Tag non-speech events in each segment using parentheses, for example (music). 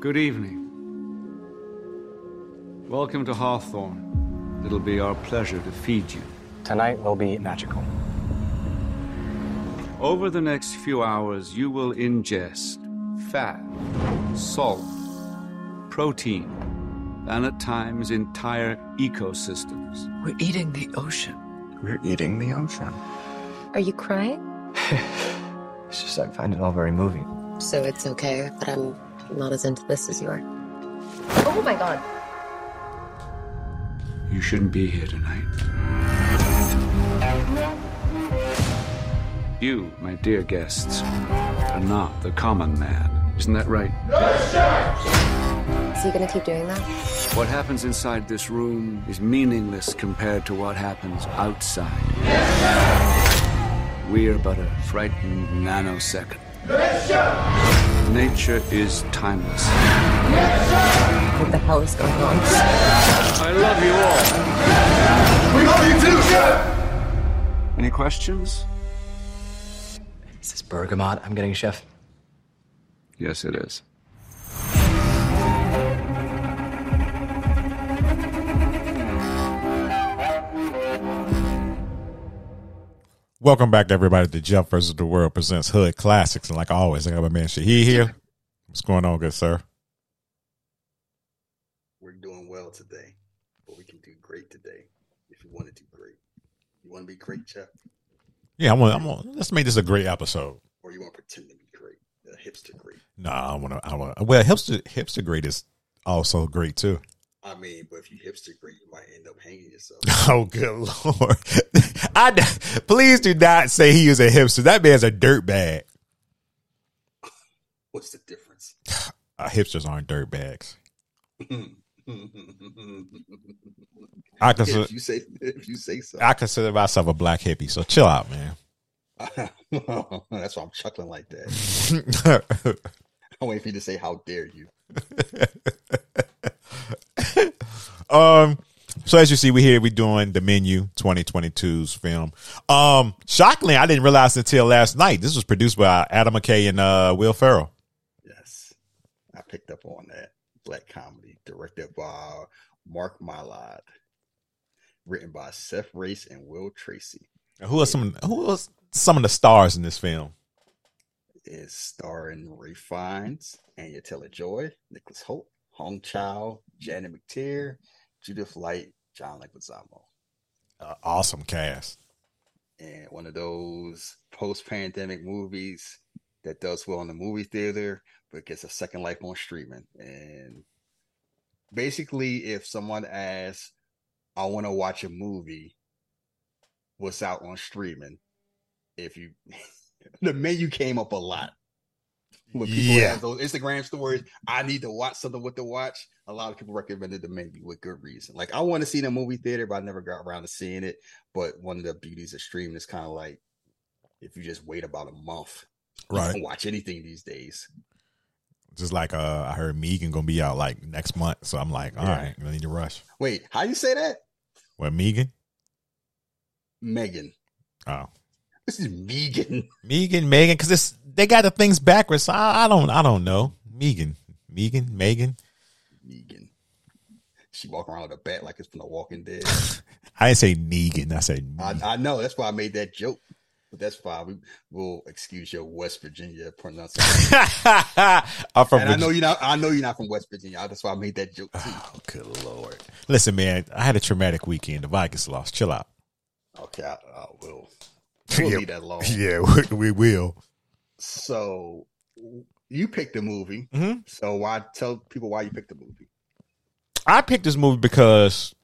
Good evening. Welcome to Hawthorne. It'll be our pleasure to feed you. Tonight will be magical. Over the next few hours, you will ingest fat, salt, protein, and at times entire ecosystems. We're eating the ocean. We're eating the ocean. Are you crying? (laughs) It's just I find it all very moving. So it's okay that I'm not as into this as you are. Oh my god. You shouldn't be here tonight. You, my dear guests, are not the common man. Isn't that right? Is he gonna keep doing that? What happens inside this room is meaningless compared to what happens outside. We are but a frightened nanosecond. Nature is timeless. What the hell is going on? I love you all. We love you too, Chef! Any questions? Is this bergamot I'm getting, Chef? Yes, it is. Welcome back, everybody, to Jeff versus the World presents Hood Classics. And like always, I got my man Shahid here. What's going on, good sir? We're doing well today, but we can do great today if you want to do great. You want to be great, Jeff, Yeah, I'm on, I'm on, let's make this a great episode. or you want to pretend to be great, a hipster great. Nah, I want to, I want well, hipster, hipster great is also great too. I mean, but if you hipster you might end up hanging yourself. (laughs) Oh, good lord! I please do not say he is a hipster. That man's a dirtbag. What's the difference? Uh, hipsters aren't dirtbags. (laughs) I if consider, you say if you say so, I consider myself a black hippie. So chill out, man. (laughs) that's why I'm chuckling like that. I'm waiting for you to say, "How dare you?" Um so as you see we here we doing the menu 2022's film. Um shockingly i didn't realize until last night this was produced by adam mckay and uh will ferrell. Yes, I picked up on that. Black comedy, directed by Mark Mylod, written by Seth Reiss and Will Tracy. who are some who are some of the stars in this film? Is starring Ralph Fiennes, Anya Taylor Joy, Nicholas Hoult, Hong Chau, Janet McTeer, Judith Light, John Leguizamo. uh, awesome cast And one of those post pandemic movies that does well in the movie theater, but gets a second life on streaming. And basically, if someone asks, I want to watch a movie, what's out on streaming? If you, (laughs) the menu came up a lot. When people Yeah. have those Instagram stories, I need to watch something with the watch. A lot of people recommended the menu with good reason. Like I want to see it in a movie theater, but I never got around to seeing it. But one of the beauties of streaming is kind of like if you just wait about a month, Right. watch anything these days. just like uh i heard megan gonna be out like next month so i'm like all Yeah. right i need to rush Wait, how you say that? what megan Megan. oh This is Megan. (laughs) megan megan because it's they got the things backwards so I, I don't i don't know megan megan megan Megan. She walk around with a bat like it's from The Walking Dead. (laughs) i didn't say negan i said I, I know that's why I made that joke. But that's fine. We will excuse your West Virginia pronunciation. (laughs) I'm from and I know you're not. I know you're not from West Virginia. That's why I made that joke too. Oh, good lord. Listen, man, I had a traumatic weekend. The Vikings lost. Chill out. Okay, I, I will. (laughs) We'll Yeah. leave that alone. Yeah, we, (laughs) we will. So you picked the movie. Mhm. So why tell people why you picked the movie? I picked this movie because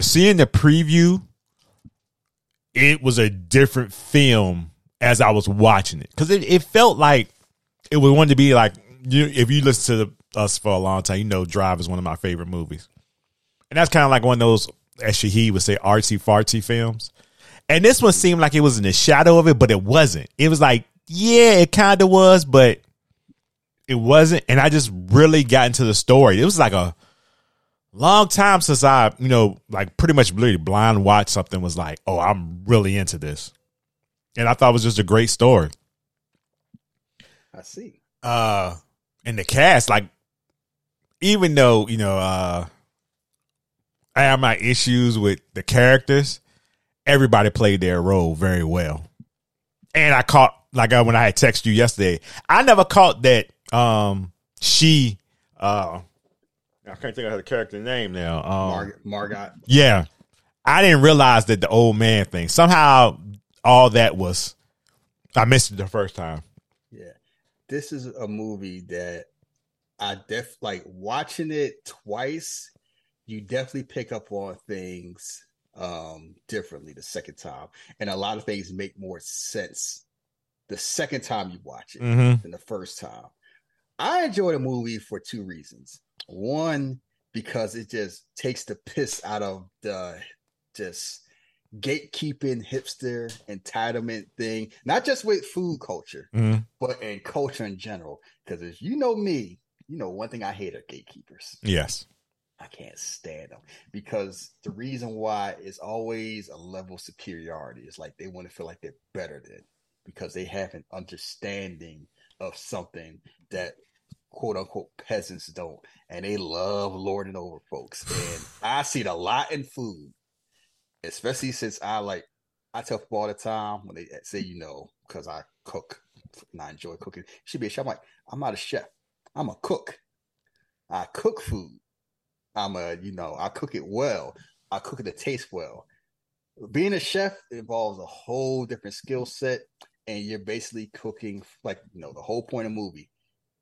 seeing the preview, it was a different film as I was watching it. Because it, it felt like it was wanted to be like, you, if you listen to the, us for a long time, you know Drive is one of my favorite movies. And that's kind of like one of those, as Shahid would say, artsy fartsy films. And this one seemed like it was in the shadow of it, but it wasn't. It was like, yeah, it kind of was, but it wasn't. And I just really got into the story. It was like a long time since I, you know, like pretty much really blind watch something was like, oh, I'm really into this. And I thought it was just a great story. I see. Uh and the cast, like even though you know uh I have my issues with the characters, everybody played their role very well. And I caught like uh, when I had texted you yesterday, I never caught that um she uh I can't think of her character name now. Um, Mar- Margot. yeah. I didn't realize that the old man thing. Somehow all that was I missed it the first time. Yeah. This is a movie that I def like watching it twice, you definitely pick up on things um differently the second time. And a lot of things make more sense the second time you watch it Mhm. than the first time. I enjoy the movie for two reasons. One, because it just takes the piss out of the just gatekeeping hipster entitlement thing, not just with food culture, Mhm. but in culture in general. Because if you know me, you know one thing I hate are gatekeepers. Yes. I can't stand them because the reason why is always a level of superiority. It's like they want to feel like they're better than because they have an understanding of something that quote unquote peasants don't, and they love lording over folks. And I see it a lot in food, especially since I like I tell people all the time when they say you know because I cook and I enjoy cooking. Should be a chef. I'm like I'm not a chef. I'm a cook. I cook food. I'm a, you know, I cook it well. I cook it to taste well. Being a chef involves a whole different skill set, and you're basically cooking like you know the whole point of movie.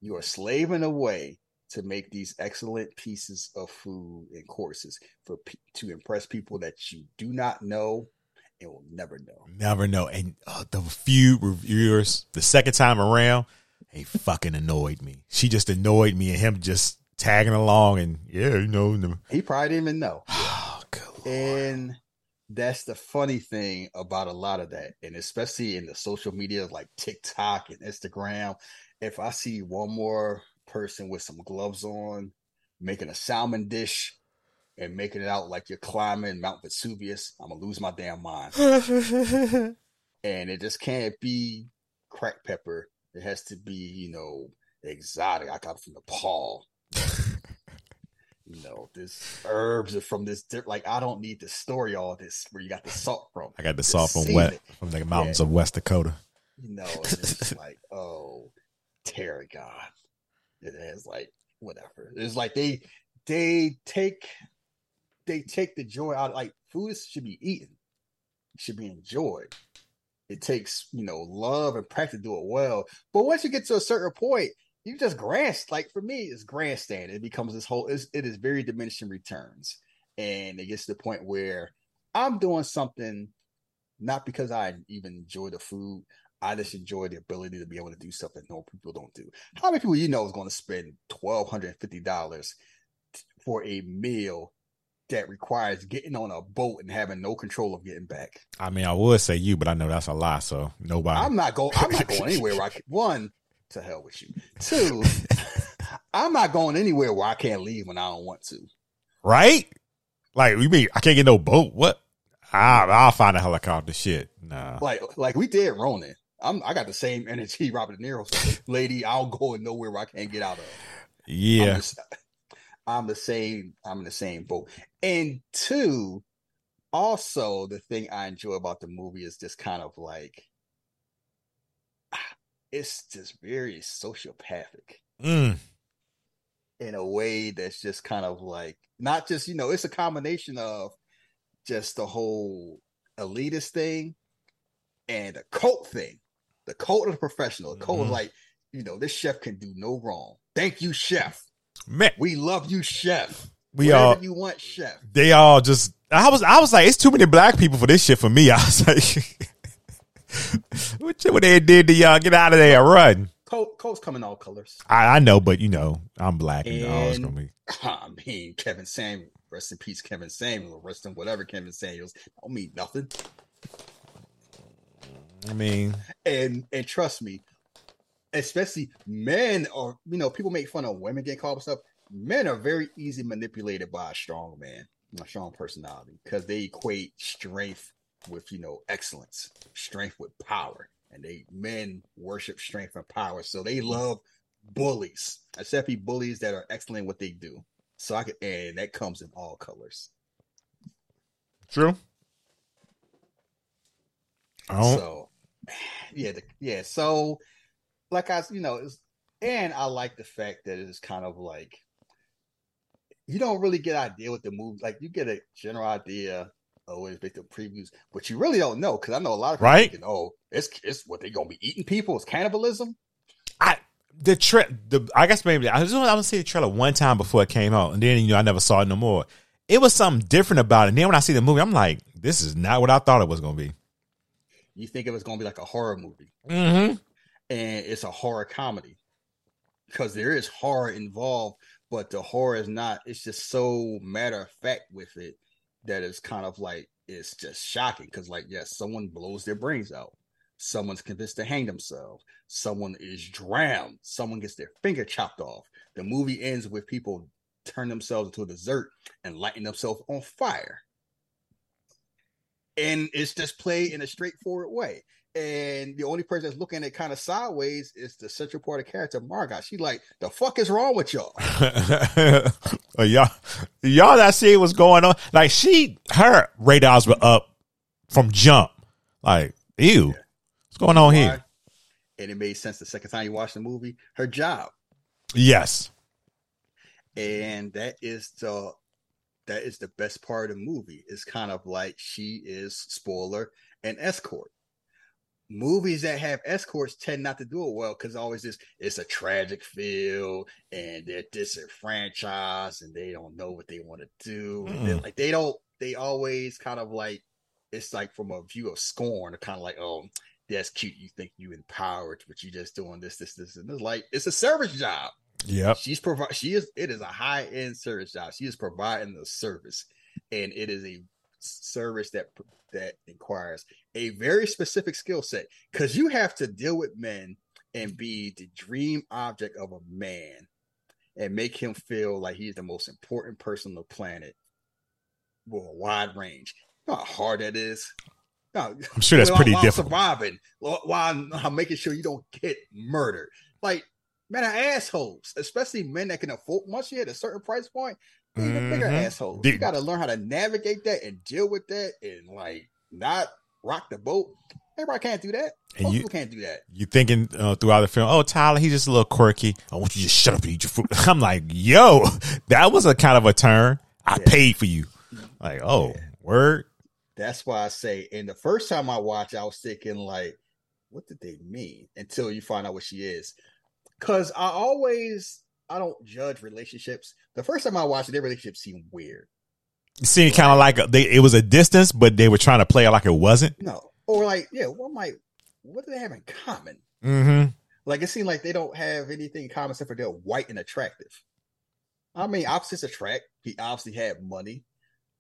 You are slaving away to make these excellent pieces of food and courses for to impress people that you do not know and will never know. Never know. And uh, the few reviewers, the second time around, they fucking annoyed me. She just annoyed me, and him just tagging along, and yeah, you know, He probably didn't even know. (sighs) oh. And that's the funny thing about a lot of that. And especially in the social media like TikTok and Instagram. If I see one more person with some gloves on making a salmon dish and making it out like you're climbing Mount Vesuvius, I'm gonna lose my damn mind. (laughs) and it just can't be crack pepper. It has to be, you know, exotic. I got it from Nepal. (laughs) you know, this herbs are from this. Like, I don't need the story. All this where you got the salt from. I got the salt from wet it. from the mountains Yeah. of West Dakota. You know, (laughs) it's like, oh, tarragon. It has like whatever. It's like they they take they take the joy out. Like food should be eaten, it should be enjoyed. It takes you know love and practice to do it well. But once you get to a certain point, you just grand like for me, it's grandstand. It becomes this whole. It's, it is very diminishing returns, and it gets to the point where I'm doing something not because I even enjoy the food. I just enjoy the ability to be able to do stuff that normal people don't do. How many people you know is going to spend twelve hundred and fifty dollars for a meal that requires getting on a boat and having no control of getting back? I mean, I would say you, but I know that's a lie. So nobody. I'm not going. I'm not going (laughs) anywhere where I can. One, to hell with you. Two, I'm not going anywhere where I can't leave when I don't want to. right? Like we mean I can't get no boat. What? I, I'll find a helicopter. Shit, nah. Like, like we did Ronin. I'm. I got the same (laughs) energy Robert De Niro. said, Lady, I'll go nowhere where I can't get out of. I'm, the, I'm the same. I'm in the same boat. And two, also the thing I enjoy about the movie is just kind of like it's just very sociopathic Mm. in a way that's just kind of like not just you know it's a combination of just the whole elitist thing and the cult thing the cult of the professional the cult of Mhm. like you know this chef can do no wrong thank you chef man. we love you chef We Whatever all you want chef they all just. I was I was like, it's too many black people for this shit for me. (laughs) I was like, (laughs) what what they did to y'all? Get out of there, run. Cult, cult's come in all colors I, I know, but you know, I'm black and all it's gonna be. (laughs) I mean Kevin Samuel rest in peace Kevin Samuel rest in whatever Kevin Samuels don't mean nothing I mean, and and trust me, especially men are you know people make fun of women getting called up stuff. Men are very easy manipulated by a strong man, a strong personality, because they equate strength with you know excellence, strength with power, and they men worship strength and power, so they love bullies. except just have to be bullies that are excellent in what they do. So I could, and that comes in all colors. True. Oh, So, yeah, the, yeah. So, like I, you know, it's, and I like the fact that it's kind of like you don't really get idea what the movie. Like you get a general idea. Always based on previews, but you really don't know because I know a lot of people Right. thinking, "Oh, it's it's what they're gonna be eating people? It's cannibalism." I the tra- the I guess maybe I was I was see the trailer one time before it came out, and then you know I never saw it no more. It was something different about it. And then when I see the movie, I'm like, this is not what I thought it was gonna be. You think it was gonna be like a horror movie, Mm-hmm. and it's a horror comedy because there is horror involved, but the horror is not. It's just so matter of fact with it that it's kind of like it's just shocking because, like, yes, someone blows their brains out, someone's convinced to hang themselves, someone is drowned, someone gets their finger chopped off. The movie ends with people turn themselves into a dessert and lighting themselves on fire. And it's just played in a straightforward way and the only person that's looking at it kind of sideways is the central part of character Margot. She like, the fuck is wrong with y'all? (laughs) Y'all, y'all not see what's going on. Like she, her radars were up from jump. Like, ew, what's going on here? And it made sense the second time you watch the movie. Her job, Yes, and that is the that is the best part of the movie. It's kind of like she is spoiler and escort. Movies that have escorts tend not to do it well because always this it's a tragic feel and they're disenfranchised and they don't know what they want to do. And Mm. like they don't they always kind of like it's like from a view of scorn, kind of like, oh, that's cute. You think you empowered, but you're just doing this, this, this, and it's like it's a service job. Yeah. She's provide. She is. It is a high end service job. She is providing the service, and it is a service that that requires a very specific skill set because you have to deal with men and be the dream object of a man and make him feel like he's the most important person on the planet with a wide range. You know how hard that is. No, I'm sure that's (laughs) pretty while difficult. Surviving while, while I'm making sure you don't get murdered. Like men are assholes, especially men that can afford once you hit a certain price point. They're even bigger assholes. Dude. You got to learn how to navigate that and deal with that, and like not rock the boat. Everybody can't do that. And Most you- can't do that. You thinking uh, throughout the film, oh Tyler, he's just a little quirky. I want you to just shut up and eat your food. (laughs) I'm like, yo, (laughs) that was a kind of a turn. I Yeah. paid for you. Like, oh, word. That's why I say. And the first time I watched, I was thinking like, what did they mean? Until you find out what she is. Because I always, I don't judge relationships. The first time I watched it, their relationship seemed weird. It seemed kind of like they, it was a distance, but they were trying to play it like it wasn't. No, or like, yeah, what might, what do they have in common? Mm-hmm. Like it seemed like they don't have anything in common except for they're white and attractive. I mean, opposites attract. He obviously had money,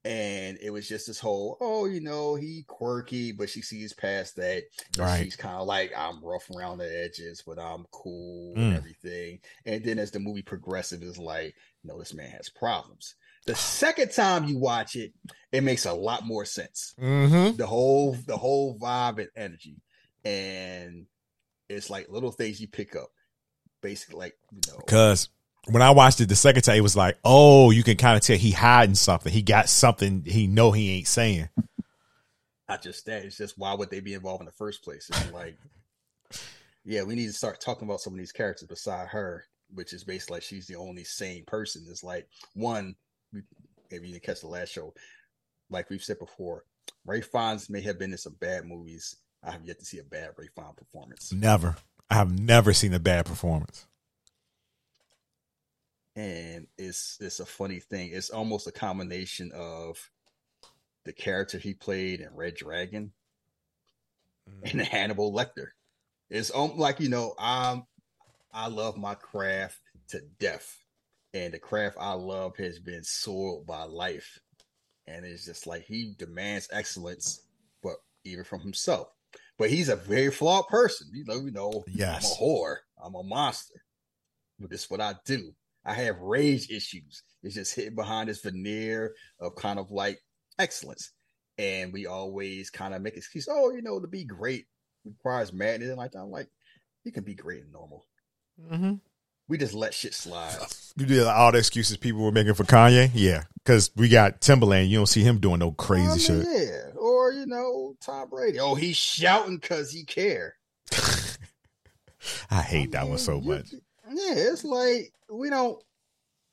and it was just this whole, oh, you know, he quirky, but she sees past that. Right. She's kind of like, I'm rough around the edges, but I'm cool Mm. and everything. And then as the movie progresses, is like, no, this man has problems. The second time you watch it, it makes a lot more sense Mm-hmm. the whole the whole vibe and energy and it's like little things you pick up basically like you know Because when I watched it the second time, it was like, oh, you can kind of tell he hiding something. He got something he know he ain't saying. not just that it's just why would they be involved in the first place it's like yeah we need to start talking about some of these characters beside her which is basically like she's the only sane person it's like one maybe you didn't catch the last show like we've said before Ralph Fiennes may have been in some bad movies i have yet to see a bad Ralph Fiennes performance Never. I have never seen a bad performance. And it's it's a funny thing. It's almost a combination of the character he played in Red Dragon and Hannibal Lecter. It's um, like you know, I'm I love my craft to death, and the craft I love has been soiled by life, and it's just like he demands excellence, but even from himself. But he's a very flawed person. You know, you know, Yes. I'm a whore. I'm a monster. But this is what I do. I have rage issues. It's just hidden behind this veneer of kind of like excellence. And we always kind of make excuse, oh, you know, to be great requires madness and like that. I'm like, you can be great and normal. Mm-hmm. we just let shit slide. You did all the excuses people were making for Kanye, yeah, because we got Timberland. You don't see him doing no crazy I mean, shit. Yeah, or you know, Tom Brady. Oh, he's shouting because he care. (laughs) I hate that one so you- much. Yeah, it's like we don't,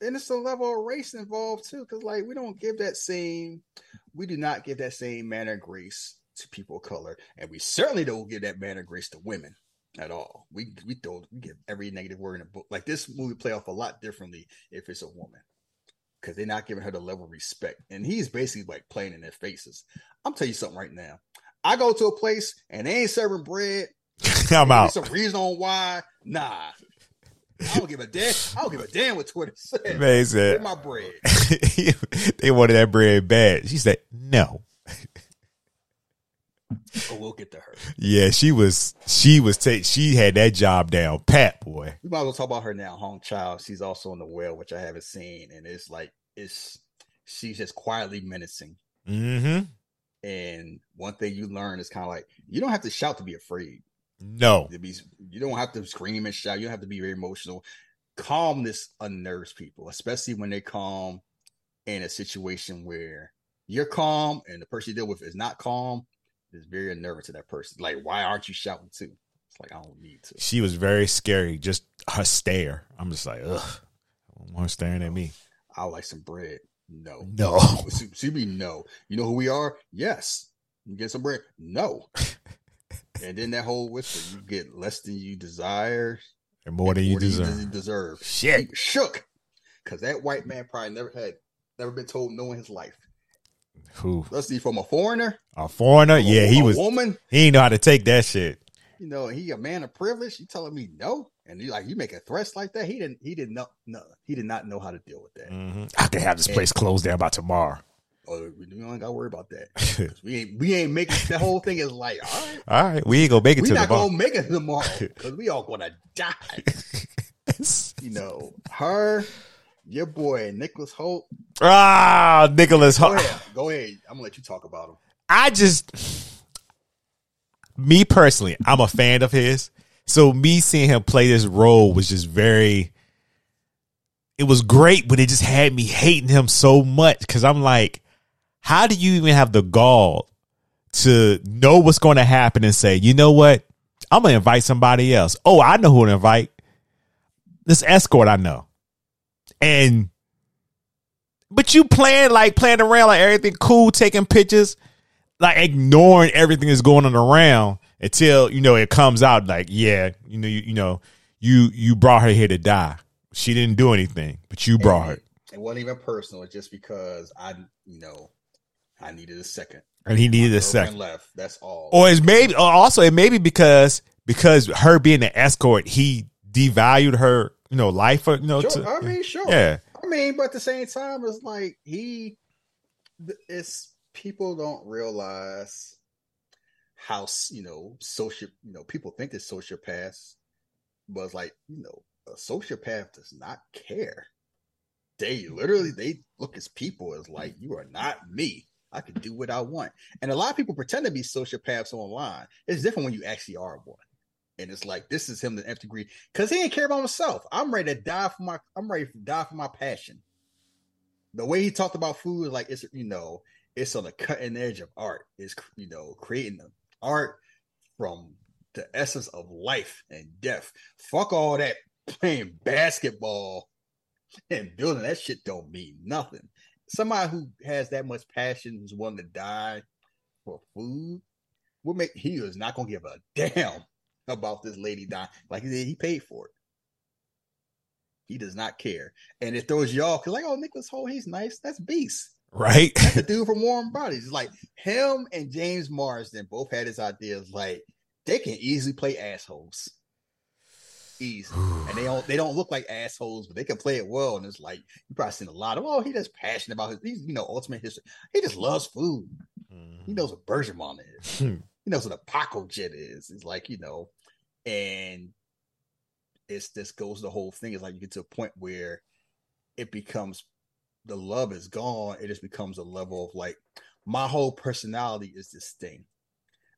and it's a level of race involved too, because like we don't give that same, we do not give that same manner of grace to people of color, and we certainly don't give that manner of grace to women at all. We we don't we give every negative word in a book. Like this movie play off a lot differently if it's a woman. Because they're not giving her the level of respect. And he's basically like playing in their faces. I'm telling you something right now. I go to a place and they ain't serving bread. (laughs) I'm There's out. some reason on why. Nah. I don't give a damn. I don't give a damn what Twitter said. Get said my bread. (laughs) they wanted that bread bad. She said no. Or we'll get to her. Yeah, she was. She was. Take. She had that job down, pat boy. We might as Whale talk about her now. Hong Chau. She's also in the well, which I haven't seen, and it's like it's she's just quietly menacing. Mm-hmm. And one thing you learn is kind of like you don't have to shout to be afraid. No, be, you don't have to scream and shout. You don't have to be very emotional. Calmness unnerves people, especially when they calm in a situation where you're calm and the person you deal with is not calm. It's very unnerving to that person. Like, why aren't you shouting too? It's like I don't need to. she was very scary. Just her stare. I'm just like, ugh. One staring at me. I like some bread. No. No. You no. You know who we are? Yes. You get some bread? No. (laughs) and then that whole whisper, you get less than you desire. And more than you more deserve. deserve. Shit. He shook. Cause that white man probably never had never been told no in his life. Who? Let's see from a foreigner. A foreigner? Yeah, a- he a was. woman. He ain't know how to take that shit. You know, he a man of privilege. You telling me no? And you like you making threats like that? He didn't. He didn't know. No, he did not know how to deal with that. Mm-hmm. I can have this place closed down by tomorrow. Oh, we don't got to worry about that. (laughs) we ain't. We ain't making. The whole thing is like, all right, (laughs) All right, we ain't gonna make it we to the not bar. gonna make it tomorrow because (laughs) we all gonna die. You know, her, your boy Nicholas Hoult. ah, Nicholas. Go Ho- ahead. Go ahead. I'm gonna let you talk about him. I just, me personally, I'm a fan of his. So me seeing him play this role was just very. It was great, but it just had me hating him so much because I'm like, how do you even have the gall to know what's going to happen and say, you know what, I'm gonna invite somebody else. Oh, I know who to invite. This escort I know, and but you playing like playing around like everything cool, taking pictures like ignoring everything that's going on around until you know it comes out like yeah you know you, you know you you brought her here to die she didn't do anything but you brought her It wasn't even personal. It's just because I, you know, I needed a second. and he needed My a second Left. That's all. or it's maybe also it may be because because her being an escort he devalued her you know life or you know Sure, to, I mean, sure. yeah I mean, but at the same time, it's like he, it's people don't realize how you know social. You know, people think it's sociopaths, but it's like you know, a sociopath does not care. They literally they look as people as like you are not me. I can do what I want, and a lot of people pretend to be sociopaths online. It's different when you actually are one. And it's like this is him the nth degree because he didn't care about himself. I'm ready to die for my. I'm ready to die for my passion. The way he talked about food like it's you know it's on the cutting edge of art. It's you know creating the art from the essence of life and death. Fuck all that playing basketball and building that shit don't mean nothing. Somebody who has that much passion who's willing to die for food will make he is not gonna give a (laughs) damn about this lady dying. Like he said, he paid for it. He does not care. And it throws y'all because like, oh, Nicholas Hoult, he's nice. That's beast. right That's the dude from Warm Bodies. Like him and James Marsden both had his ideas. Like they can easily play assholes. Easy. (sighs) and they don't they don't look like assholes, but they can play it well. And it's like you probably seen a lot of oh, he just passionate about his he's you know, ultimate history. He just loves food. He knows what Bergamot is. (laughs) Hmm. he knows what a Pacojet is. It's like, you know, and it's this goes the whole thing. It's like you get to a point where it becomes the love is gone. It just becomes a level of like my whole personality is this thing.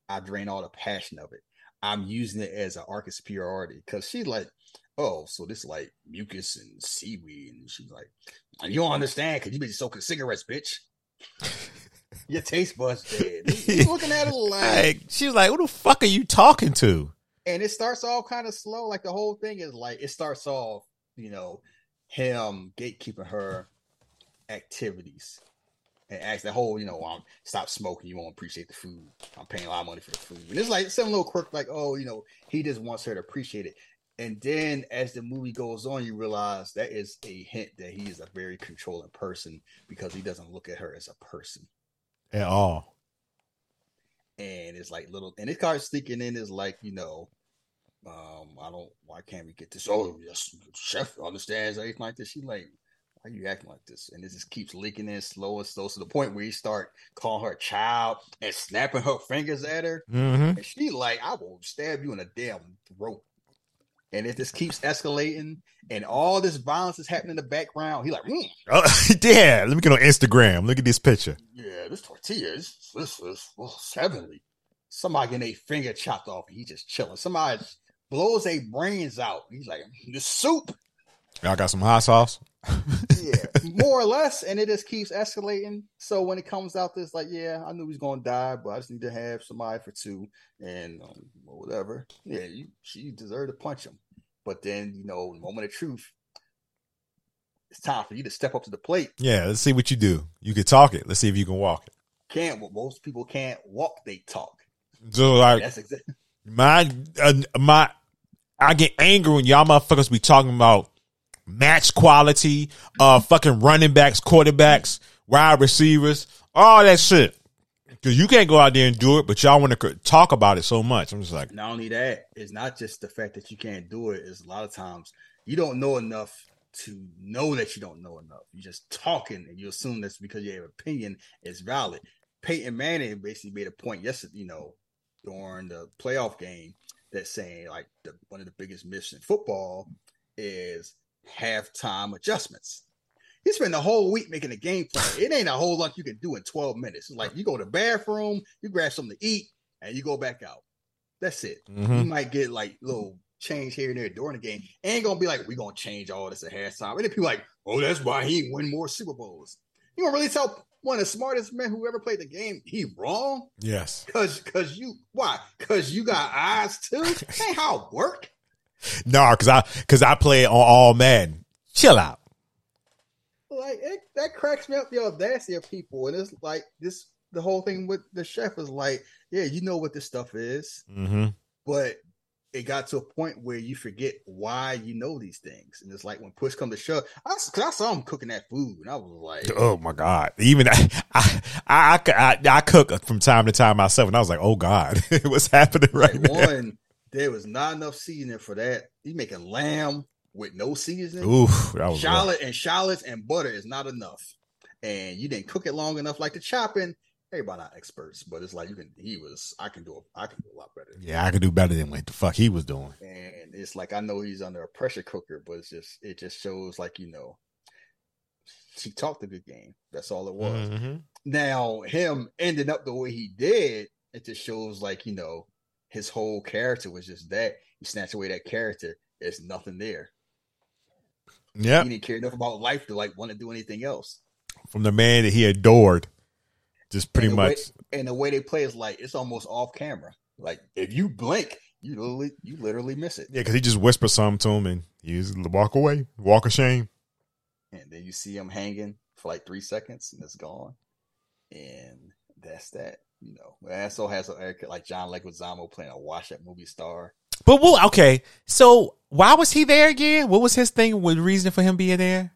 I drain all the passion of it. I'm using it as an arc of superiority because she's like, "Oh, so this like mucus and seaweed," and she's like, "You don't understand because you been soaking cigarettes, bitch." (laughs) Your taste buds dead. (laughs) He's looking at it like, Like, she was like, "Who the fuck are you talking to?" and it starts off kind of slow. Like the whole thing is like it starts off, you know, him gatekeeping her activities and ask that whole, you know, um, stop smoking. You won't appreciate the food. I'm paying a lot of money for the food. And it's like some little quirk, like, oh, you know, he just wants her to appreciate it. And then as the movie goes on, you realize that is a hint that he is a very controlling person because he doesn't look at her as a person. At all. and it's like little and it starts sneaking in is like you know um i don't why can't we get this oh yes chef understands anything like this she like are you acting like this and it just keeps leaking in slow and slow to the point where you start calling her a child and snapping her fingers at her Mm-hmm. and she like i will stab you in the damn throat and it just keeps escalating and all this violence is happening in the background he like mm, Oh, (laughs) yeah. Let me get on Instagram. Look at this picture. Yeah, this tortilla is this is well, heavenly. Somebody getting a finger chopped off, and he just chilling. Somebody blows their brains out. He's like, the soup, Y'all got some hot sauce. (laughs) yeah, (laughs) more or less, and it just keeps escalating. So when it comes out, this like, yeah, I knew he's gonna die, but I just need to have somebody for two, and um, whatever. Yeah, you, she deserved to punch him, but then you know, moment of truth, it's time for you to step up to the plate. Yeah, let's see what you do. You can talk it. Let's see if you can walk it. Can't what most people can't walk, they talk. So like That's exactly. my uh, my I get angry when y'all motherfuckers be talking about match quality, uh fucking running backs, quarterbacks, wide receivers, all that shit. Cause you can't go out there and do it, but y'all want to talk about it so much. I'm just like, not only that, it's not just the fact that you can't do it. Is a lot of times you don't know enough to know that you don't know enough. You're just talking, and you assume that's because your opinion is valid. Peyton Manning basically made a point yesterday, you know, during the playoff game, that saying like the one of the biggest myths in football is halftime adjustments. He spent the whole week making a game plan. It ain't a whole lot you can do in 12 minutes. It's like you go to the bathroom, you grab something to eat, and you go back out. That's it. Mhm. You might get like little change here and there during the game. Ain't gonna be like, we gonna change all this at halftime. And then people like, oh, that's why he win more Super Bowls. You gonna really tell one of the smartest men who ever played the game he wrong? yes, Cause cause you why? Cause you got eyes too? (laughs) Ain't how it work. Nah, cause I cause I play on all Madden. Chill out. Like it, that cracks me up the audacity of people. And it's like this the whole thing with the chef is like, yeah, you know what this stuff is, Mm-hmm. but it got to a point where you forget why you know these things. And it's like when push come to shove, I, 'cause I saw him cooking that food, and I was like, Oh my god! Even (laughs) I, I, I, I, I cook from time to time myself, and I was like, "Oh God, (laughs) what's happening right like, now?" one, there was not enough seasoning for that. He making lamb with no seasoning. Oof, that was and shallots and butter is not enough. And you didn't cook it long enough. Like the chopping, everybody not experts, but it's like you can. He was. I can do. A, I can do a lot better. Yeah, I could do better than what the fuck he was doing. And it's like I know he's under a pressure cooker, but it's just it just shows like you know. She talked a good game. That's all it was. Mhm. Now him ending up the way he did, it just shows like you know his whole character was just that. You snatch away that character, there's nothing there. Yeah, He didn't care enough about life to like want to do anything else. from the man that he adored, just pretty and the way- much. and the way they play is like it's almost off camera. Like if you blink, you literally you literally miss it, Yeah, because he just whispers something to him, and he just walk away, walk of shame. and then you see him hanging for like three seconds, and it's gone. And that's that. You know, also has a, like John Leguizamo playing a wash up movie star. But well, okay, so why was he there again? What was his thing? What reason for him being there?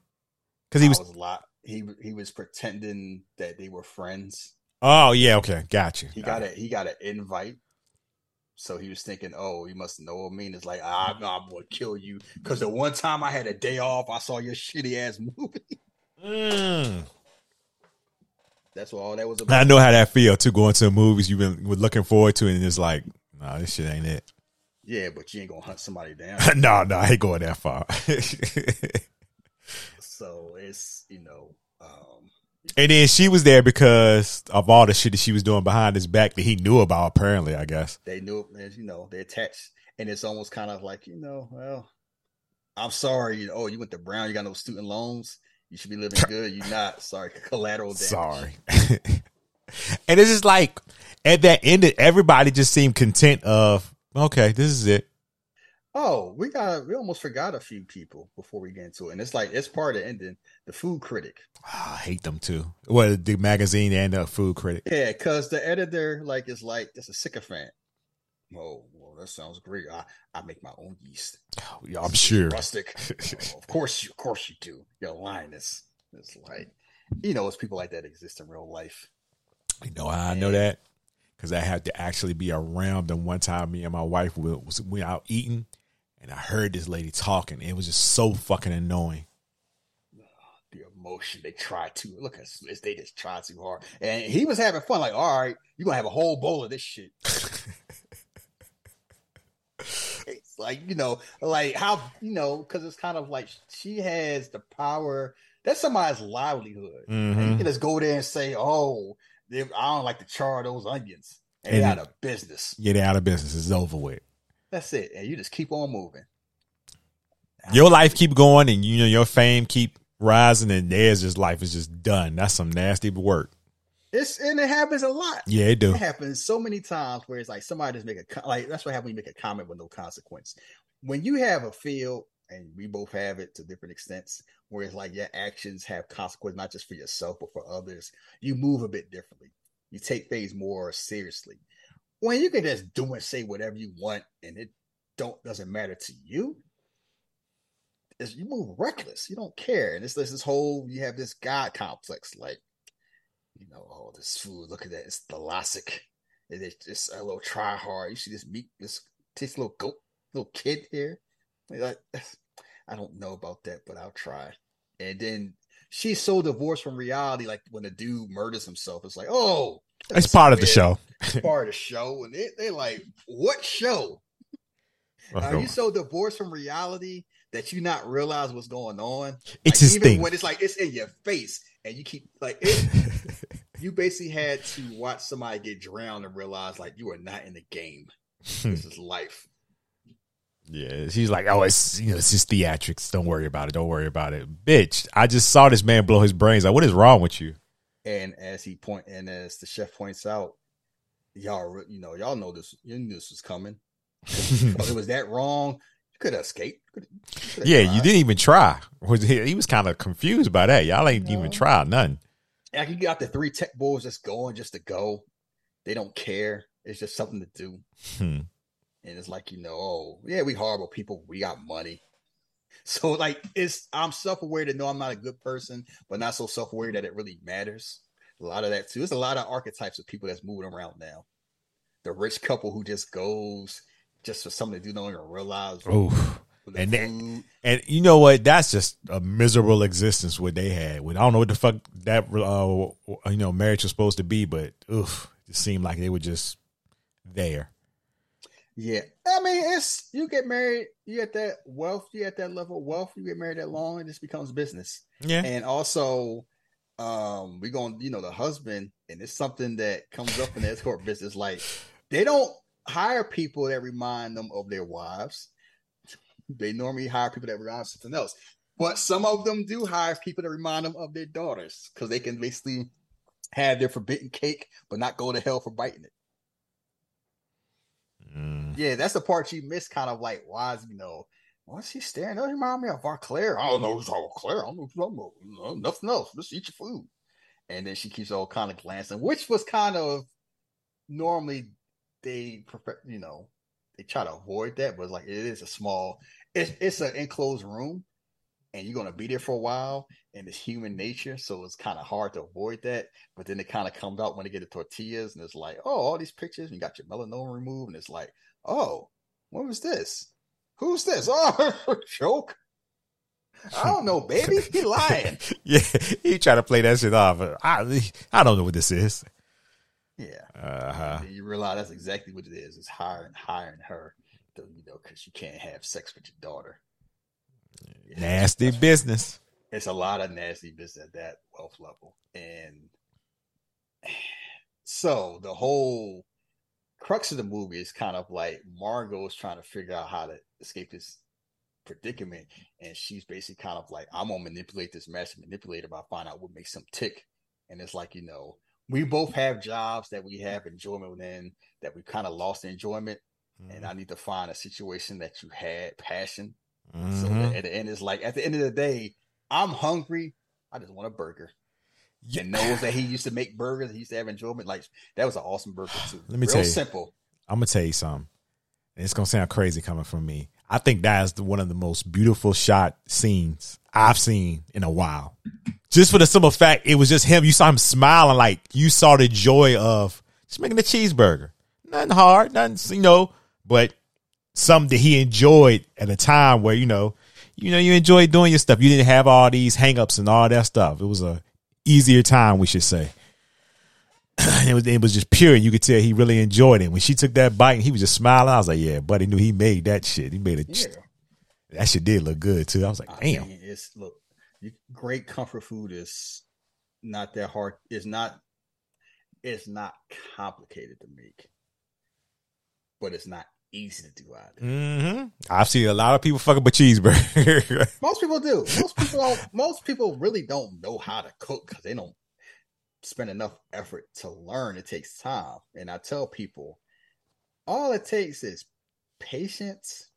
Because he was. was a lot. He he was pretending that they were friends. Oh yeah, okay, got you. He got a he got an invite. So he was thinking, oh, he must know me. And it's like, ah, I'm gonna kill you. Because the one time I had a day off, I saw your shitty ass movie. Mm. That's what all that was about. I know how that feel too. Going to the movies you've been looking forward to, and it's like, no, this shit ain't it. Yeah, but you ain't gonna hunt somebody down. (laughs) no, no, I ain't going that far. (laughs) so it's you know, um, and then she was there because of all the shit that she was doing behind his back that he knew about. Apparently, I guess. they knew it, you know, they attached, and it's almost kind of like you know, well, I'm sorry. You know, oh, you went to Brown. You got no student loans. You should be living good. You're not. Sorry. (laughs) Collateral damage. Sorry. (laughs) and it's just like at that end, everybody just seemed content of okay, this is it. Oh, we got we almost forgot a few people before we get into it, and it's like it's part of ending. The food critic. Oh, I hate them too. Well, the magazine and the food critic. Yeah, because the editor like is like it's a sycophant. Oh, that sounds great. I, I make my own yeast. Oh, yeah, I'm sure. Rustic. (laughs) oh, of course, you, of course you do. You're lying. It's, it's like, you know, it's people like that exist in real life. You know, I know that because I had to actually be around them. One time, me and my wife was we out eating, and I heard this lady talking. It was just so fucking annoying. The emotion they try to look at they just try too hard, and he was having fun. Like, all right, you're gonna have a whole bowl of this shit. (laughs) like you know, like how you know, because it's kind of like she has the power. That's somebody's livelihood. Mm-hmm. You can just go there and say, "Oh, I don't like to char those onions," and, And- they're out of business. Get out of business. It's over with. That's it, and you just keep on moving. Your life keep going, and you know your fame keep rising, and theirs just life is just done. That's some nasty work. It's and it happens a lot. Yeah, it do. It happens so many times where it's like somebody just make a like that's what happens when you make a comment with no consequence. When you have a field, and we both have it to different extents, where it's like your actions have consequence not just for yourself but for others. You move a bit differently. You take things more seriously. When you can just do and say whatever you want, and it don't doesn't matter to you. It's, you move reckless. You don't care, and it's this this whole you have this God complex, like you know, oh, this food, look at that. It's thalassic. And It is just a little try hard. You see this meat, this this little goat, little kid here. Like, I don't know about that, but I'll try. And then she's so divorced from reality, like when a dude murders himself, it's like, oh, It's part of the show. It's part of the show. And they, they're like, what show? Uh-huh. Are you so divorced from reality that you not realize what's going on? It's Like, his even thing. when it's like it's in your face and you keep like (laughs) it, you basically had to watch somebody get drowned and realize like you are not in the game. this is life. Yeah, she's like, oh, it's you know, it's just theatrics. Don't worry about it. Don't worry about it, bitch. I just saw this man blow his brains out. What is wrong with you? And as he point and as the chef points out, y'all you know y'all know this. You knew this was coming. (laughs) It was that wrong. You could have escaped. You you Yeah, you didn't even try. He, he was kind of confused by that. Y'all ain't even No. tried nothing. Like you got the three tech boys just going just to go. They don't care. It's just something to do. Hmm. And it's like, you know, oh, yeah, we horrible people. We got money. (laughs) So like it's I'm self-aware to know I'm not a good person, but not so self-aware that it really matters. A lot of that too. There's a lot of archetypes of people that's moving around now. The rich couple who just goes just for something to do, don't even realize. Oof. And then- And you know what? That's just a miserable existence what they had. With I don't know what the fuck that uh, you know marriage was supposed to be, but oof, it seemed like they were just there. Yeah, I mean, it's you get married, you at that wealth, you at that level of wealth, you get married that long, it just becomes business. Yeah, And also, um, we going, you know, the husband, and it's something that comes up in the escort business. Like they don't hire people that remind them of their wives. They normally hire people that remind something else. But some of them do hire people that remind them of their daughters because they can basically have their forbidden cake, but not go to hell for biting it. Mm. Yeah, that's the part you miss. Kind of like, why is you know, what's he staring? Does he remind me of our Claire? I don't know who's Claire. I don't know who's talking about. No, nothing else. Just eat your food. And then she keeps all kind of glancing, which was kind of normally they prefer, you know, they try to avoid that, but it's like it is a small, it's it's an enclosed room, and you're gonna be there for a while, and it's human nature, so it's kind of hard to avoid that. But then it kind of comes out when they get the tortillas, and it's like, oh, all these pictures, and you got your melanoma removed, and it's like, oh, what was this? Who's this? (laughs) Oh, joke. I don't know, baby. (laughs) He lying. yeah, he tried to play that shit off. I I don't know what this is. Yeah. Uh huh. You realize that's exactly what it is. It's hiring, hiring her, to, you know, because you can't have sex with your daughter. Nasty that's- business. It's a lot of nasty business at that wealth level, and (sighs) so the whole crux of the movie is kind of like Margot's trying to figure out how to escape this predicament, and she's basically kind of like, I'm gonna manipulate this master manipulator by finding out what makes him tick. And it's like, you know, we both have jobs that we have enjoyment within that we kind of lost enjoyment. Mm-hmm. And I need to find a situation that you had passion. Mm-hmm. So at the end, it's like at the end of the day, I'm hungry. I just want a burger. Yeah. And knows that he used to make burgers. He used to have enjoyment. Like that was an awesome burger too. Let me Real tell you, simple. I'm gonna tell you something. It's gonna sound crazy coming from me. I think that is the, one of the most beautiful shot scenes I've seen in a while. Just for the simple fact, it was just him. You saw him smiling, like you saw the joy of just making a cheeseburger. Nothing hard, nothing, you know, but something that he enjoyed at a time where you know, you know, you enjoyed doing your stuff. You didn't have all these hangups and all that stuff. It was a easier time, we should say. (clears throat) it was it was just pure. and You could tell he really enjoyed it. When she took that bite and he was just smiling, I was like, "Yeah, buddy knew he made that shit. He made it. Yeah. That shit did look good too." I was like, "Damn." I mean, it's look, great comfort food is not that hard. It's not. It's not complicated to make, but it's not easy to do either. Mm-hmm. I've seen a lot of people fucking with cheeseburger. (laughs) most people do. Most people don't. Most people really don't know how to cook because they don't spend enough effort to learn. It takes time. And I tell people, all it takes is patience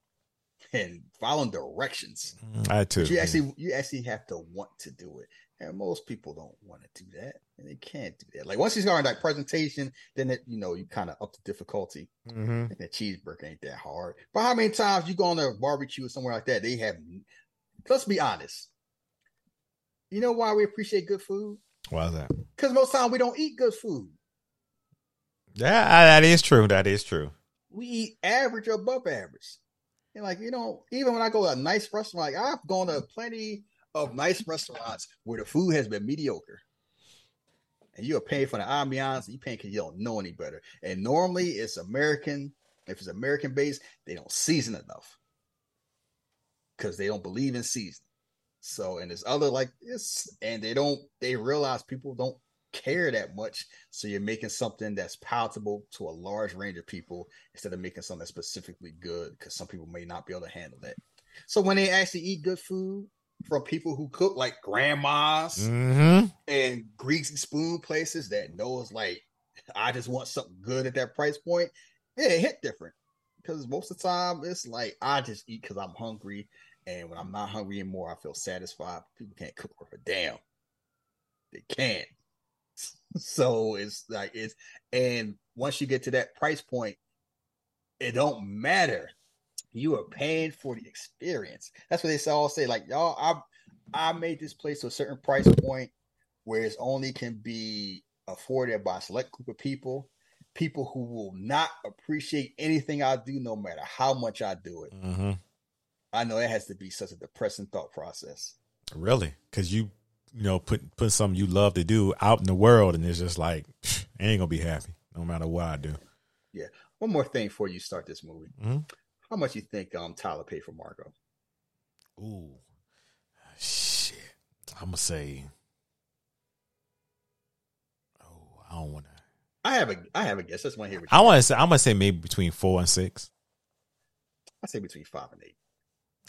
and following directions. I too. But you actually you actually have to want to do it. And most people don't want to do that. And they can't do that. Like once you start that presentation, then it, you know, you kind of up the difficulty. Mm-hmm. And that cheeseburger ain't that hard. But how many times you go on a barbecue or somewhere like that, they have let's be honest. You know why we appreciate good food? Why is that? Because most time we don't eat good food. Yeah, that is true. That is true. We eat average or above average. And like, you know, even when I go to a nice restaurant, like I've gone to plenty of nice restaurants where the food has been mediocre. And you're paying for the ambiance, you paying because you don't know any better. And normally it's American. If it's American based, they don't season enough. Because they don't believe in seasoning. So, and there's other like this, and they don't, they realize people don't care that much. So you're making something that's palatable to a large range of people instead of making something that's specifically good because some people may not be able to handle that. So when they actually eat good food from people who cook like grandmas mm-hmm. and greasy spoon places that knows like I just want something good at that price point, yeah, it hit different. Because most of the time it's like I just eat because I'm hungry and when I'm not hungry anymore, I feel satisfied. People can't cook worth a damn. They can't. (laughs) So it's like it's and once you get to that price point, it don't matter. You are paying for the experience. That's what they all say. Like y'all, I I made this place to a certain price point where it only can be afforded by a select group of people, people who will not appreciate anything I do, no matter how much I do it. Mm-hmm. I know it has to be such a depressing thought process. Really? Because you, you know, put put something you love to do out in the world, and it's just like, I ain't gonna be happy no matter what I do. Yeah. One more thing before you start this movie. Mm-hmm. How much you think um Tyler paid for Margot? Ooh, shit. I'm gonna say. Oh, I don't want to. I have a I have a guess. That's one here. I want to say I'm gonna say maybe between four and six. I say between five and eight.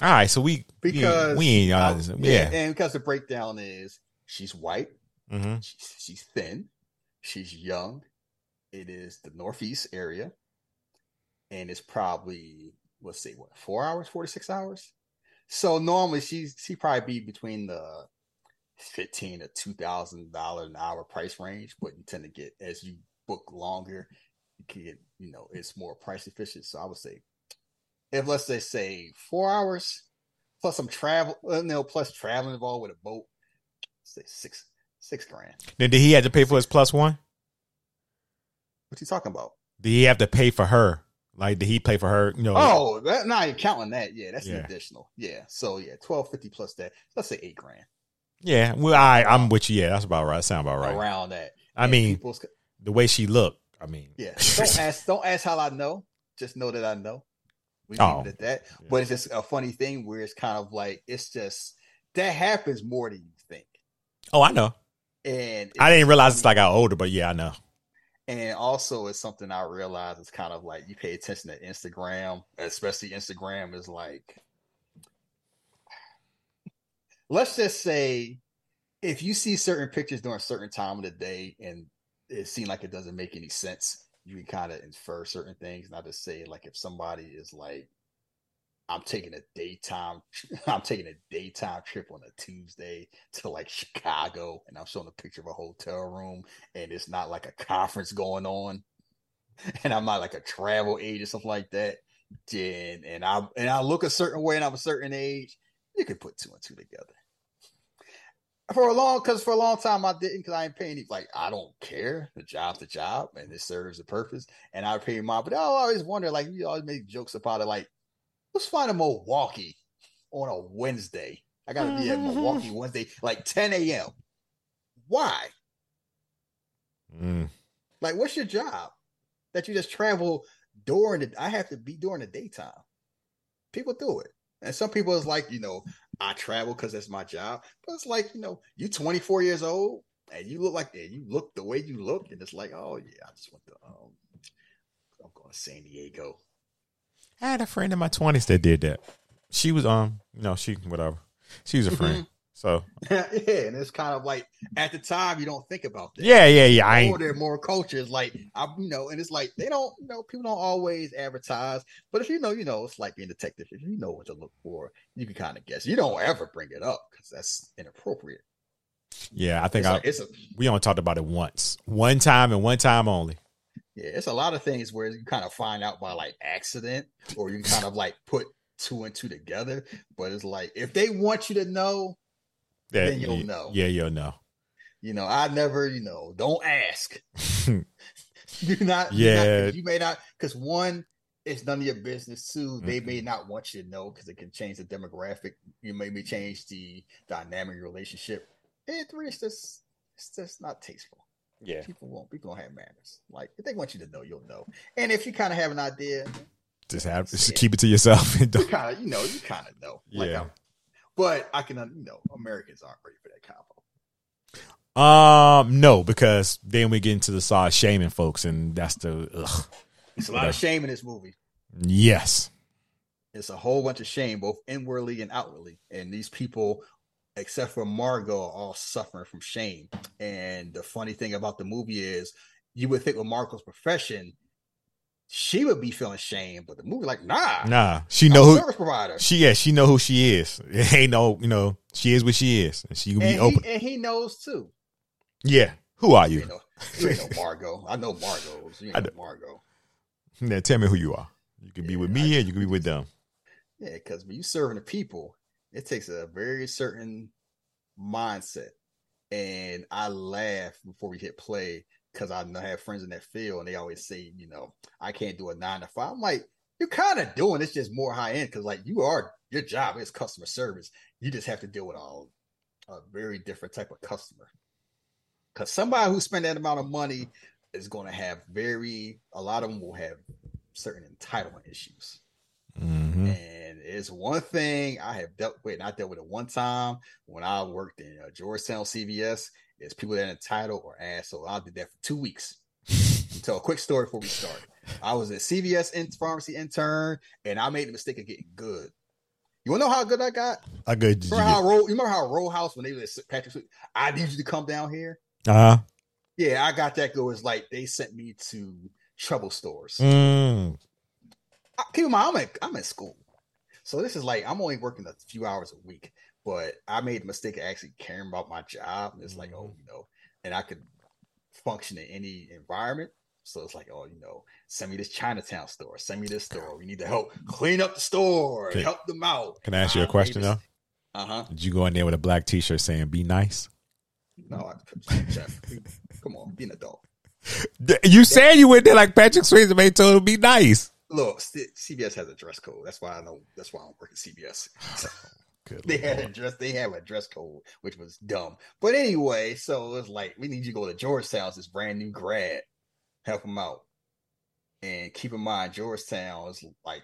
All right, so we because we, ain't uh, yeah. and because the breakdown is she's white, mm-hmm. she's, she's thin, she's young. It is the northeast area, and it's probably let's see, what four hours, forty six hours. So normally she's she probably be between the fifteen to two thousand dollar an hour price range, but you tend to get as you book longer, you can get you know it's more price efficient. So I would say if let's say say four hours plus some travel, uh, you know, plus traveling involved with a boat, say six six grand. Then did he have to pay for his plus one? What you talking about? Did he have to pay for her? Like did he pay for her? You know, oh, that not even counting that. Yeah, that's yeah. an additional. Yeah, so yeah, twelve fifty plus that. Let's say eight grand. Yeah, well, I I'm with you. Yeah, that's about right. Sound about right. Around that. I and mean, the way she looked. I mean, yeah. (laughs) Don't ask. Don't ask how I know. Just know that I know. We oh. leave it at that. Yeah. But it's just a funny thing where it's kind of like it's just that happens more than you think. Oh, I know. And I didn't realize it's like I got older, but yeah, I know. And also, it's something I realize it's kind of like you pay attention to Instagram, especially Instagram is like let's just say if you see certain pictures during a certain time of the day and it seems like it doesn't make any sense, you can kind of infer certain things. Not to say like if somebody is like, I'm taking a daytime, (laughs) I'm taking a daytime trip on a Tuesday to like Chicago, and I'm showing a picture of a hotel room, and it's not like a conference going on, (laughs) and I'm not like a travel agent or something like that. Then and I and I look a certain way, and I'm a certain age, you can put two and two together for a long because for a long time I didn't because I ain't paying like I don't care. The job's the job and it serves a purpose. And I pay my but I always wonder, like you always make jokes about it, like let's find a Milwaukee on a Wednesday. I gotta be at Milwaukee Wednesday, like 10 a.m. Why? Mm. Like, what's your job? That you just travel during the I have to be during the daytime. People do it. And some people is like, you know, I travel because that's my job. But it's like, you know, you 24 years old and you look like that. You look the way you look, and it's like, oh yeah, I just went to um I'm going to San Diego. I had a friend in my twenties that did that. She was um, you know, she whatever. She was a friend. So (laughs) yeah, and it's kind of like at the time you don't think about that. yeah, yeah, yeah. I ain't older, more cultures like I, you know, and it's like they don't, you know, people don't always advertise. But if you know, you know, it's like being a detective. If you know what to look for, you can kind of guess. You don't ever bring it up because that's inappropriate. yeah, I think It's, I like, it's a we only talked about it once. One time and one time only. Yeah, it's a lot of things where you kind of find out by like accident, or you kind of like put two and two together. But it's like if they want you to know, That, Then you'll know. Yeah, you'll know. you know, I never, you know, don't ask. (laughs) do not, do Yeah. not- you may not, because one, it's none of your business. Two, they may not want you to know because it can change the demographic. You maybe change the dynamic relationship. And three, it's just, it's just not tasteful. Yeah. People won't, people don't have manners. Like if they want you to know, you'll know. And if you kind of have an idea, Just have just keep it to yourself and you don't kind of, you know, you kind of know. Like Yeah. I'm- but I can, you know, Americans aren't ready for that combo. Um, no, because then we get into the side shaming folks, and that's the ugh. It's a lot of shame in this movie. yes, It's a whole bunch of shame, both inwardly and outwardly. And these people, except for Margot, all suffering from shame. And the funny thing about the movie is, you would think with Margot's profession, she would be feeling shame, but the movie like, nah, nah, she know who service provider. she yeah she know who she is. (laughs) It ain't no you know she is what she is, and she can be and, open. he, and he knows too. yeah, who are You you? ain't know, you know (laughs) Margot. I know Margot. You ain't I know know. Margot. Now tell me who you are. You can be with me, and you can be with them. Yeah, because when you serving the people, it takes a very certain mindset. And I laugh before we hit play because I have friends in that field, and they always say, you know, I can't do a nine to five. I'm like, you're kind of doing it's just more high end because, like, you are your job is customer service. You just have to deal with a, a very different type of customer. Because somebody who spend that amount of money is going to have very a lot of them will have certain entitlement issues. Hmm And it's one thing I have dealt with, and I dealt with it one time when I worked in uh, Georgetown CVS. Is people that are entitled or ass. So I did that for two weeks. (laughs) Tell a quick story before we start. I was a CVS in pharmacy intern, and I made the mistake of getting good. You want to know how good I got? I good. Remember how get, Roll? You remember how Road House when they was at Patrick? I need you to come down here. uh Yeah, I got that. Go. It's like they sent me to trouble stores. mm, keep in mind, I'm at I'm at school, so this is like I'm only working a few hours a week. But I made the mistake of actually caring about my job. And it's like, oh, you know, and I could function in any environment. So it's like, oh, you know, send me this Chinatown store, send me this store. We need to help clean up the store, Okay. help them out. Can I ask you a question though? Uh huh. Did you go in there with a black T-shirt saying "Be nice"? No, I, Jeff, come on, be an adult. (laughs) You said you went there like Patrick Swayze made told him be nice. Look, CVS has a dress code. That's why I know. That's why I don't work at CVS. (laughs) Good they had a dress. They have a dress code, which was dumb. But anyway, so it's like we need you to go to Georgetown, this brand new grad, help them out. And keep in mind, Georgetown is like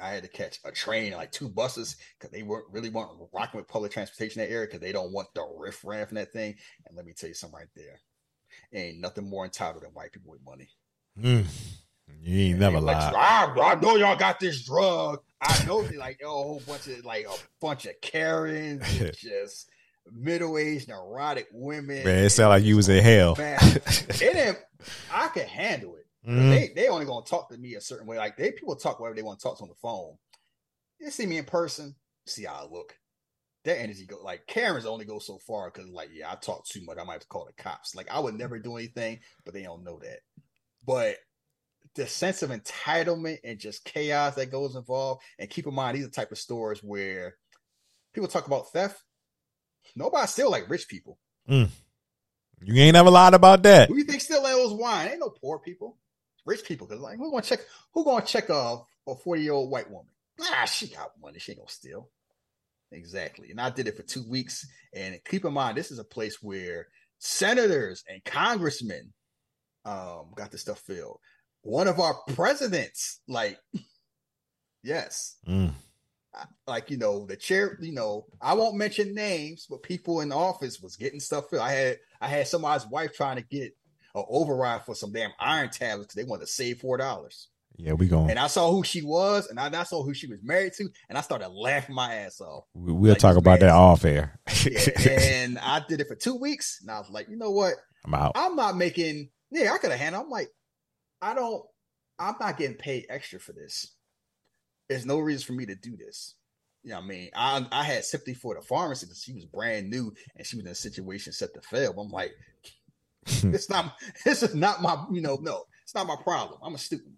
I had to catch a train, like two buses, because they weren't really weren't rocking with public transportation in that area because they don't want the riff raff in that thing. And let me tell you something right there, ain't nothing more entitled than white people with money. Mm. You ain't never They like, lied. I, I know y'all got this drug. I know they like a whole bunch of like a bunch of Karens, (laughs) just middle aged neurotic women. Man, it sounded like you was in hell. Man, (laughs) it didn't, I could handle it. Mhm. They they only gonna talk to me a certain way. Like they people talk whatever they want to talk to on the phone. You see me in person, see how I look. That energy go like Karen's only go so far because like yeah, I talk too much. I might have to call the cops. Like I would never do anything, but they don't know that. But the sense of entitlement and just chaos that goes involved, and keep in mind these are the type of stores where people talk about theft. Nobody still like rich people. You ain't ever lied about that. Who you think still owes wine? Ain't no poor people. Rich people. Cause like who gonna check who gonna check a a 40 year old white woman? Ah, she got money. She ain't gonna steal. Exactly. And I did it for two weeks. And keep in mind, this is a place where senators and congressmen um got this stuff filled. One of our presidents, like, yes, Mm. like you know the chair you know i won't mention names but people in the office was getting stuff filled i had i had somebody's wife trying to get an override for some damn iron tablets because they wanted to save four dollars Yeah, we going. and i saw who she was and I, I saw who she was married to and i started laughing my ass off We- We'll like talk about that off air. yeah, (laughs) and i did it for two weeks and i was like you know what I'm out. i'm not making yeah i could have handled i'm like i don't i'm not getting paid extra for this there's no reason for me to do this you know what I mean? I I had sympathy for the pharmacy because she was brand new and she was in a situation set to fail. But I'm like, (laughs) it's not this is not my, you know, no, it's not my problem. I'm a student.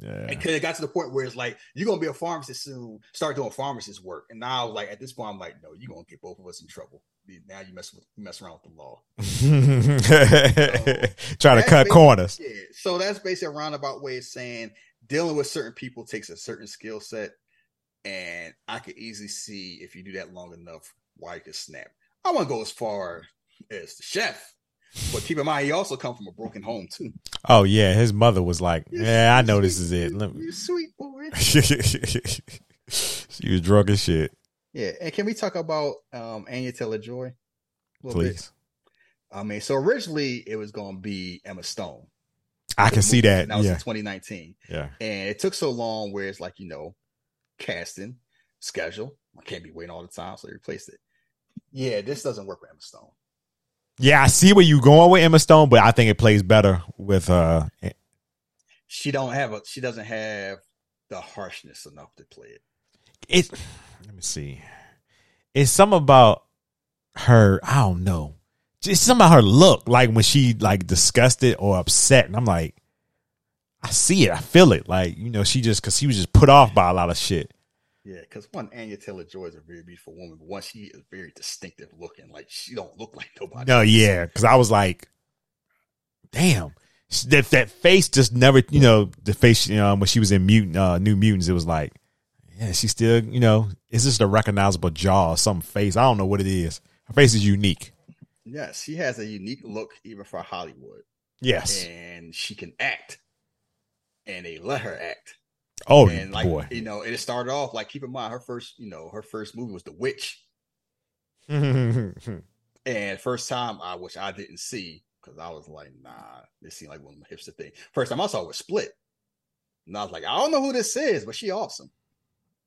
Yeah. And it got to the point where it's like, you're gonna be a pharmacist soon, start doing pharmacist work. And now like at this point, I'm like, no, you're gonna get both of us in trouble. Now you mess with mess around with the law. (laughs) Try to cut corners. Yeah. So that's basically a roundabout way of saying dealing with certain people takes a certain skill set. And I could easily see if you do that long enough why you could snap. I want to go as far as the chef. But keep in mind, he also come from a broken home too. Oh yeah, his mother was like, "Yeah, I know this is it." Let me- You sweet boy. (laughs) she was drunk as shit. Yeah. And can we talk about um Anya Taylor Joy? Please, I mean, so originally it was gonna be Emma Stone. I can see that. That was in 2019. yeah. And it took so long where it's like, you know, casting, schedule. I can't be waiting all the time, so they replaced it. Yeah, this doesn't work with Emma Stone. Yeah, I see where you going with Emma Stone, but I think it plays better with uh She don't have a she doesn't have the harshness enough to play it. It let me see. It's something about her, I don't know. Just something about her look, like when she like disgusted or upset. And I'm like, I see it, I feel it. Like, you know, she just cause she was just put off by a lot of shit. Yeah, because one, Anya Taylor Joy is a very beautiful woman, but one, she is very distinctive looking. Like she don't look like nobody. No, else. yeah, because I was like, damn, that that face just never, you know, the face, you know, when she was in mutant, uh, New Mutants, it was like, yeah, she still, you know, it's just a recognizable jaw or some face. I don't know what it is. Her face is unique. Yes, she has a unique look even for Hollywood, Yes. and she can act, and they let her act. Oh and like boy. you know, it started off like keep in mind her first, you know, her first movie was The Witch, (laughs) and first time I which I didn't see because I was like, nah, this seemed like one of the hipster thing. First time I saw it was Split, and I was like, I don't know who this is, but she awesome.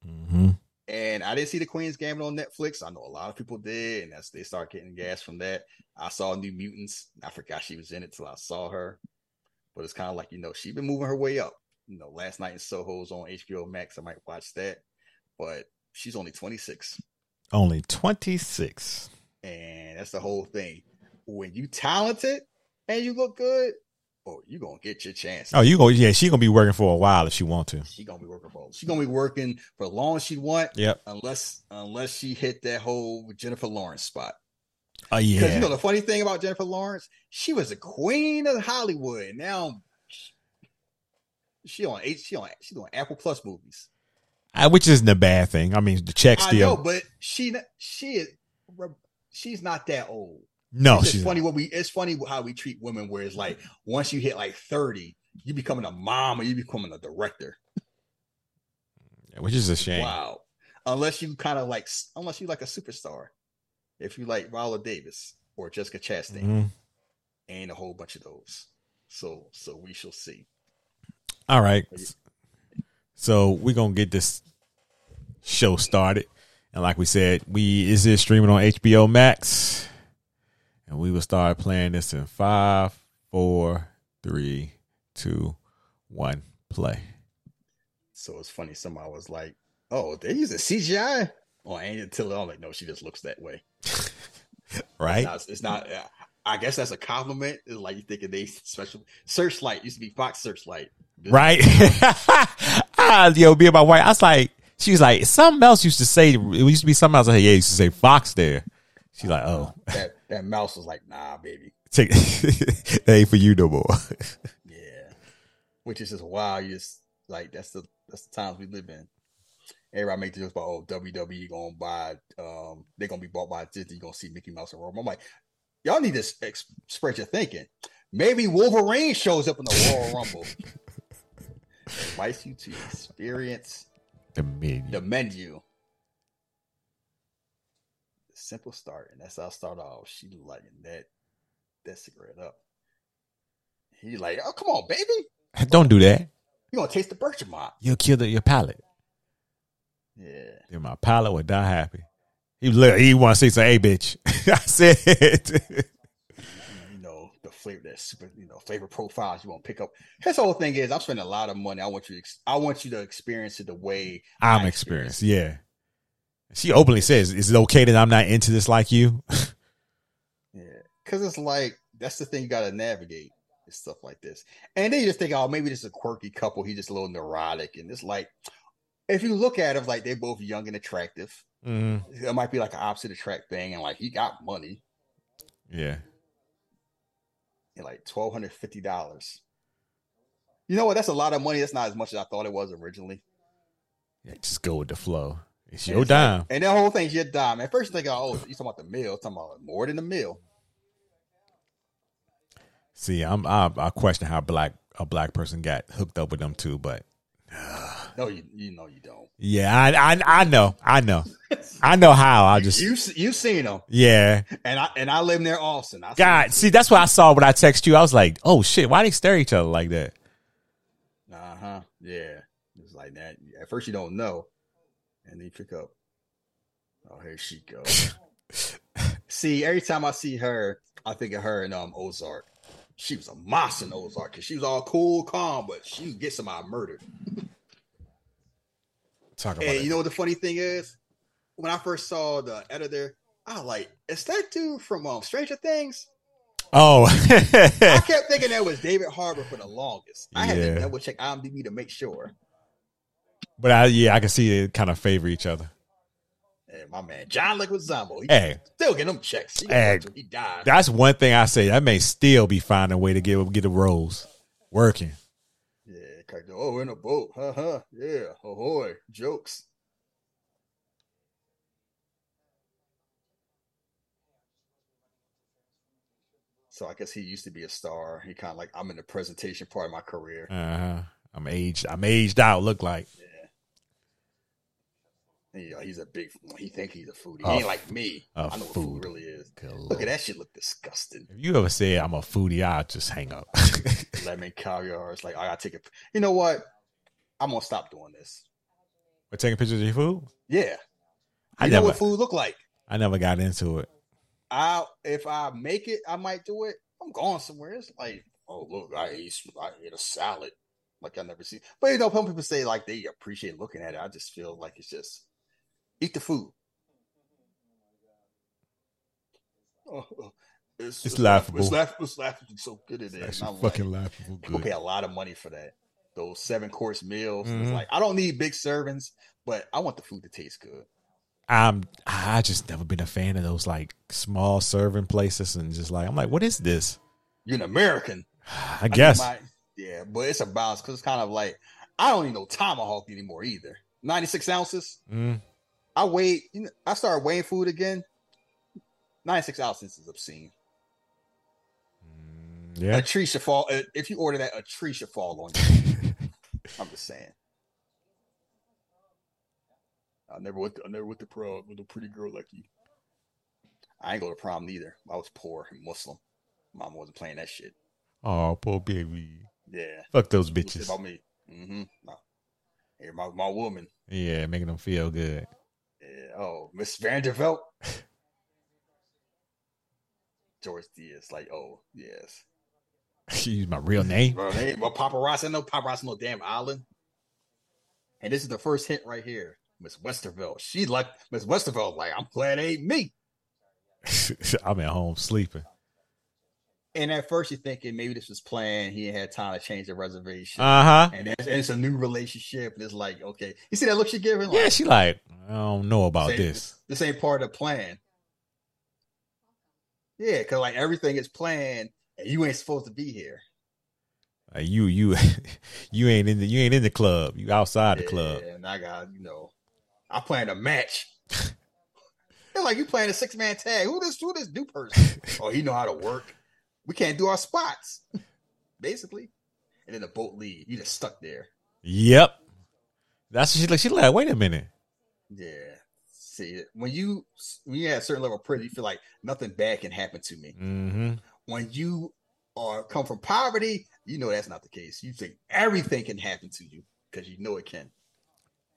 Mhm. And I didn't see the Queen's Gambit on Netflix. I know a lot of people did, and that's they start getting gas from that. I saw New Mutants. I forgot she was in it till I saw her. But it's kind of like you know she's been moving her way up. You know, last night in Soho's on HBO Max. I might watch that, but she's only 26, Only 26. and that's the whole thing. When you talented and you look good, oh, you gonna get your chance. Oh, you go, yeah, she gonna be working for a while if she want to. She gonna be working for. She gonna be working for as long as she want. Yep. Unless unless she hit that whole Jennifer Lawrence spot. Oh Because yeah. you know the funny thing about Jennifer Lawrence, she was the queen of Hollywood. Now she on H, she on she doing Apple Plus movies. Uh, which isn't a bad thing. I mean, the check I still. know, but she she is she's not that old. No, it's funny what we it's funny how we treat women. Where it's like once you hit like thirty, you becoming a mom or you becoming a director. which is a shame. Wow. Unless you kind of like unless you like a superstar, if you like Viola Davis or Jessica Chastain, Mhm. ain't a whole bunch of those. So so we shall see. All right. So we're gonna get this show started. And like we said, we is this streaming on HBO Max. And we will start playing this in five, four, three, two, one, play. So it's funny. Somebody was like, "Oh, they use a CGI." Oh, Anya Taylor. I'm like, no, she just looks that way. (laughs) Right? It's not. It's not uh, I guess that's a compliment. It's like you thinking they special Searchlight used to be Fox Searchlight. Right? (laughs) ah, yo, me and my wife, I was like, she was like, something else used to say, it used to be something else. I said, yeah, it used to say Fox there. She's like, oh, That that mouse was like, nah, baby. take, (laughs) that ain't for you no more. (laughs) Yeah. Which is just wild. You just like that's the that's the times we live in. Everybody make jokes about oh WWE gonna buy um they're gonna be bought by Disney. You're gonna see Mickey Mouse and Robo. I'm like, y'all need to ex- spread your thinking. Maybe Wolverine shows up in the Royal (laughs) Rumble. Invites you to experience the menu. the menu. Simple start, and that's how I start off. She lighting that that cigarette up. He like, oh come on, baby, (laughs) Don't do that. you gonna taste the Bergamot? You'll kill the, your palate. Yeah, Then my palate would die happy. He look, he want to say, "Say, hey, bitch." (laughs) I said, mm-hmm. you know the flavor, that super, you know, flavor profiles you want to pick up. His whole thing is, I'm spending a lot of money. I want you, to, ex- I want you to experience it the way I'm experienced. Yeah. She openly says, "Is it okay that I'm not into this like you?" (laughs) Yeah, because it's like that's the thing you got to navigate is stuff like this, and then you just think, oh, maybe this is a quirky couple. He's just a little neurotic, and it's like if you look at it, like they're both young and attractive. mm It might be like an opposite attract thing, and like he got money, Yeah. and like twelve hundred fifty dollars. You know what? That's a lot of money. That's not as much as I thought it was originally. yeah. Just go with the flow. It's And your it's like- dime. and that whole thing's your dime. At first, you think, oh, you talking about the meal? Talking about more than the meal. See, I'm I, I question how black a black person got hooked up with them too, but (sighs) No, you you know you don't. yeah, I I, I know, I know, I know how. I just You you seen them, yeah. and I and I live near Austin. I God, see, that's what I saw when I text you. I was like, oh shit, why they stare at each other like that? Uh huh. Yeah. It's like that. At first you don't know. And then you pick up. Oh, here she goes. see, every time I see her, I think of her in um Ozark. She was a moss in Ozark because she was all cool, calm, but she would get somebody murdered. Talk about And it. you know what the funny thing is? When I first saw the editor, I was like, is that dude from um, Stranger Things? oh, I (laughs) kept thinking that was David Harbour for the longest. I had Yeah. to double check IMDb to make sure. But I yeah, I can see it kind of favor each other. And my man, John Leguizamo, he Hey, still get them checks. He, Hey. he died. that's one thing I say. That may still be finding a way to get get the roles working. Yeah, kind of, oh, in a boat. Ha ha. Yeah. Ahoy. Jokes. So I guess he used to be a star. He kind of like, I'm in the presentation part of my career. Uh-huh. I'm aged. I'm aged out. Look like you know, he's a big, he think he's a foodie. He ain't like me. I know what food. really is. Good Look Lord. at that shit look disgusting. If you ever say I'm a foodie, I'll just hang up. (laughs) Lemon caviar. It's like, I gotta take it. You know what? I'm gonna stop doing this. We're taking pictures of your food. Yeah. I You know never, what food look like. I never got into it. I if I make it, I might do it. I'm going somewhere. It's like, oh look, I ate I ate a salad. Like I never see. But you know, some people say like they appreciate looking at it. I just feel like it's just eat the food. (laughs) Oh, oh, It's laughable. It's laughable. It's laughable. It's so good at there. That's I'm fucking like, laughable. people Good. pay a lot of money for that. Those seven course meals. And It's like I don't need big servings, but I want the food to taste good. I'm. I just never been a fan of those like small serving places and just like I'm like, what is this? You're an American. I I guess. my- yeah, but it's a balance because it's kind of like I don't need no tomahawk anymore either. 96 ounces. Mm, I weighed, you know, I started weighing food again. 96 ounces is obscene. yeah. A tree should fall. uh, If you order that, a tree should fall on you. (laughs) I'm just saying. I never went. To, I never went to prom with a pretty girl like you. I ain't go to prom neither. I was poor and Muslim. Mom wasn't playing that shit. Oh, poor baby. Yeah. Fuck those bitches. about me. Mm-hmm. No. Hey, my my woman. Yeah, making them feel good. Oh, Miss Vanderbilt. (laughs) George Diaz, like, oh yes. (laughs) She used my real name. Bro, they, well, paparazzi, no paparazzi, no damn island. And this is the first hint right here. Miss Westerville. She like Miss Westerville, like, I'm glad it ain't me. (laughs) I'm at home sleeping. And at first you're thinking maybe this was planned. He had time to change the reservation. Uh huh. and, it's, and it's a new relationship. And it's like, okay. You see that look she giving? Like, Yeah, she like, I don't know about this ain't- this. This ain't part of the plan. Yeah, because like everything is planned and you ain't supposed to be here. Like, you you (laughs) you ain't in the you ain't in the club. You outside the club. And I got, you know, I planned a match. (laughs) It's like you playing a six man tag. Who this who this new person? (laughs) oh, he know how to work. We can't do our spots. Basically. And then the boat leave. You just stuck there. Yep. That's what she like. She like, wait a minute. Yeah. See, when you when you have a certain level of privilege, you feel like nothing bad can happen to me. Mm-hmm. When you are come from poverty, you know that's not the case. You think everything can happen to you because you know it can.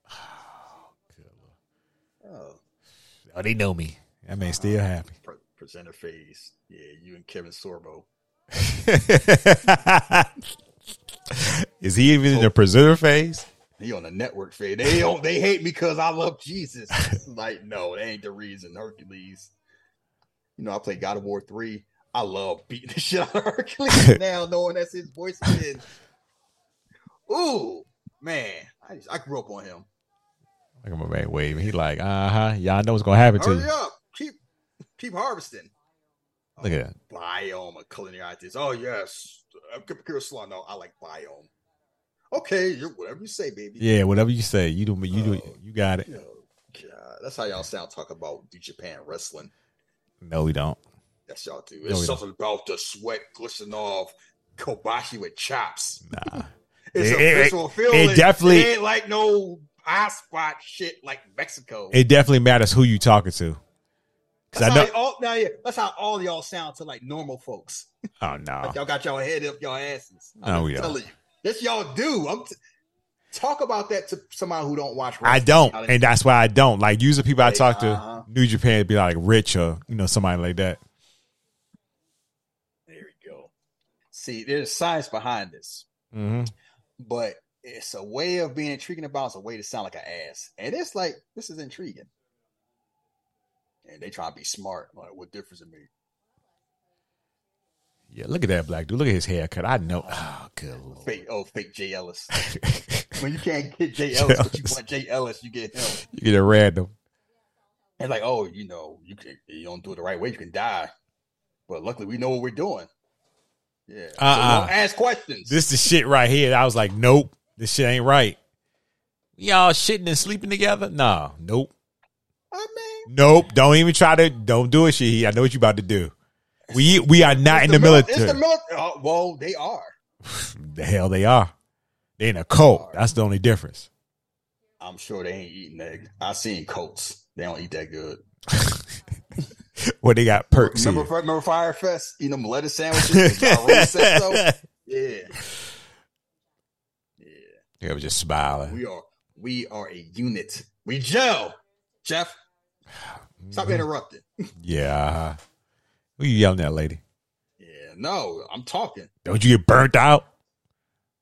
(sighs) Oh, Oh, they know me. That man still happy. pre- presenter phase. Yeah, you and Kevin Sorbo. (laughs) Is he even in the presenter phase? He on the network phase. They don't. They hate me because I love Jesus. (laughs) like, no, that ain't the reason. Hercules. You know, I played God of War three. I love beating the (laughs) shit out of Hercules now, knowing that's his voice again. Ooh, man, I, just, I grew up on him. Look at my man waving. He like, uh huh. Y'all know what's gonna happen to Hurry you. up, keep harvesting. Look at that. biome a culinary artist. Oh yes, uh, I'm curious. No, I like biome. Okay, you're, whatever you say, baby. Yeah, whatever you say, you do. You do. Oh. You got it. God, that's how y'all sound. Talk about New Japan wrestling. No, we don't. That's y'all do. No, It's we something about the sweat glistening off Kobashi with chops. Nah. (laughs) It's It- a it- visual feeling. it definitely- it ain't like no high spot shit like Mexico. It definitely matters who you talking to. I how know. all, now, yeah, that's how all y'all sound to like normal folks. Oh no. Like y'all got y'all head up y'all asses. No, I'm we don't. telling you. That's y'all do. I'm t- talk about that to somebody who don't watch. I don't, and that's why I don't. Like usually people I talk to, Uh-huh. New Japan be like Rich or you know somebody like that. There we go. See, there's science behind this, Mm-hmm. but it's a way of being intriguing about. It's a way to sound like an ass, and it's like this is intriguing. And they try to be smart. Like, what difference it make? Yeah, look at that black dude. Look at his haircut. I know. Oh, ah, good lord. Fake, oh, fake Jay Ellis. (laughs) when you can't get Jay Ellis, but you want Jay Ellis, you get him. you get a random. And like, oh, you know, you can you don't do it the right way, you can die. But luckily, we know what we're doing. Yeah. So Uh-uh. don't ask questions. This the shit right here. I was like, nope, this shit ain't right. Y'all shitting and sleeping together? Nah, nope, I mean, nope. Don't even try to. Don't do it, shit. I know what you about to do. We we are not in the, mil- military. It's the military. Oh, well, they are. (sighs) the hell they are. They in a cult. That's the only difference. I'm sure they ain't eating that. I seen Colts. They don't eat that good. (laughs) What they got perks. Remember, here. remember Fyre Fest? Eating them lettuce sandwiches. (laughs) Yeah. Yeah. They was just smiling. We are we are a unit. We gel. Jeff, stop Mm-hmm. interrupting. (laughs) Yeah. Who you yelling at, lady? Yeah, no, I'm talking. Don't you get burnt out?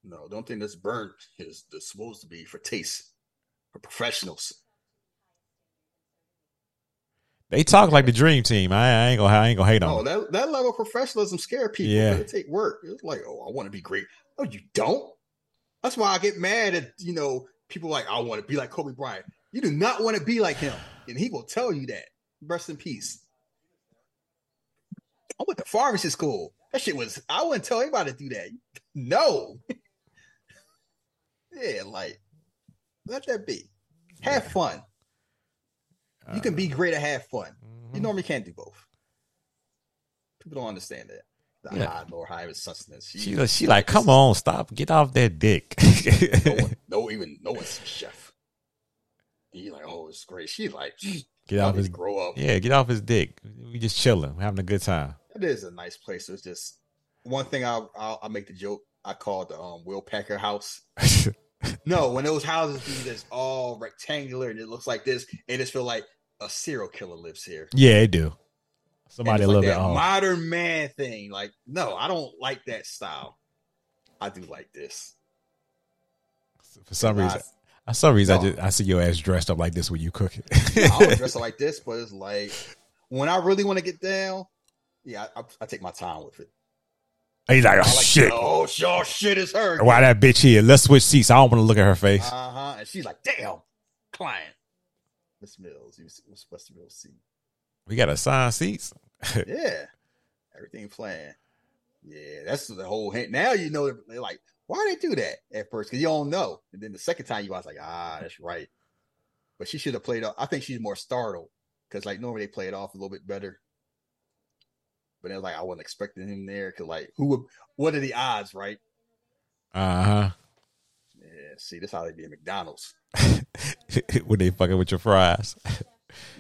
No, don't think this burnt is supposed to be for taste for professionals. They talk like the dream team. I, I ain't gonna I ain't gonna hate on No, them. that that level of professionalism scare people. Yeah. It take work. It's like, oh, I want to be great. No, you don't. That's why I get mad at you know people like I want to be like Kobe Bryant. You do not want to be like him, and he will tell you that. Rest in peace. I went to pharmacy school. That shit was. I wouldn't tell anybody to do that. No. (laughs) yeah, like let that be. Have fun. You can be uh, great at have fun. You mm-hmm. normally can't do both. People don't understand that. The Yeah. high is sustenance. She she like, come on, stop, get off that dick. no one, no (laughs) even no one's a chef. He like, oh, it's great. She like, Get off his grow up. yeah, get off his dick. We just chilling, We're having a good time. It is a nice place. It's just one thing. I'll, I'll I'll make the joke. I call it the um, Will Packer House. (laughs) No, when those houses be this all rectangular and it looks like this, it just feel like a serial killer lives here. Yeah, it do. Somebody a it's little like that off. modern man thing. Like, no, I don't like that style. I do like this. For some I- reason, for some reason, I just I see your ass dressed up like this when you cook it. I don't dress it like this, but it's like when I really want to get down, yeah, I, I, I take my time with it. He's like, oh, like, shit. oh, sure, shit is her. Why that bitch here? Let's switch seats. I don't want to look at her face. Uh huh. And she's like, damn, client. Miss Mills, you was supposed to be able to see. we got assigned seats. (laughs) Yeah, everything playing. Yeah, that's the whole hint. Now you know they're like, why did they do that at first? Because you don't know. And then the second time you was like, ah, that's right. But she should have played off. I think she's more startled because like normally they play it off a little bit better. But it was like I wasn't expecting him there because like who would? What are the odds, right? Uh huh. Yeah, see, this how they be at McDonald's. (laughs) when they fucking with your fries. (laughs)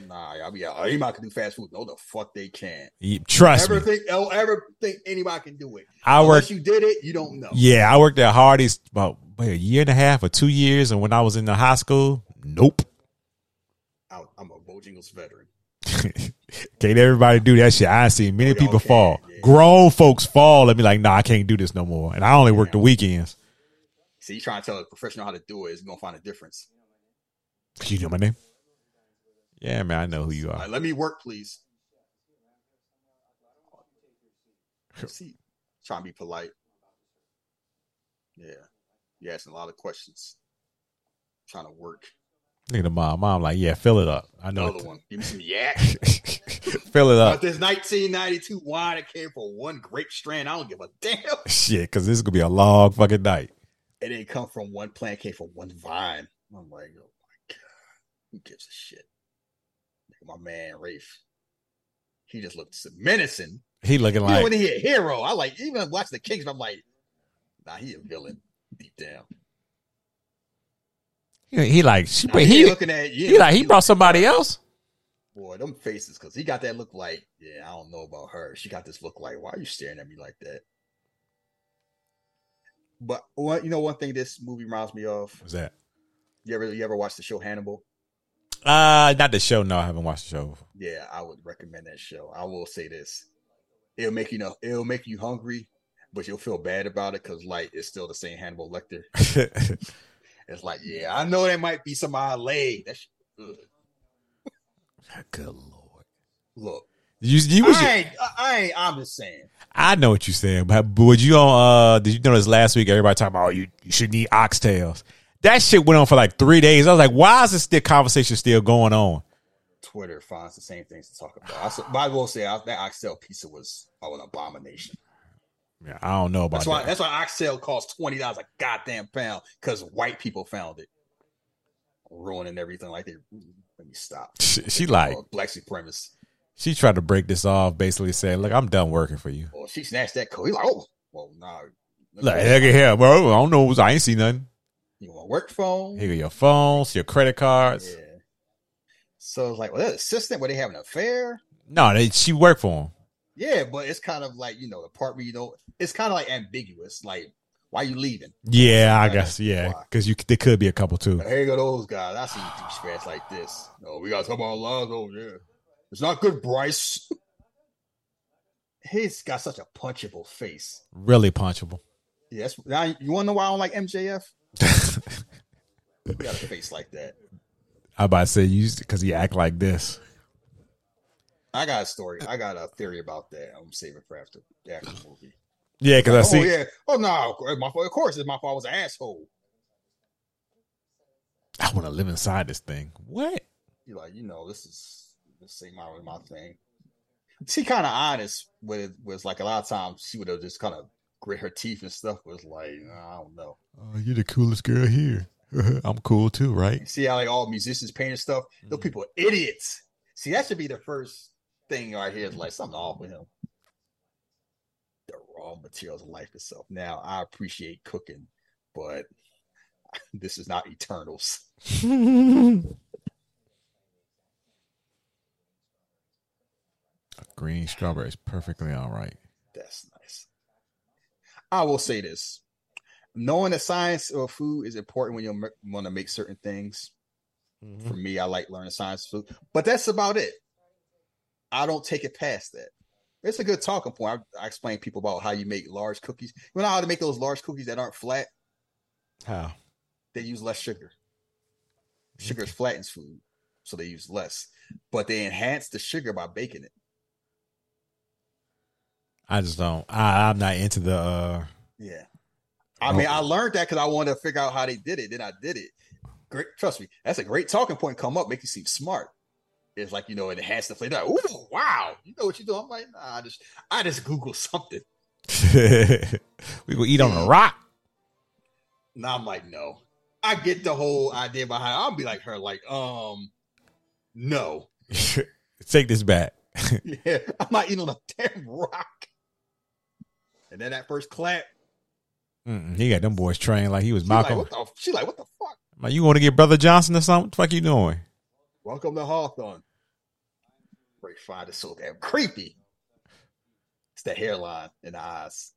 Nah, be out. Anybody can do fast food. No, the fuck they can. You- Trust ever me. think? I'll oh, ever think anybody can do it? I Unless worked. you did it, you don't know. Yeah, I worked at Hardee's about wait, a year and a half or two years, and when I was in the high school, nope. I, I'm a Bojangles veteran. (laughs) Can't everybody do that shit? I see many Oh, people can, fall. yeah. Grown folks fall and be like, nah, I can't do this no more. And I only work the weekends. See, you trying to tell a professional how to do it is gonna find a difference. You know my name? Yeah, man, I know who you are. Like, let me work, please. See, trying to be polite. Yeah, you asking a lot of questions. Trying to work. Look at the mom. Mom, like, yeah, fill it up. I know. Another one. Give me some yak. (laughs) fill it But up. this 1992 wine that came for one grape strand, I don't give a damn. (laughs) Shit, because this is gonna be a long fucking night. It didn't come from one plant, it came from one vine. I'm like, oh my god, who gives a shit? My man Rafe, he just looked menacing. He looking You know, like when he a hero, I like even watch the Kings. I'm like, nah, he a villain deep down. he, he like Nah, you he looking at you. he like he brought somebody else. boy them faces because he got that look like yeah. I don't know about her. She got this look like why are you staring at me like that? But what you know, one thing this movie reminds me of. What's that? You ever you ever watch the show Hannibal? Uh not the show. No, I haven't watched the show. Yeah, I would recommend that show. I will say this: it'll make you know it'll make you hungry, but you'll feel bad about it because like it's still the same Hannibal Lecter. (laughs) It's like, yeah, I know that might be some odd leg. That's good. Good lord. Look, You you was I ain't, I ain't. I'm just saying. I know what you're saying, but but would you on uh did you notice last week everybody talking about oh you, you should eat oxtails? That shit went on for like three days. I was like, why is this still conversation still going on? Twitter finds the same things to talk about. I, but I will say I, that oxtail pizza was oh, an abomination. Yeah, I don't know about That's why. that. That's why oxtail costs twenty dollars a goddamn pound because white people found it, ruining everything. Like they let me stop. She, she like black supremacist. she tried to break this off, basically saying, "Look, I'm done working for you." Well, she snatched that coat. He's like, oh, well, nah. Look, look at bro. I don't know. I ain't see nothing. You want work phone? Here go your phones, your credit cards. Yeah. So it's like, well, that assistant, were they having an affair? No, they, she worked for him. Yeah, but it's kind of like you know the part where you know it's kind of like ambiguous. Like, why are you leaving? Yeah, I guess. Yeah, because you there could be a couple too. But here go those guys. I see douchebags (sighs) like this. Oh, we gotta talk about. Oh yeah, it's not good, Bryce. (laughs) He's got such a punchable face. Really punchable. Yes. now you want to know why I don't like MJF? He got a face like that. I about to say you because he act like this. I got a story. I got a theory about that. I'm saving for after after the movie. Yeah, because I oh see. yeah. Oh no. Of course, my fault. Of course, it's my fault. I was an asshole. I want to live inside this thing. What? You're like, you know, this is this ain't my my thing. She kind of honest with it. Was like a lot of times she would have just kind of grit her teeth and stuff. Was like, I don't know. Oh, you're the coolest girl here. (laughs) I'm cool too, right? See how like all musicians painting stuff. Those Mm. people are idiots. See, that should be the first thing right here. Is like something off with him. The raw materials of life itself. Now I appreciate cooking, but (laughs) this is not Eternals. (laughs) A green strawberry is perfectly all right. That's. I will say this. knowing the science of food is important when you want to make certain things. Mm-hmm. For me, I like learning science of food, but that's about it. I don't take it past that. It's a good talking point. I, I explain people about how you make large cookies. You know how to make those large cookies that aren't flat? How? They use less sugar. Sugar flattens food, so they use less. But they enhance the sugar by baking it. I just don't. I, I'm not into the. uh Yeah. I mean, I learned that because I wanted to figure out how they did it. Then I did it. Great, trust me, that's a great talking point. Come up, make you seem smart. It's like you know, it enhances the flavor. Ooh, wow, you know what you're doing? I'm like, nah, I just, I just Google (laughs) something. (laughs) we gonna eat on a rock. Now I'm like, no. I get the whole idea behind. I'll be like her, like, um, no. (laughs) Take this back. yeah, I'm not eating on a damn rock. And then that first clap, Mm-mm, he got them boys trained like he was she like, Malcolm. what the? She like, what the fuck? like, you want to get Brother Johnson or something? What the fuck you doing? Welcome to Hawthorne. Ralph Fiennes is so damn creepy. It's the hairline and the eyes.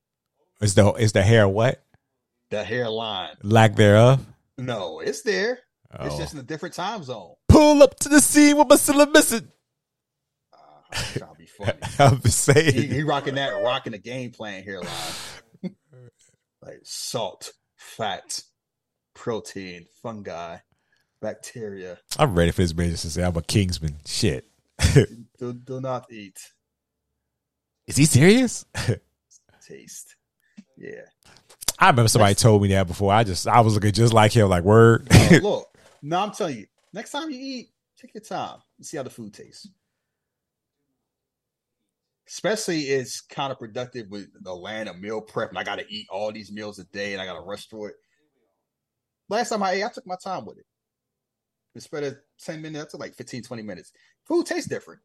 Is the is the hair what? The hairline. Lack thereof. No, it's there. It's Oh. just in a different time zone. Pull up to the scene with my cylinder missing. Trying to be funny. (laughs) I'm just saying. he, he rocking that, rocking the game plan hairline. (laughs) like salt, fat, protein, fungi, bacteria. I'm ready for this business to say I'm a Kingsman. Shit. (laughs) Do, do not eat. Is he serious? Taste. Yeah. I remember somebody told me that before. I just I was looking just like him, like word. Uh, look, no, I'm telling you, next time you eat, take your time and see how the food tastes. Especially it's kind of productive with the land of meal prep, and I got to eat all these meals a day, and I got to rush through it. Last time I ate, I took my time with it. Instead of 10 minutes, I took like 15, 20 minutes. Food tastes different.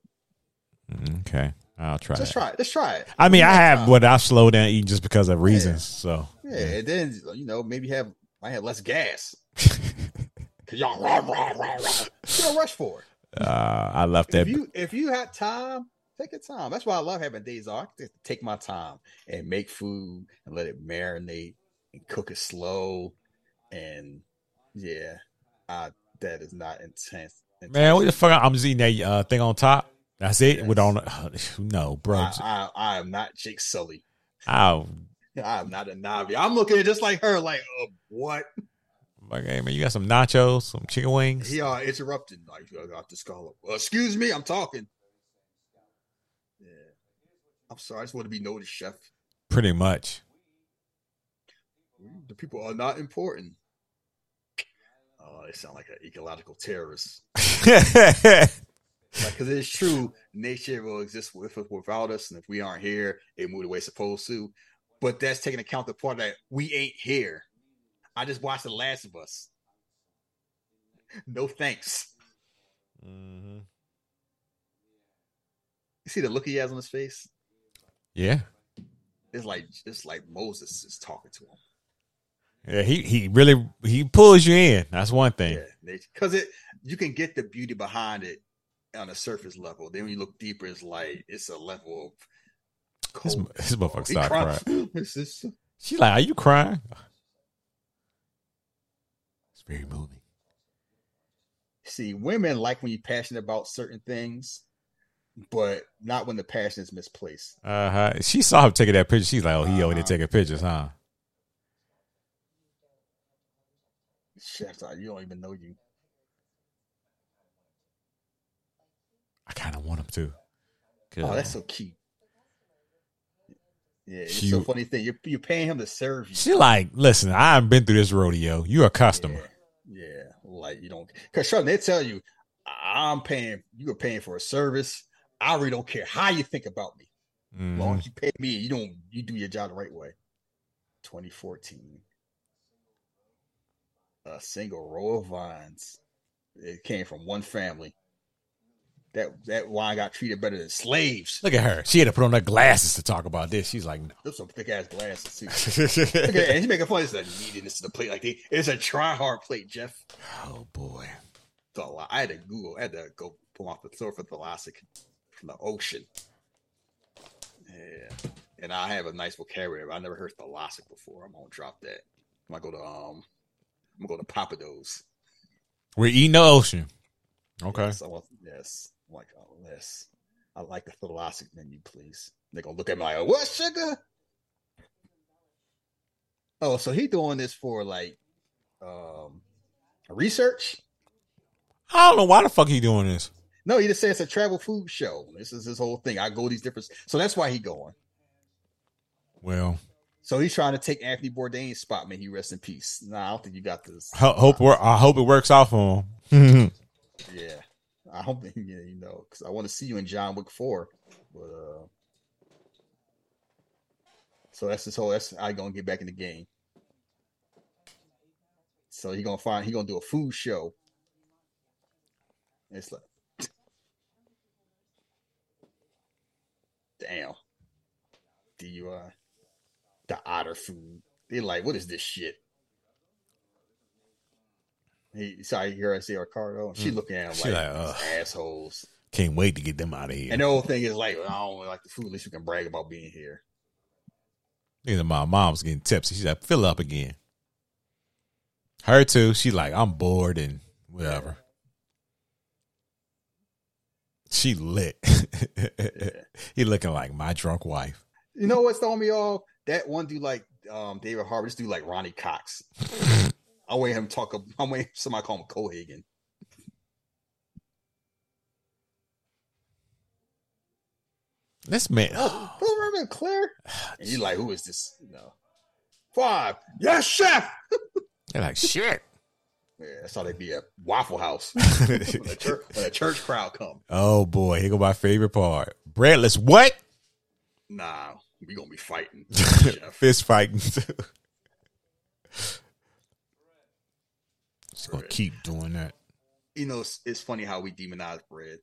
okay, I'll try. Let's try it. Let's try it. I mean, I have what I slowed down eating just because of reasons. So Yeah, and then you know maybe have I have less gas (laughs) because y'all rah, rah, rah, rah. You don't rush for it. uh, I left that. if you if you had time, take your time. That's why I love having days off. I get take my time and make food and let it marinate and cook it slow. And yeah, uh, that is not intense. Man, what the fuck? I'm just eating that uh, thing on top. That's it. Yes. With on (sighs) no, bro. I, I, I am not Jake Sully. Oh, I'm not a Na'vi. I'm looking at just like her, like, uh, what? like, hey man, you got some nachos, some chicken wings. He uh, interrupted. Like, I got this call. Uh, excuse me, I'm talking. I'm sorry. I just want to be known as chef. Pretty much. The people are not important. Oh, they sound like an ecological terrorist. (laughs) Like, because it's true, nature will exist with us without us, and if we aren't here, it moved the way it's supposed to. But that's taking account the part that we ain't here. I just watched The Last of Us. No thanks. Mm-hmm. You see the look he has on his face? Yeah, It's like it's like Moses is talking to him. yeah. He he really he pulls you in. That's one thing. Yeah, because it you can get the beauty behind it on a surface level. Then when you look deeper, it's like it's a level of This, cold. this motherfucker He started crying. (laughs) just- She like, are you crying? It's very moving. See, women like when you're passionate about certain things, but not when the passion is misplaced. Uh huh. She saw him taking that picture. She's like, oh, he over there Uh-huh. taking pictures, huh? Chef's like, you don't even know you. I kind of want him to. Oh, that's so cute. Yeah, it's She- so funny thing. You're, you're paying him to serve you. She like, listen, I haven't been through this rodeo. You're a customer. Yeah, yeah. Like you don't, because Sean, they tell you, I'm paying. You are paying for a service. I really don't care how you think about me. As long Mhm. as you pay me, you don't. You do your job the right way. 2014. A single row of vines. It came from one family. That that wine got treated better than slaves. Look at her. She had to put on her glasses to talk about this. She's like, no. Those some thick ass glasses too. (laughs) At and she's making fun. It's a neediness to the plate. Like they, it's a try hard plate, Jeff. oh boy. I had to Google. I had to go pull off the surfer thoracic from the ocean. Yeah, and I have a nice vocabulary. I never heard thoracic before. I'm gonna drop that. I'm gonna go to um, I'm gonna go to Pappadeaux. We're eating the ocean. Okay. Yes, I want, yes. I'm like, oh, yes. I like the thoracic menu, please. They're gonna look at me like, what sugar? Oh, so he doing this for like um research? I don't know why the fuck he doing this. No, he just said it's a travel food show. This is his whole thing. I go these different so that's why he going. Well, So he's trying to take Anthony Bourdain's spot, man. He rest in peace. Nah, I don't think you got this. ho- hope we're, I hope it works out for him. (laughs) Yeah. I hope (laughs) yeah, you know, because I want to see you in John Wick 4. But uh so that's his whole that's I gonna get back in the game. So he gonna find he gonna do a food show. It's like damn. DUI. The otter food. They like, what is this shit? He sorry, you hear I say Ricardo. And she Mm. looking at him She like, like, assholes. Can't wait to get them out of here. And the whole thing is like, I don't like the food. At least you can brag about being here. Either my mom's getting tipsy. She's like, fill up again. Her too. She like, I'm bored and whatever. She lit. (laughs) (laughs) he looking like my drunk wife. You know what's throwing me off? That one dude like um David Harbour, this dude like Ronny Cox. (laughs) I wait him talk. I wait somebody call him Cohaagen. This man, (gasps) Oh, Robin Claire. And you like, who is this? You know, five. Yes, chef. (laughs) they're like shit. Yeah, that's how they be at Waffle House (laughs) when, the church, when the church crowd come. oh boy, here go my favorite part. Breadless what? Nah, we gonna be fighting. (laughs) Fist fighting. She's gonna keep doing that. You know, it's, it's funny how we demonize bread.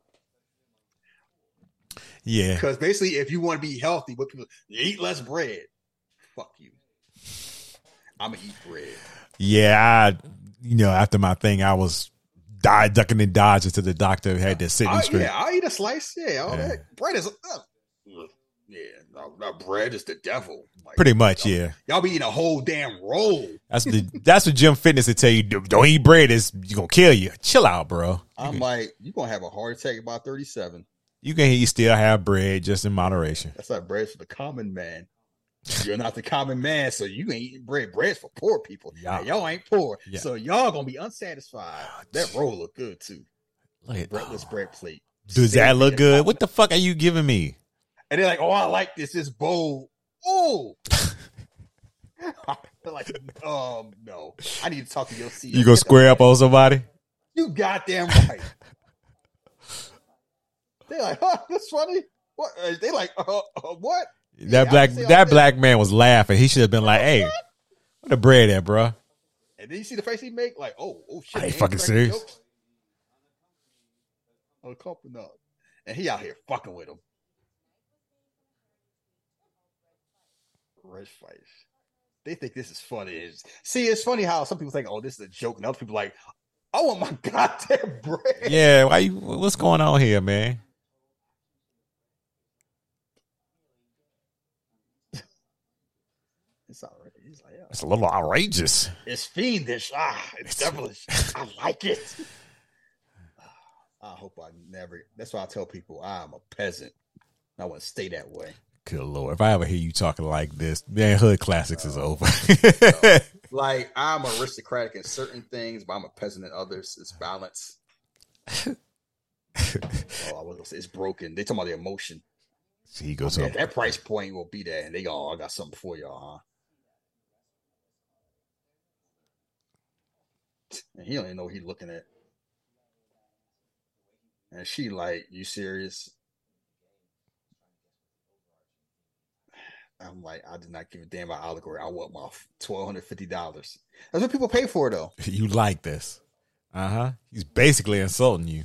Yeah. Because basically, if you want to be healthy, what people you eat less bread. Fuck you. I'm gonna eat bread. Yeah, I, you know, after my thing, I was die ducking and dodging to the doctor had to sit I, straight. yeah, I'll eat a slice. Yeah, all Yeah. that bread is. Uh, yeah, no, no, bread is the devil. Like, Pretty much, y'all- yeah. Y'all be eating a whole damn roll. That's the that's what Jim Fitness would tell you. "Don't- eat bread; it's you gonna kill you. Chill out, bro. I'm like, you gonna have a heart attack about 37. You can you still have bread just in moderation. That's like bread for the common man. You're not the common man, so you ain't eating bread. Bread's for poor people. Yeah. And y'all ain't poor, Yeah. so y'all gonna be unsatisfied. That roll look good too. Look at- Breadless bread plate. Does that look good? What the fuck are you giving me? And they're like, "Oh, I like this. This bowl. Oh." (laughs) They're like, um, no. I need to talk to your CEO. You gonna square up on somebody? You goddamn right. (laughs) They're like, huh, that's funny. What? Uh, They like, uh, uh, what? That black that black man was laughing. He should have been like, "Hey, what the bread at, bro?" And then you see the face he make, like, oh, oh shit. I ain't fucking serious. jokes. Oh, couple no. And he out here fucking with him. Red fight. They think this is funny. It's- See, it's funny how some people think, oh, this is a joke, and other people like, I want my (laughs) goddamn bread. Yeah, why you? What's going on here, man? It's all right. He's like, yeah. It's a little outrageous. It's fiendish. Ah, it's devilish. (laughs) I like it. I hope I never. That's why I tell people I'm a peasant. I want to stay that way. Good lord, if I ever hear you talking like this, man, Hood Classics is over. (laughs) Like I'm aristocratic in certain things, but I'm a peasant in others. It's balance. (laughs) oh, I was gonna say it's broken. They talking about the emotion. he goes Yeah, up. that price point will be there, and they go, oh, I got something for y'all, huh? And he don't even know what he's looking at. And she like, you serious? I'm like, I did not give a damn about allegory. I want my twelve hundred fifty dollars. That's what people pay for, though. (laughs) You like this? Uh huh. He's basically insulting you.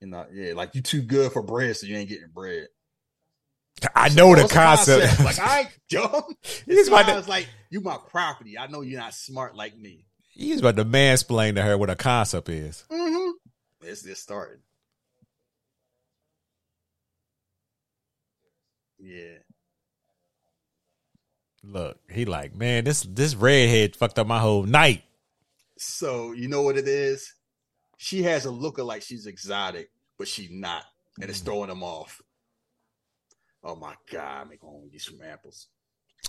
You know, yeah, like you too good for bread, so you ain't getting bread. I know the What's concept. Like I ain't dumb. He's about I to, was like, you my property. I know you're not smart like me. He's about to mansplain to her what a concept is. Mm-hmm. It's just started. Yeah. Look, he like, man, this this redhead fucked up my whole night. So you know what it is? She has a look of like she's exotic, but she's not, and it's throwing him off. Oh my god, I'm going to get some apples.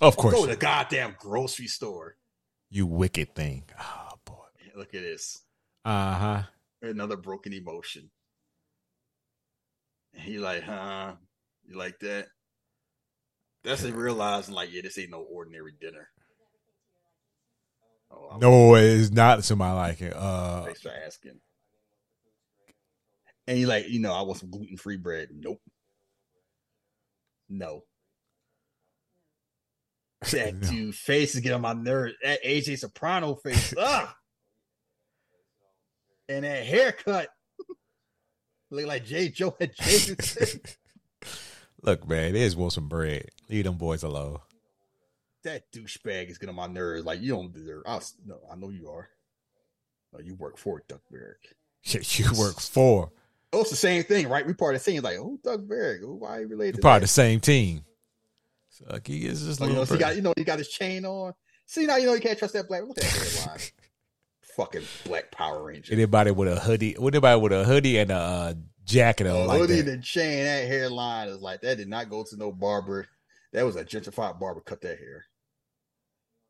Of course, Go to the goddamn grocery store. You wicked thing. Oh boy. Look at this. Uh huh. Another broken emotion. And he like, huh? You like that? That's it realizing like, yeah, this ain't no ordinary dinner. Oh, No, it's not somebody like it. Uh, Thanks for asking. And you like, you know, I want some gluten free bread. Nope. No. That No. dude face is getting on my nerves. That AJ Soprano face. (laughs) ah. And that haircut. Look like J. Joe had Jason. (laughs) look, man, there's want some bread. Leave them boys alone. that douchebag is getting on my nerves. Like you don't deserve. I was, no, I know you are. No, you work for Doug Berg. (laughs) Shit, you work for. Oh, it's the same thing, right? We part of the thing. Like, oh, Doug Berg. Oh, why he related? You're to part of the same team. So like, he is just Oh, you know, he got you know he got his chain on. See now you know you can't trust that black. Look at that hairline. Fucking black Power Ranger. Anybody with a hoodie, anybody with a hoodie and a uh, jacket on like hoodie that. and chain, that hairline is like that. Did not go to no barber. That was a gentrified barber. Cut that hair.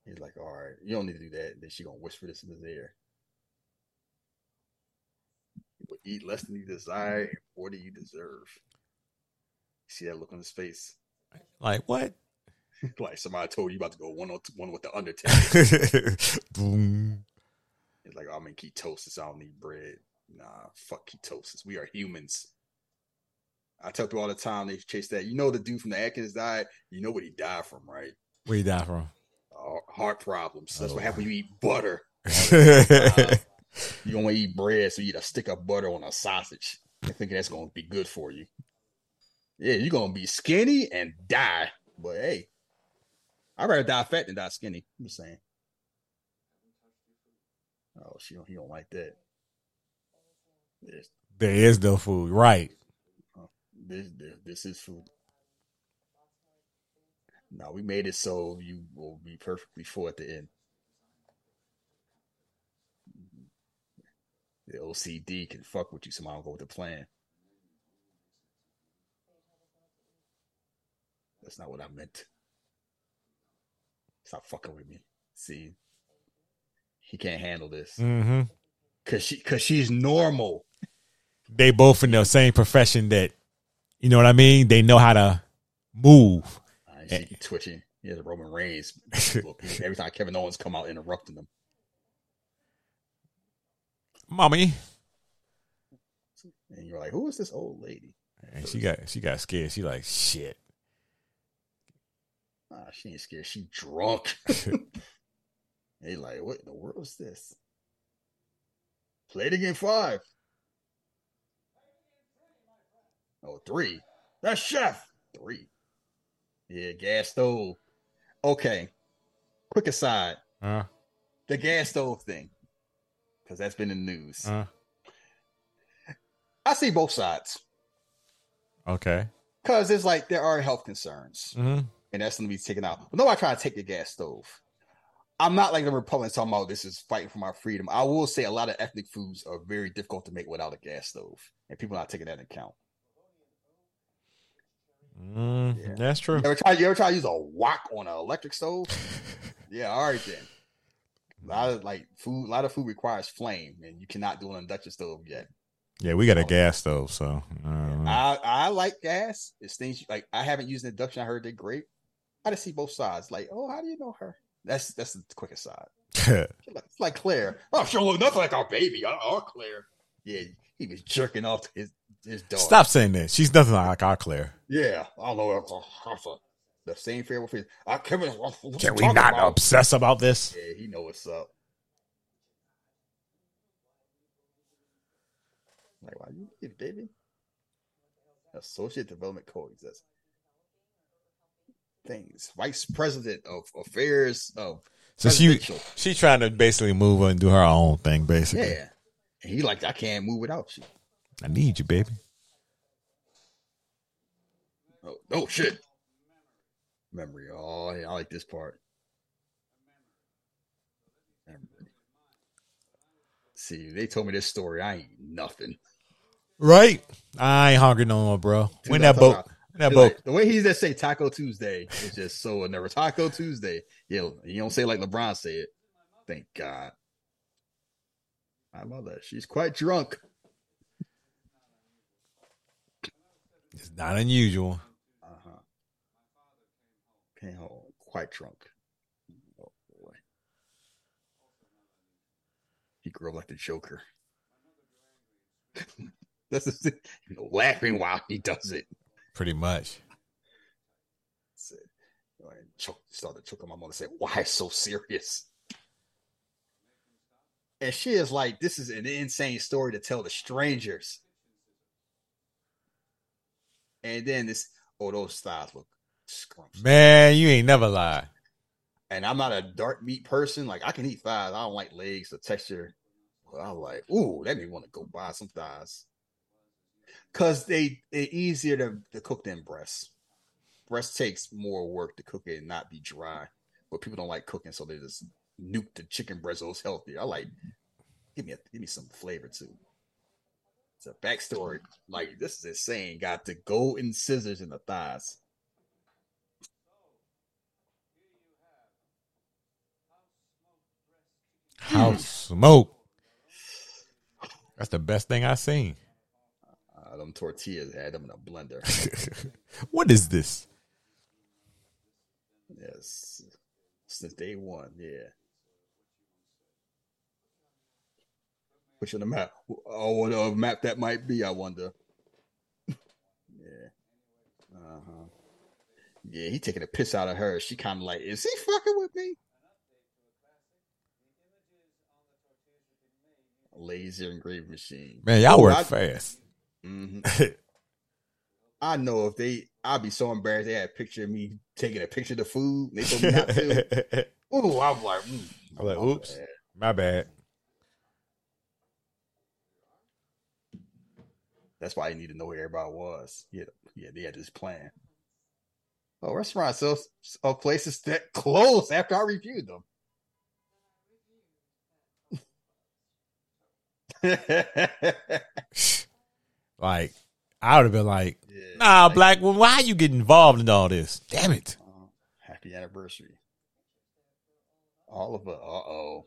He's like, all right, you don't need to do that. And then she gonna whisper this in his ear. You will eat less than you desire. What do you deserve? See that look on his face? Like what? (laughs) like somebody told you about to go one on one with the Undertaker. (laughs) Boom. It's like, I'm in ketosis. I don't need bread. Nah, fuck ketosis. We are humans. I tell people all the time they chase that. You know the dude from the Atkins diet. You know what he died from, right? Where he died from? Uh, heart problems. That's Oh. what happens when you eat butter. (laughs) You to eat bread, so you eat a stick of butter on a sausage. and thinking that's going to be good for you. Yeah, you're going to be skinny and die. But hey, I'd rather die fat than die skinny. I'm just saying. Oh, she don't, he don't like that. This, there is no food, right? Uh, this, this, this is food. No, we made it so you will be perfectly full at the end. The OCD can fuck with you, so I don't go with the plan. That's not what I meant. Stop fucking with me. See, he can't handle this Mm-hmm. because she because she's normal. They both in the same profession that, you know what I mean? They know how to move. Uh, she keep twitching. Yeah, the Roman Reigns. (laughs) Every time Kevin Owens come out interrupting them. Mommy. And you're like, who is this old lady? And she got she got scared. She like shit. Ah, she ain't scared. She drunk. (laughs) they like, what in the world is this? Play it again five. Oh, three. That's chef. Three. Yeah, gas stove. Okay. Quick aside. Uh, The gas stove thing. Because that's been in the news. uh, I see both sides. okay. Because it's like there are health concerns. hmm and that's going to be taken out. But nobody trying to take the gas stove. I'm not like the Republicans talking about this is fighting for my freedom. I will say a lot of ethnic foods are very difficult to make without a gas stove, and people are not taking that into account. Mm, Yeah. That's true. You ever try? You ever try to use a wok on an electric stove? (laughs) yeah, all right then. A lot of like food, a lot of food requires flame, and you cannot do an induction stove yet. Yeah, we got a gas stove, so uh, I I like gas. It's things like I haven't used an induction. I heard they're great. I just see both sides. Like, oh, how do you know her? That's that's the quickest side. (laughs) It's like Claire. Oh, she don't look nothing like our baby. Our, Claire. Yeah, he was jerking off his his dog. stop saying that. She's nothing like our Claire. Yeah, I don't know. If that's a- the same fair with I Kevin. What Can we not about? obsess about this? Yeah, he know what's up. Like, why you baby? Associate Development Coexist. Things. Vice President of Affairs of So she she trying to basically move and do her own thing. Basically, Yeah. And he like, I can't move without you. I need you, baby. Oh, oh shit. Memory. Oh, I like this part. Memory. See, they told me this story. I ain't nothing. Right? I ain't hungry no more, bro. When Dude, that I'm boat, when that like, the way he just say Taco Tuesday is just so never Taco Tuesday. Yeah, you don't say like LeBron say it. Thank God. My mother, she's quite drunk. It's not unusual. Uh huh. Came home quite drunk. Oh boy. He grew up like the Joker. (laughs) That's the thing. You know, laughing while he does it. Pretty much. Said, choke, started choking my mother. Said, "Why so serious?" And she is like, "This is an insane story to tell to strangers." And then this, oh, those thighs look scrumptious. Man, you ain't never lied. And I'm not a dark meat person. Like I can eat thighs. I don't like legs, the texture. But I'm like, ooh, that made me want to go buy some thighs. Cause they they're easier to, to cook than breasts. Breast takes more work to cook it and not be dry. But people don't like cooking, so they just nuke the chicken breast so it's healthier. I like give me a, give me some flavor too. It's a backstory. Like this is insane. Got the golden scissors in the thighs. House smoke. That's the best thing I seen. Uh, them tortillas had them in a blender. (laughs) what is this? Yes. Since day one, yeah. You on the map. Oh, what a map that might be, I wonder. (laughs) yeah. Uh-huh. Yeah, he taking a piss out of her. She kind of like, is he fucking with me? Laser engraving machine. Man, y'all work I- fast. Mhm. (laughs) I know if they, I'd be so embarrassed. They had a picture of me taking a picture of the food. They told me not to. (laughs) Ooh, I'm like, mm, I'm like, my oops. bad. My bad. That's why I need to know where everybody was. Yeah, yeah, they had this plan. Oh, restaurants sell of places that (laughs) close after I reviewed them. Like, I would have been like, Yeah, nah, like, black woman, why you get involved in all this? Damn it. uh, happy anniversary. All of it. Uh oh.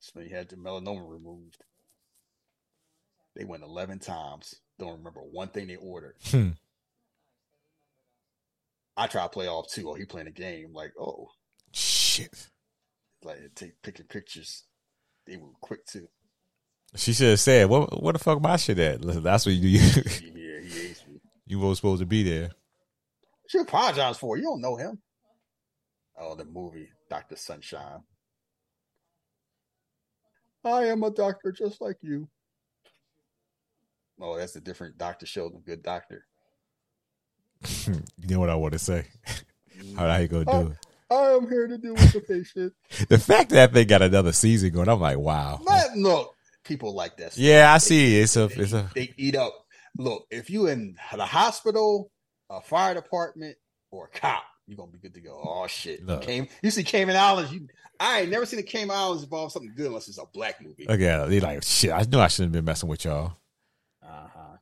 So you had the melanoma removed. They went 11 times. Don't remember one thing they ordered. Hmm. I try to play off too. Oh, he playing a game. Like, oh, Shit. like take picking pictures. They were quick too. She should have said, "What? What the fuck my shit at?" Listen, that's what you you Yeah, he hates me. you were supposed to be there. She apologized for it. You don't know him. Oh, the movie Doctor Sunshine. I am a doctor just like you. Oh, that's a different Doctor Sheldon. Good doctor. (laughs) you know what I want to say? Mm-hmm. How are you gonna do I am here to deal with the patient. (laughs) The fact that they got another season going, I'm like, wow. But look, people like this. Yeah, I see. It's a, it's a. they eat up. Look, if you in the hospital, a fire department, or a cop, you're gonna be good to go. Oh shit! Look. Came, you see Cayman Islands. You, I ain't never seen a Cayman Islands involve something good unless it's a black movie. Okay, they like shit. I knew I shouldn't have been messing with y'all. Uh huh.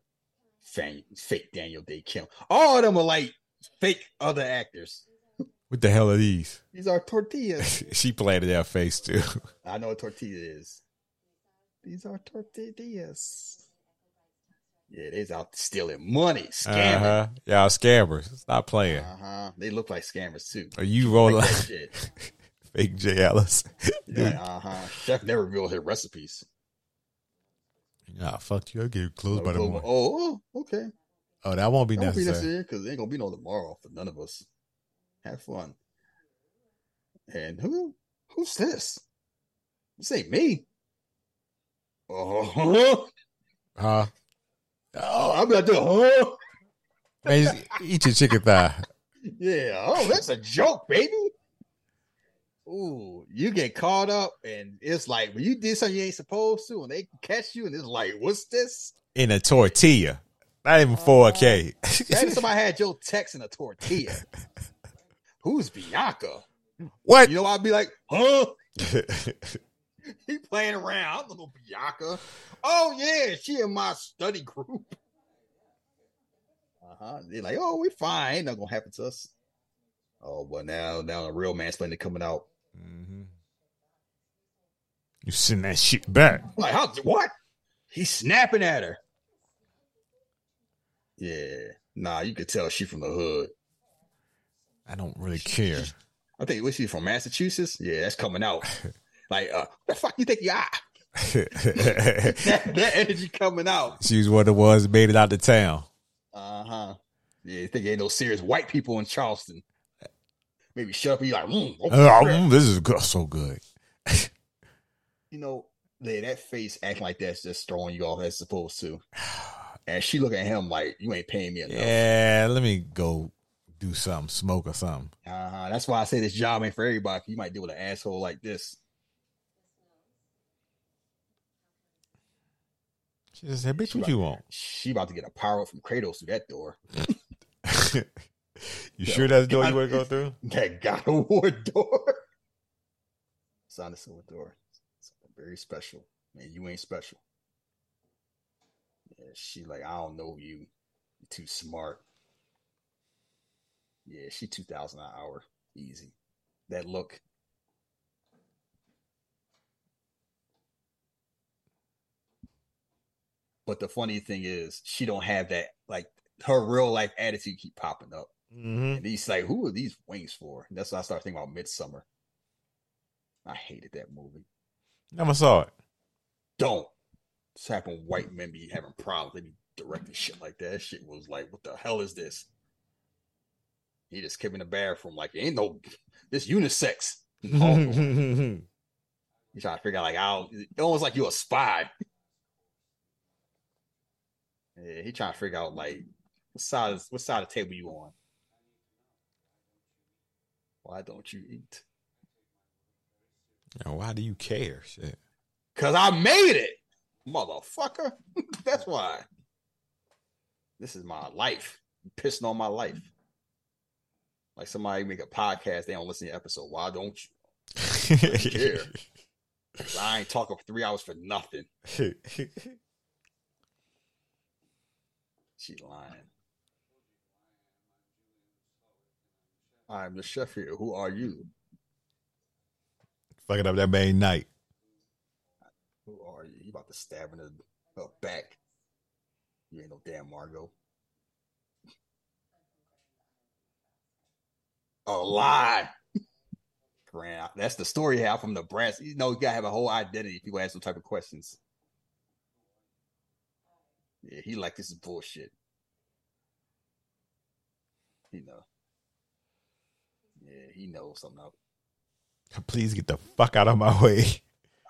Fake, fake Daniel Dae Kim. All of them are like fake other actors. What the hell are these? These are tortillas. (laughs) she played that face too. I know what tortilla is. These are tortillas. Yeah, they's out stealing money, scamming. huh. Y'all scammers. Stop playing. Uh huh. They look like scammers too. Are you rolling Like like (laughs) shit. fake J Ellis? (laughs) Yeah, uh huh. Chef never revealed his recipes. Nah, fuck you. I'll get closed by the oh, morning. oh, okay. Oh, that won't be That won't be necessary. necessary because there ain't gonna be no tomorrow for none of us. Have fun. And who? Who's this? This ain't me. Oh, Huh? oh I'm not doing. Oh, Man, eat your chicken thigh. yeah. Oh, that's a joke, baby. Ooh, you get caught up, and it's like when you did something you ain't supposed to, and they catch you, and it's like, what's this? in a tortilla. Not even 4K. Uh-huh. (laughs) Imagine somebody had Joe Tex in a tortilla. Who's Bianca? what? You know, I'd be like, huh? (laughs) (laughs) He playing around. I'm little Bianca. Oh yeah, she in my study group. Uh huh. They're like, oh, we're fine. Ain't nothing gonna happen to us. Oh, but now, now the real man's playing coming out. Mm-hmm. You send that shit back. Like, how? What? He's snapping at her. Yeah. Nah, you could tell she from the hood. I don't really care. I think was she from Massachusetts? Yeah, that's coming out. (laughs) like, uh, the fuck you think you are? (laughs) that, that energy coming out. she was one of the ones that made it out of town. Uh huh. Yeah, you think ain't no serious white people in Charleston? Maybe shut up and you like, mm, oh, Oh, mm, this is good, so good. (laughs) you know, yeah, that face acting like that's just throwing you off as supposed to. And she look at him like, you ain't paying me enough. Yeah, let me go do something, smoke or something. Uh-huh. That's why I say this job ain't for everybody. You might deal with an asshole like this. She just said, "Bitch, what you want? She about to get a power up from Kratos through that door. (laughs) you sure that's the door you want to go through?" (laughs) That God of War door. It's on the silver door. Something very special. Man, you ain't special. Yeah, she like, I don't know you. You're too smart. Yeah, she two thousand an hour. Easy. That look. But the funny thing is, she don't have that like her real life attitude keep popping up. Mm-hmm. And he's like, who are these wings for? And that's when I started thinking about Midsommar. I hated that movie. Never saw it. Don't. This happened white men be having problems. They be directing shit like that. That shit was like, what the hell is this? He just came in the bathroom like, ain't no this unisex. He's (laughs) trying to figure out like it almost like you a spy. Yeah, he trying to figure out like what side what side of the table you on. Why don't you eat? Now, why do you care? Shit. Cause I made it, motherfucker. (laughs) That's why. This is my life. You pissing on my life. Like somebody make a podcast, they don't listen to the episode. Why don't you? care. 'Cause (laughs) I ain't talking for three hours for nothing. (laughs) She lying. I'm the chef here. Who are you? Fucking up that main night. Who are you? You about to stab in the her back. You ain't no damn Margot. A lie. Grant, that's the story you from the Nebraska. You know, you gotta have a whole identity. If people ask some type of questions. Yeah, he like this is bullshit. You know. Yeah, he knows something up. Please get the fuck out of my way.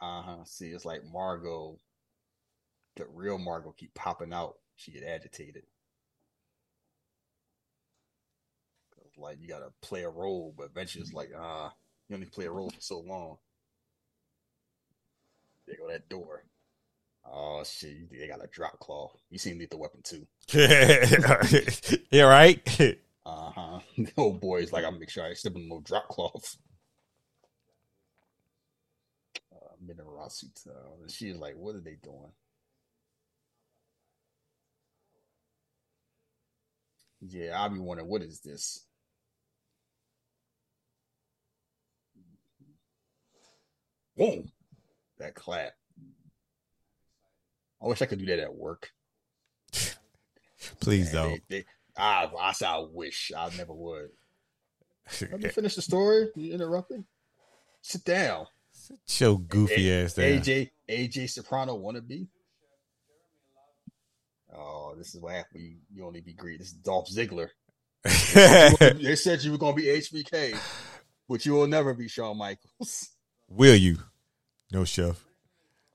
Uh huh. See, it's like Margot, the real Margot, keep popping out. She get agitated. Like you gotta play a role, but eventually it's like, ah, you only play a role for so long. There go that door. Oh shit, they got a drop claw. You seen Lethal Weapon too. (laughs) yeah, right? (laughs) (laughs) Uh huh. The old boy's like, I'm make sure I step in no drop cloth. Uh, Minarasu. And she's like, what are they doing? Yeah, I'll be wondering, what is this? Boom! That clap. I wish I could do that at work. Please Man, don't. They, they, I, I said I wish. I never would. Let me (laughs) finish the story. You interrupting? Sit down. Sit your goofy A- ass down. AJ AJ Soprano wannabe. Oh, this is what happens. when You, you only be great. This is Dolph Ziggler. (laughs) they said you were gonna be HBK, but you will never be Shawn Michaels. (laughs) Will you? No, chef.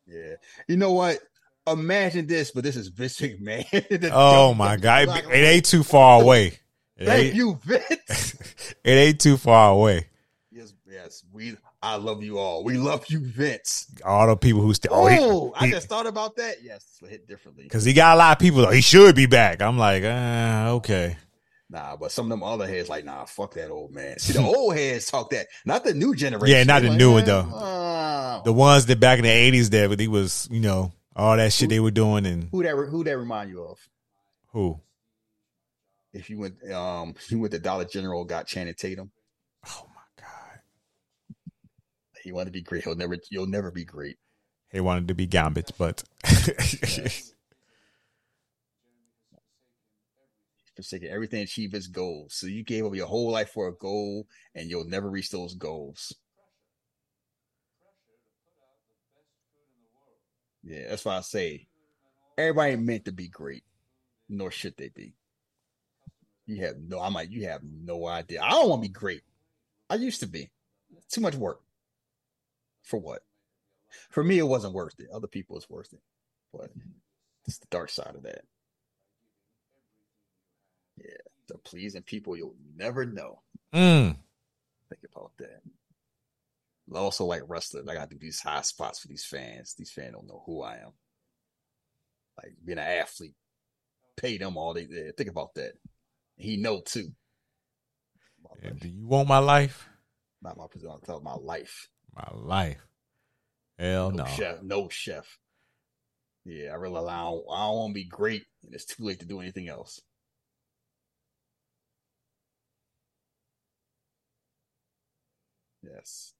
Yeah. You know what? Imagine this, but this is Vince McMahon. (laughs) Oh my god, it, it ain't too far away. It Thank you, Vince. (laughs) it ain't too far away. yes, yes. We I love you all. We love you, Vince. All the people who still. Oh, Oh, I he, just thought about that. Yes, hit differently. because he got a lot of people. He should be back. I'm like, uh, okay. Nah, but some of them other heads like, nah, fuck that old man. See, the (laughs) old heads talk that, not the new generation. Yeah, not the like, new one, though. uh, The ones that back in the '80s, that but he was, you know, all that shit they were doing, and who that? Who that remind you of? who? If you went, um, you went to Dollar General, got Channing Tatum. Oh my god, He wanted to be great. He'll never, you'll never be great. he wanted to be Gambit, but Yes. (laughs) forsaken everything achieve his goals. So you gave up your whole life for a goal, and you'll never reach those goals. Yeah, that's why I say everybody ain't meant to be great, nor should they be. You have no, I'm like, you have no idea. I don't want to be great. I used to be. Too much work. For what? For me, it wasn't worth it. Other people, it's worth it. But it's the dark side of that. Yeah, the pleasing people you'll never know. Mm. Think about that. I also like wrestling. I got to do these high spots for these fans. These fans don't know who I am. Like being an athlete, pay them all they did. Think about that. He know too. Yeah, do you want my life? Not my position. I'm talking my life. My life. Hell no, no. chef. No chef. Yeah, I really I don't, I don't want to be great, and it's too late to do anything else. Yes.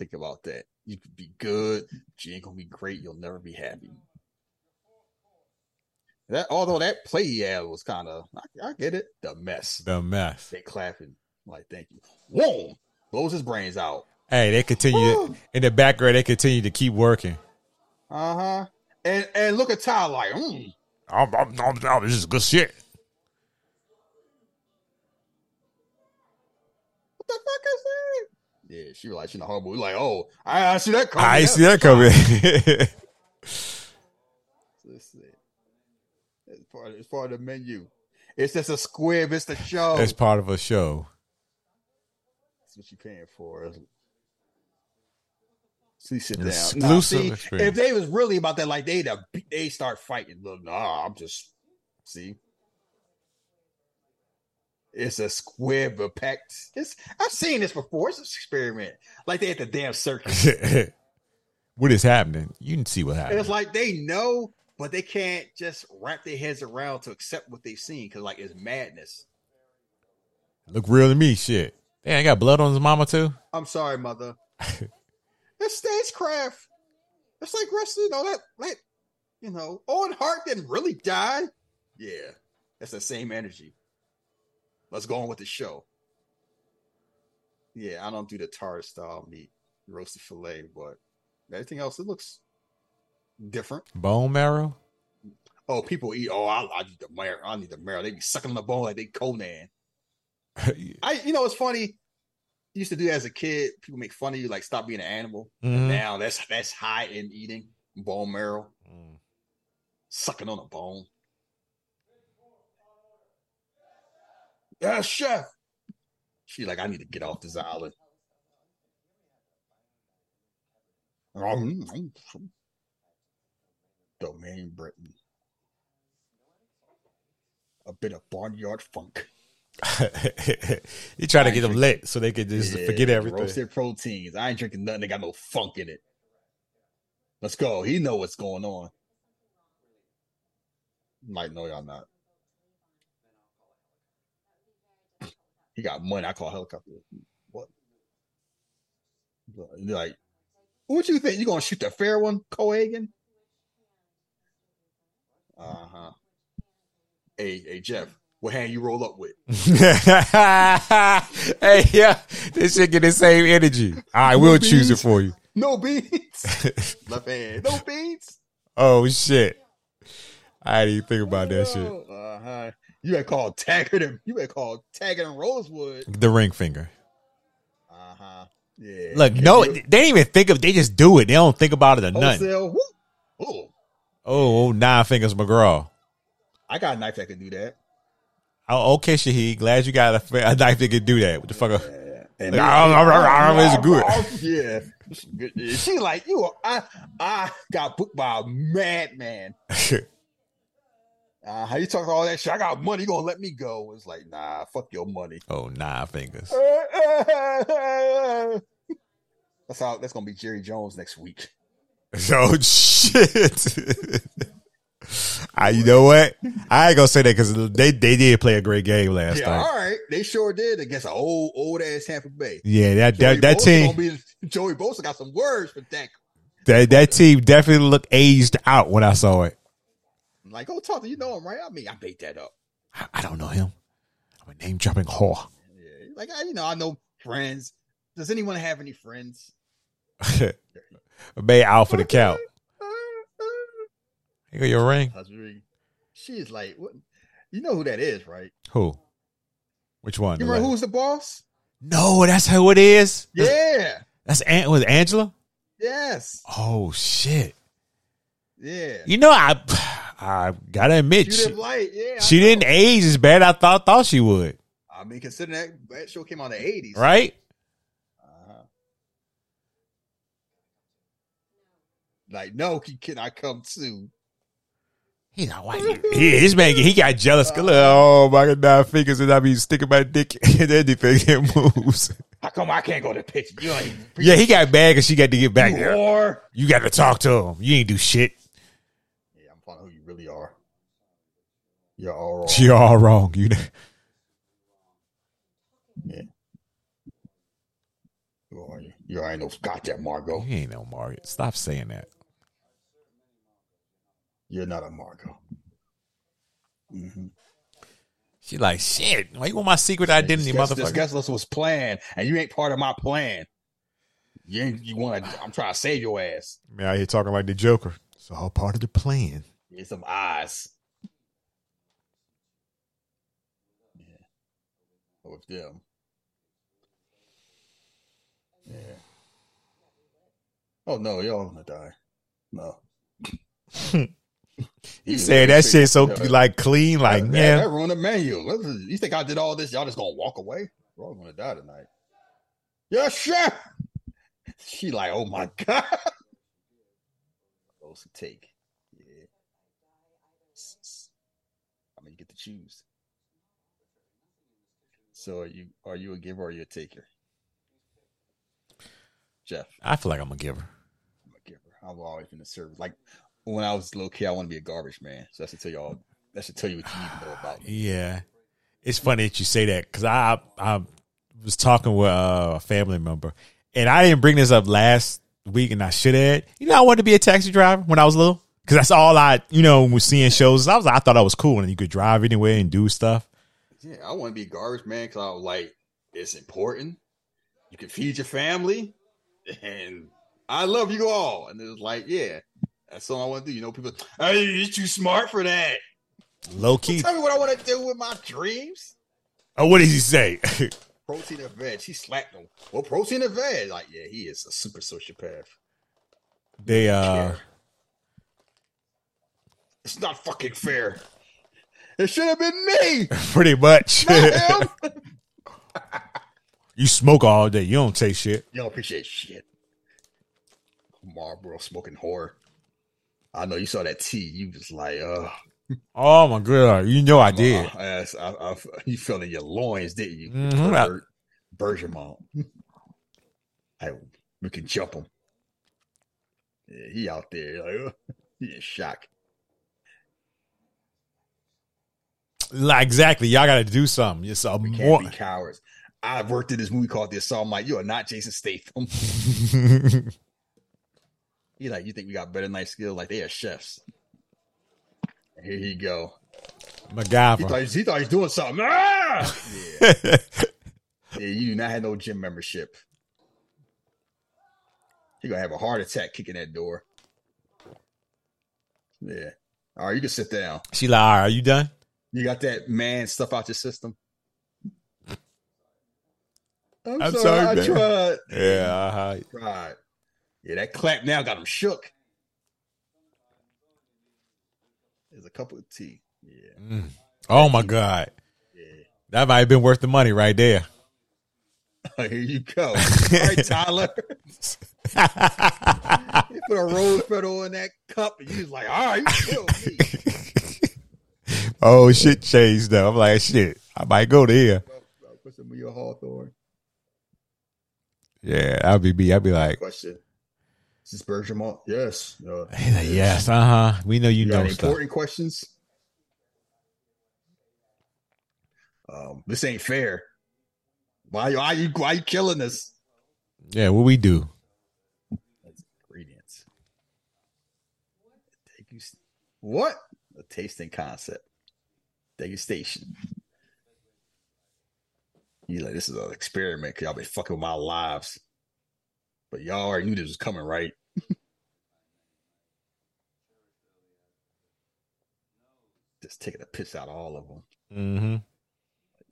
Think about that. You could be good, but you ain't gonna be great. You'll never be happy. That although that play he had was kind of I, I get it. The mess. The mess. They clapping like thank you. Whoa! Blows his brains out. Hey, they continue in the background. They continue to keep working. Uh huh. And and look at Ty like, mm, I'm, I'm, I'm, I'm- this is good shit. what the fuck is that? Yeah, she was like, she in the horrible. Like, oh, I, I see that coming. I see that coming. (laughs) It's part, it's part of the menu. It's just a squib. It's the show. It's part of a show. That's what you paying for. See, sit down. exclusive Nah, see, if they was really about that, like they'd, they start fighting. Look, nah, I'm just see. It's a squib effect. It's I've seen this before. It's an experiment. Like they at the damn circus. (laughs) what is happening? You can see what And happened. it's like they know, but they can't just wrap their heads around to accept what they've seen because like it's madness. Look real to me, shit. Damn, got blood on his mama too. I'm sorry, mother. (laughs) it's stagecraft. It's like wrestling, know, that like you know, Owen Hart didn't really die. Yeah, that's the same energy. Let's go on with the show. Yeah, I don't do the tartar style meat, roasted filet, but everything else it looks different. Bone marrow. Oh, people eat. Oh, I, I need the marrow. I need the marrow. They be sucking on the bone like they Conan. (laughs) I, you know, it's funny. Used to do that as a kid. People make fun of you, like stop being an animal. Mhm. Now that's that's high end eating bone marrow, sucking on a bone. Yeah, chef. She like, I need to get off this island. Um, Domain Britain. A bit of barnyard funk. (laughs) you try to get them lit so they could just Yeah, forget everything. Roasted proteins. I ain't drinking nothing that got no funk in it. Let's go. He know what's going on. Might know y'all not. He got money. I call helicopter. What? Like, what you think? You gonna shoot the fair one, Cohaagen? Uh huh. Hey, hey, Jeff. What hand you roll up with? (laughs) hey, yeah, this shit get the same energy. I will choose it for you. No beans. (laughs) Left hand. No beans. Oh shit! I didn't even think about that shit. Uh huh. You had called Taggart and you had called Taggart and Rosewood. The ring finger. Uh huh. Yeah. Look, no, they didn't even think of. They just do it. They don't think about it or nothing. Oh, Oh, nine fingers McGraw. I got a knife that can do that. Oh, okay, Shahid. Glad you got a, a knife that can do that. What the fuck? Yeah. And Nah, it's good. Yeah. She like you. are- I I got booked by a madman. (laughs) Uh, how you talking all that shit? I got money. You gonna let me go? It's like nah. Fuck your money. oh, nine fingers. (laughs) That's how. That's gonna be Jerry Jones next week. (laughs) Oh shit! (laughs) Ah, you know what? I ain't gonna say that because they they did play a great game last Yeah, night. all right. They sure did against an old old ass Tampa Bay. Yeah, that Joey that, that team be- Joey Bosa got some words for that. that that team definitely looked aged out when I saw it. I'm like, oh, talk to you know him, right? I mean, I made that up. I, I don't know him. I'm a name dropping whore. Yeah, like I, you know, I know friends. Does anyone have any friends? Made out for the count. Here go your ring. She's like, what? You know who that is, right? Who? Which one? You remember who's the boss? No, that's who it is. Yeah. That's Aunt was Angela. Yes. Oh shit! Yeah. You know I I gotta admit she, Light. Yeah. She didn't age as bad I thought thought she would. I mean, considering that, that show came out in the eighties, Right? Uh-huh. Like, no, he cannot come too. He's not white. He, his man, he got jealous. Look, oh my god, nine fingers, and I be sticking my dick (laughs) in anything it moves. How come I can't go to the picture? You ain't. Yeah, he got bad because she got to get back you there. whore. You got to talk to him. You ain't do shit. Yeah, I'm finding who you really are. You're all wrong. You're all wrong. You. Yeah. Who are you? You ain't no goddamn Margot. You ain't no Margaret. Stop saying that. You're not a Margot. Mm-hmm. She like shit. Why you want my secret identity, this, guest- motherfucker? This guest list was planned, and you ain't part of my plan. You ain't, you want to? I'm trying to save your ass. Man, out here talking like the Joker. It's all part of the plan. Get some eyes. Yeah. With them. Yeah. Oh no, y'all gonna die. No. (laughs) You said that shit so like clean, like that, yeah. that ruined the menu. Listen, You think I did all this? Y'all just gonna walk away? We're all gonna die tonight. Yes, chef. She like, oh my (laughs) god. Who take. Yeah. I mean, you get to choose. So are you are you a giver or are you a taker? Jeff, I feel like I'm a giver. I'm a giver. I've always been a server. Like when I was little kid, I want to be a garbage man. So that should tell you all. That should tell you what you need to know about me. (sighs) Yeah, it's funny that you say that because I I was talking with uh, a family member, and I didn't bring this up last week, and I should have. You know, I wanted to be a taxi driver when I was little because that's all I you know was seeing shows. I was I thought I was cool, and you could drive anywhere and do stuff. Yeah, I want to be garbage man because I was like, it's important. You can feed your family, and I love you all. And it was like, yeah, that's all I want to do. You know, people, hey, you're too smart for that. Low key. Tell me what I want to do with my dreams. Oh, what did he say? (laughs) Protein and veg. He slapped him. Well, protein and veg. Like, yeah, he is a super sociopath. they uh. It's not fucking fair. It should have been me, (laughs) Pretty much. not him. (laughs) you smoke all day. You don't take shit. You don't appreciate shit. Marlboro smoking whore. I know you saw that T. You was like, uh, Oh my god, you know I did. I, I, you felt in your loins, didn't you? Mhm. Bergamot. (laughs) hey, we can jump him. Yeah, he out there like, uh, he in shock. Like exactly. Y'all got to do something. It's a We can't be cowards. I worked in this movie called The Assault. I'm like, you are not Jason Statham. (laughs) He like, you think we got better knife skills? Like they are chefs. And here he go. He MacGyver. thought, he thought he was doing something. Ah! Yeah. (laughs) yeah, you do not have no gym membership. You're gonna have a heart attack kicking that door. Yeah. All right, you can sit down. she like, all right, are you done? You got that man stuff out your system. I'm, I'm sorry, sorry, I man. tried. Yeah. Uh-huh. Tried. Yeah, that clap now got him shook. There's a couple of tea. Yeah. Oh my god, Yeah. that might have been worth the money right there. (laughs) Here you go. (laughs) All right, Tyler. (laughs) you put a rose petal in that cup, and you was like, "All right, you killed me." Oh shit changed though. I'm like shit. I might go there. Put some of your Hawthorn. Yeah, that'll be me. I'd be like, Question: Is this Bergamot? Yes. Like, yes, uh huh. We know you, you know stuff. important questions? Um, this ain't fair. Why, why you why are you killing us? Yeah, what we do? Ingredients. What? A tasting concept. Degustation. You like this is an experiment because y'all been fucking with my lives. But y'all already knew this was coming, right? (laughs) Just taking a piss out of all of them. Mm-hmm.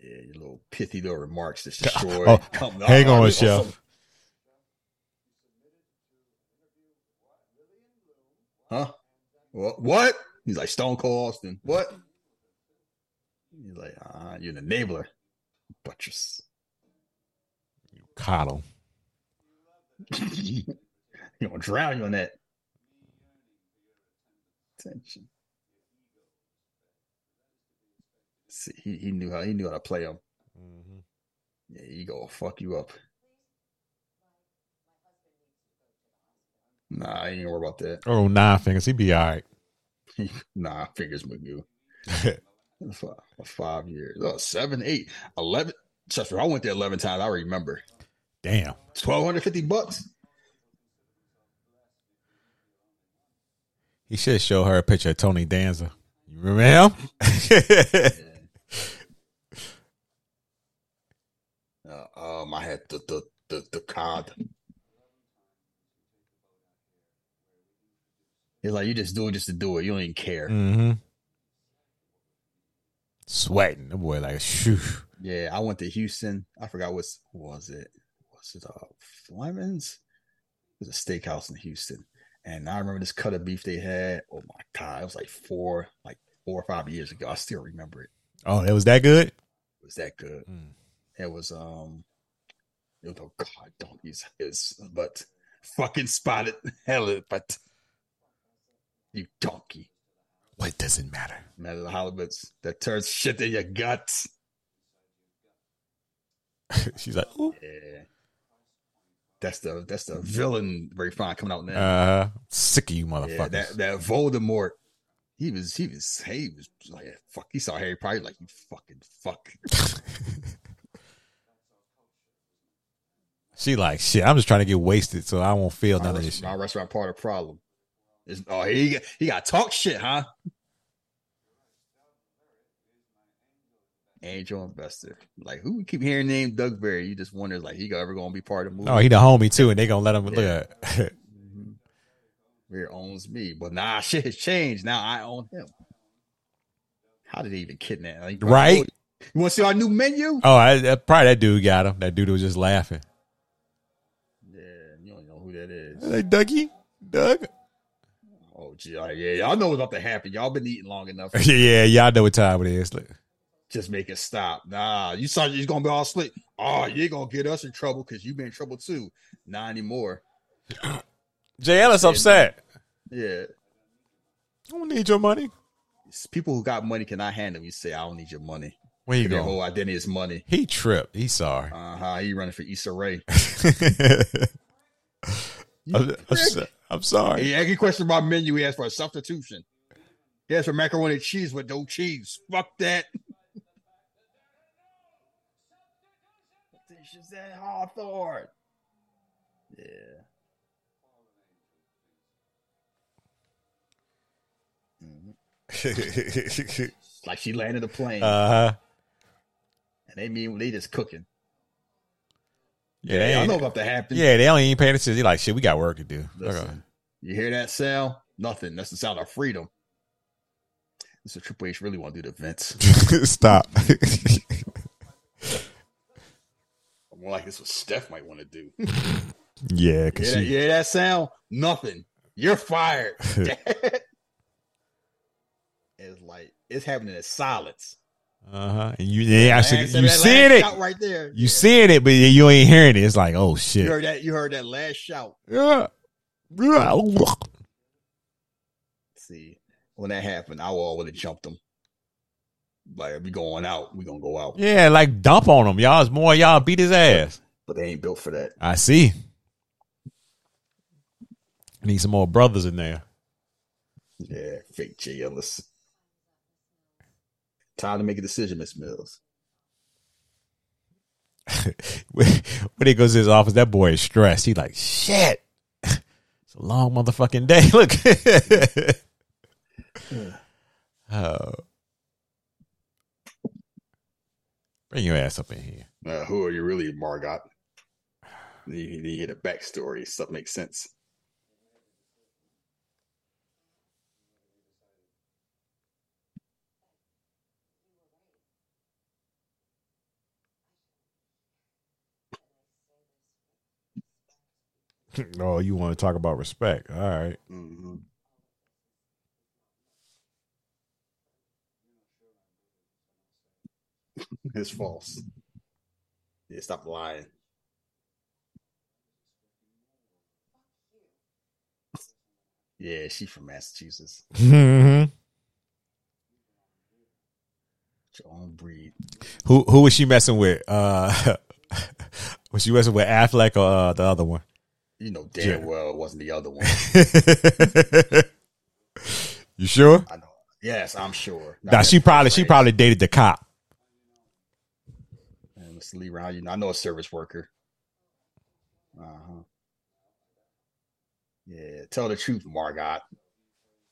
Yeah, your little pithy little remarks just (laughs) destroy. Oh, Come- hang on, this Chef. Huh? What? What? He's like Stone Cold Austin. What? He's like, ah, you're an enabler. Buttress. You coddle. (laughs) you're gonna drown you on that. Attention. See, he, he knew how he knew how to play him. Mm-hmm. Yeah, he gonna fuck you up. Nah, I ain't worry about that. Oh, nine fingers. He be all right. (laughs) nah, fingers Magoo. (laughs) Five, five years. Oh, seven, eight, eleven. Trust me, I went there eleven times. I remember. Damn. Twelve hundred fifty bucks. He should show her a picture of Tony Danza. You remember him? (laughs) Uh, um, I had the the the, the card. He's like, you just do it just to do it. You don't even care. mm-hmm. Sweating. The boy like, shoo. Yeah, I went to Houston. I forgot what was it. Was it uh Fleming's? It was a steakhouse in Houston. And I remember this cut of beef they had. Oh my god, it was like four, like four or five years ago. I still remember it. Oh, it was that good? It was that good. Mm. It was um it was oh god donkeys is but fucking spotted (laughs) hell but you donkey. What does it matter? Man, the halibuts that turns shit in your guts. (laughs) She's like, ooh. Yeah. That's the that's the villain very fine coming out now. Uh, sick of you yeah, that that Voldemort. He was he was he was like fuck. He saw Harry Potter like you fucking fuck. (laughs) she like, shit, I'm just trying to get wasted so I won't feel my, none of this shit. my restaurant part of the problem. Is oh he got, he got talk shit, huh? Angel investor. Like who we keep hearing name Doug Berry? You just wonder like he ever gonna be part of the movie. Oh, he the homie too, and they gonna let him look Yeah. at Bear owns me, but nah, (laughs) shit has changed. Now I own him. How did he even kidnap? Like, Right? You want to see our new menu? Oh, I, probably that dude got him. That dude was just laughing. Yeah, you don't know who that is. Hey, Dougie, Doug. Oh, gee, right, yeah, y'all know what's about to happen. Y'all been eating long enough. (laughs) yeah, y'all know what time it is. Look. Just make it stop. Nah, you thought you're gonna be all slick. Oh, you're gonna get us in trouble because you've been in trouble too. Not anymore. (clears throat) Jay Ellis upset. Yeah, I don't need your money. It's people who got money cannot handle. You say, I don't need your money. Where you Their going? whole identity is money. He tripped. He's sorry. Uh huh. He running for Issa Rae. (laughs) I'm so- I'm sorry. Hey, every question about menu, he asked for a substitution. He asked for macaroni and cheese with no cheese. Fuck that. This is that Hawthorn. Yeah. (laughs) Like she landed a plane, uh huh. and they mean they just cooking. Yeah, they I know about to happen. yeah, they only ain't paying attention. They're like shit. We got work to do. Listen, you hear that sound? Nothing. That's the sound of freedom. This is Triple H really want to do the events. (laughs) Stop. (laughs) More like this what Steph might want to do. (laughs) yeah, You cause hear, that, she, you hear that sound? Nothing. You're fired. it's like it's happening in silence. Uh huh. And you they actually Last- that you seeing it. right there. You seeing it, but you ain't hearing it. It's like, oh shit. You heard that? You heard that last shout. Yeah. Yeah. See, when that happened, I would have jumped them. Like, we going out, we gonna go out. Yeah, like dump on him. Y'all is more y'all beat his ass. But they ain't built for that. I see. Need some more brothers in there. Yeah, fake Ellis. Time to make a decision, Miss Mills. (laughs) when he goes to his office, that boy is stressed. He like, shit. It's a long motherfucking day. (laughs) Look. (laughs) oh. Bring your ass up in here. Uh, who are you really, Margot? You, you hear the backstory. Stuff makes sense. (laughs) Oh, you want to talk about respect? All right. hmm (laughs) it's false. Yeah, stop lying. Yeah, she from Massachusetts. Mhm. Your own breed. Who who was she messing with? Uh, (laughs) was she messing with Affleck or uh, the other one? You know damn Yeah. well it wasn't the other (laughs) one. you sure? I know. Yes, I'm sure. Nah, she probably she probably dated the cop. And Mr. Lee Round, you know, I know a service worker. Uh huh. Yeah, tell the truth, Margot.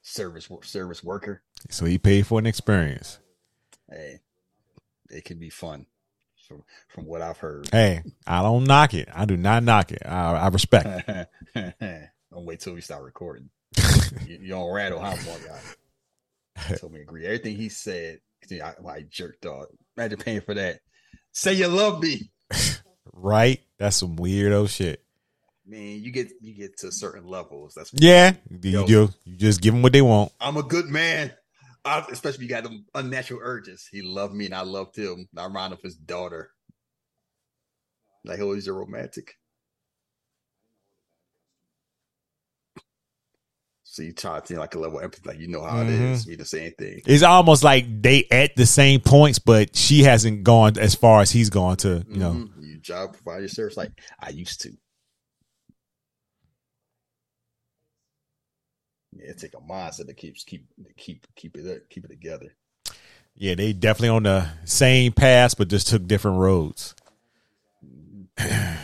Service service worker. So he paid for an experience. Hey, it can be fun, from from what I've heard. Hey, I don't knock it. I do not knock it. I, I respect. (laughs) Don't wait till we start recording. (laughs) you, you don't rattle, huh, Margot? Told me agree. Everything he said, I, I jerked off. Imagine paying for that. Say you love me. (laughs) Right? That's some weirdo shit. Man, you get you get to certain levels. That's Yeah, you Yo. do. You just give them what they want. I'm a good man. I, especially if you got them unnatural urges. He loved me and I loved him. I round up his daughter. Like, oh, he's a romantic. So you try to think like a level of empathy, like you know how it Mhm. is. Be the same thing. It's almost like they at the same points, but she hasn't gone as far as he's gone to. You know, Mhm. you job provide your service like I used to. It take a mindset that keeps keep keep keep it keep it together. yeah, they definitely on the same path, but just took different roads. Yeah,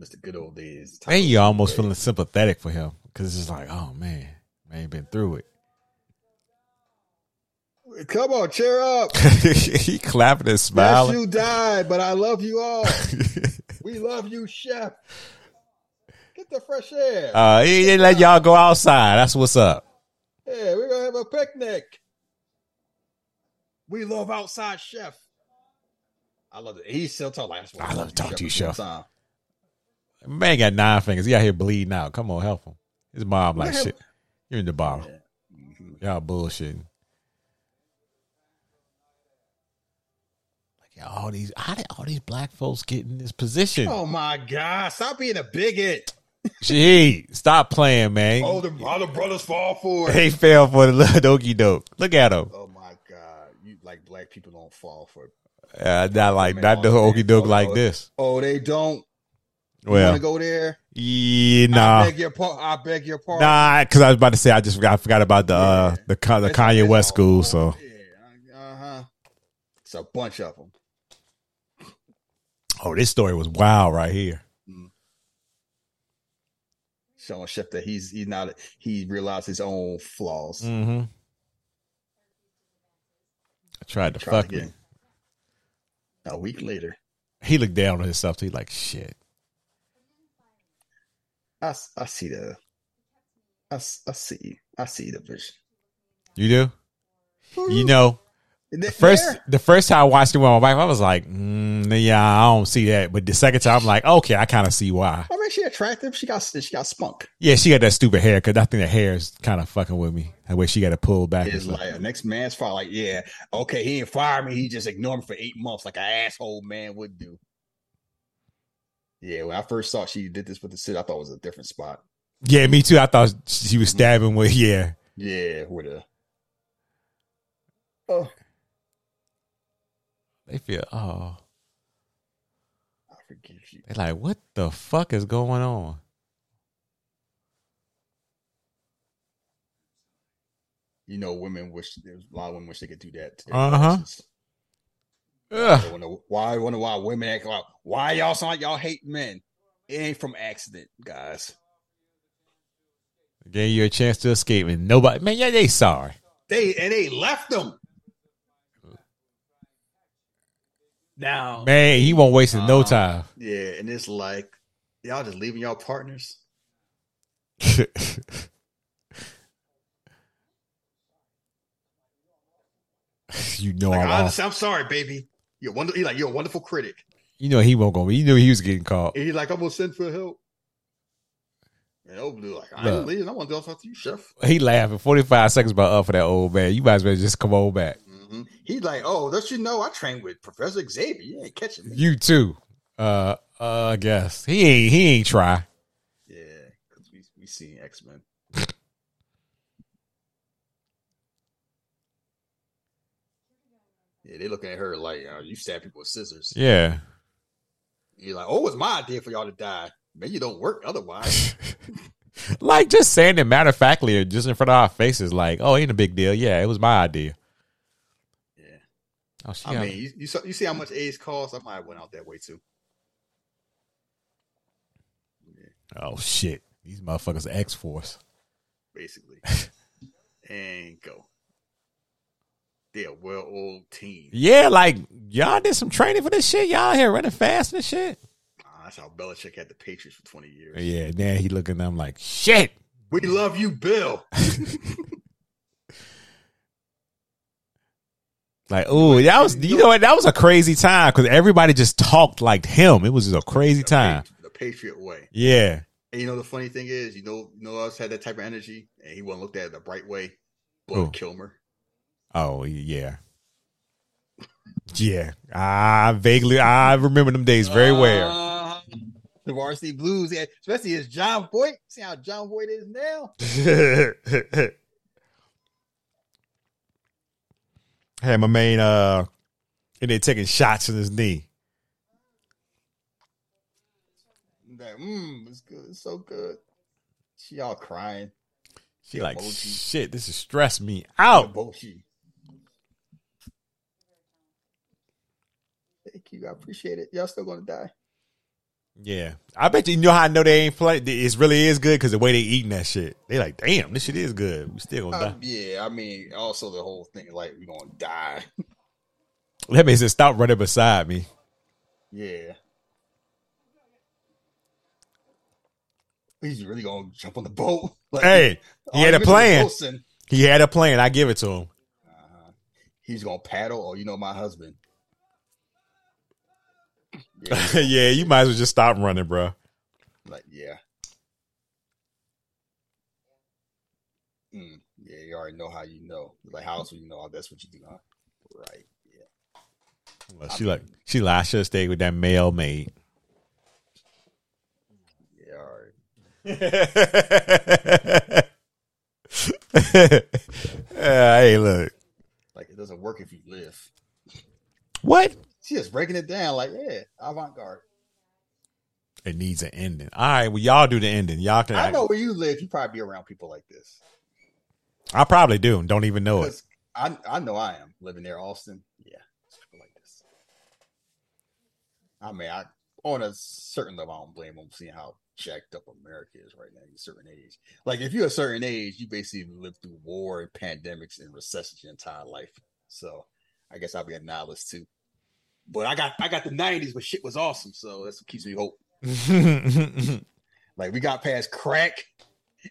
Mr. Good old days. And you almost feeling sympathetic for him because it's just like, oh man, man, been through it. Come on, cheer up. (laughs) he clapping and smiling. Yes, you died, but I love you all. (laughs) we love you, Chef. Get the fresh air. uh, he didn't let y'all go outside. That's what's up. yeah, we're gonna have a picnic. We love outside Chef. I love it. He's still talking like what I love to talk to you, Chef. time. Man got nine fingers. He out here bleeding out. Come on, help him. His mom like shit. You're in the bottle. Mhm. Y'all bullshitting. All these, how did all these black folks get in this position? Oh my God! Stop being a bigot. Gee, stop playing, man. All the all the brothers fall for it. They fell for the little dokey doke. Look at them. Oh my God! You like black people don't fall for it. Uh, not like Man, not the okey doke like oh, this. Oh, they don't. You Well, want to go there? yeah, I nah, beg your pardon. I beg your pardon. nah. Because I was about to say I just forgot, I forgot about the uh, the the Kanye West school. So yeah, uh huh. It's a bunch of them. Oh, this story was wild right here. Showing Chef that he's he's not he realized his own flaws. Mm-hmm. I tried to Try fuck me. A week later, He looked down on himself. Too. He like shit. I, I see the I, s- I see I see the vision. You do. You know, The First, the first time I watched it with my wife, I was like, mm, "Yeah, I don't see that." But the second time, I'm like, "Okay, I kind of see why." I mean, she attractive. She got she got spunk. Yeah, she got that stupid hair because I think the hair is kind of fucking with me. The way she got to pull back. It's like a next man's fault. Like, yeah, okay, he didn't fire me. He just ignored me for eight months, like an asshole man would do. Yeah, when I first saw she did this with the sit, I thought it was a different spot. yeah, me too. I thought she was stabbing with yeah. Yeah, with a. Oh, They feel oh, I forgive you. they like what the fuck is going on? You know, women wish there's a lot of women wish they could do that. To their Uh-huh. bosses. Ugh. I wonder why. I wonder why women act like why y'all sound like y'all hate men. It ain't from accident, guys. Gave you a chance to escape, and nobody, man, yeah, they sorry. They and they left them. Now, Man, he won't waste no Uh, time. yeah, and it's like y'all just leaving y'all partners. (laughs) you know Like, I'm I off. understand, I'm sorry, baby. You're wonderful. He like you're a wonderful critic. You know he won't go. You knew he was getting caught. And he's like, I'm gonna send for help. And old blue like, I Look. ain't leaving. I want to talk to you, chef. He laughing. Forty five seconds about up for that old man. You might as well just come on back. He's like, oh, don't you know I trained with Professor Xavier? You ain't catching me. You too. Uh, uh, I guess he ain't. He ain't try. Yeah, because we we seen X Men. (laughs) yeah, they looking at her like, uh, you stab people with scissors. Yeah. You're like, oh, it was my idea for y'all to die. Man, you don't work otherwise. (laughs) Like just saying it matter of factly or just in front of our faces, like, oh, ain't a big deal. Yeah, it was my idea. Yeah, Oh, she I got- mean, you you, saw, you see how much AIDS cost. I might have went out that way too. oh shit, these motherfuckers are X Force. basically. and go. They're a well oiled team. Yeah, like y'all did some training for this shit. Y'all here running fast and shit. Ah, that's how Belichick had the Patriots for 20 years. Yeah, now he looking at them like shit. We love you, Bill. (laughs) Like, oh, that was you know what? That was a crazy time because everybody just talked like him. It was just a crazy time. The Patriot way. Yeah. And you know the funny thing is, you know, you know us had that type of energy, and he wasn't looked at it the bright way. But Kilmer. Oh yeah. Yeah. I vaguely I remember them days very well. Uh, the varsity blues, yeah, especially as Jon Voight. See how Jon Voight is now? (laughs) Had my main uh and they taking shots in his knee. That mmm, it's good, it's so good. She all crying. She like Emoji. shit, this is stress me out. Thank you, I appreciate it. Y'all still gonna die. Yeah. I bet you, you know how I know they ain't play it really is good because the way they eating that shit. They like, damn, this shit is good. We still gonna Um, die. yeah, I mean, also the whole thing like we gonna die. (laughs) That means it stop running beside me. yeah. He's really gonna jump on the boat. (laughs) Like, Hey, he oh, had a plan. Wilson, He had a plan. I give it to him. uh, he's gonna paddle, or you know, my husband. Yeah, (laughs) yeah, you might as well just stop running, bro. like yeah. Mm, yeah, you already know how you know. Like how else would you know? That's what you do, huh? Right. Yeah. Well, she like she like I should have stayed with that male maid. Yeah. All right. (laughs) Yeah, hey, look. Like it doesn't work if you live. What? She just breaking it down. Like yeah, avant garde. It needs an ending. All right, well, y'all do the ending. Y'all can. I know where you live. You probably be around people like this. I probably do. and Don't even know it. I I know I am living near Austin. Yeah, people like this. I mean, I on a certain level, I don't blame them seeing how jacked up America is right now at a certain age. Like if you're a certain age, you basically lived through war and pandemics and recessions your entire life. So I guess I'll be a nihilist too. But I got I got the '90s, but shit was awesome. So that's what keeps me hope. (laughs) Like we got past crack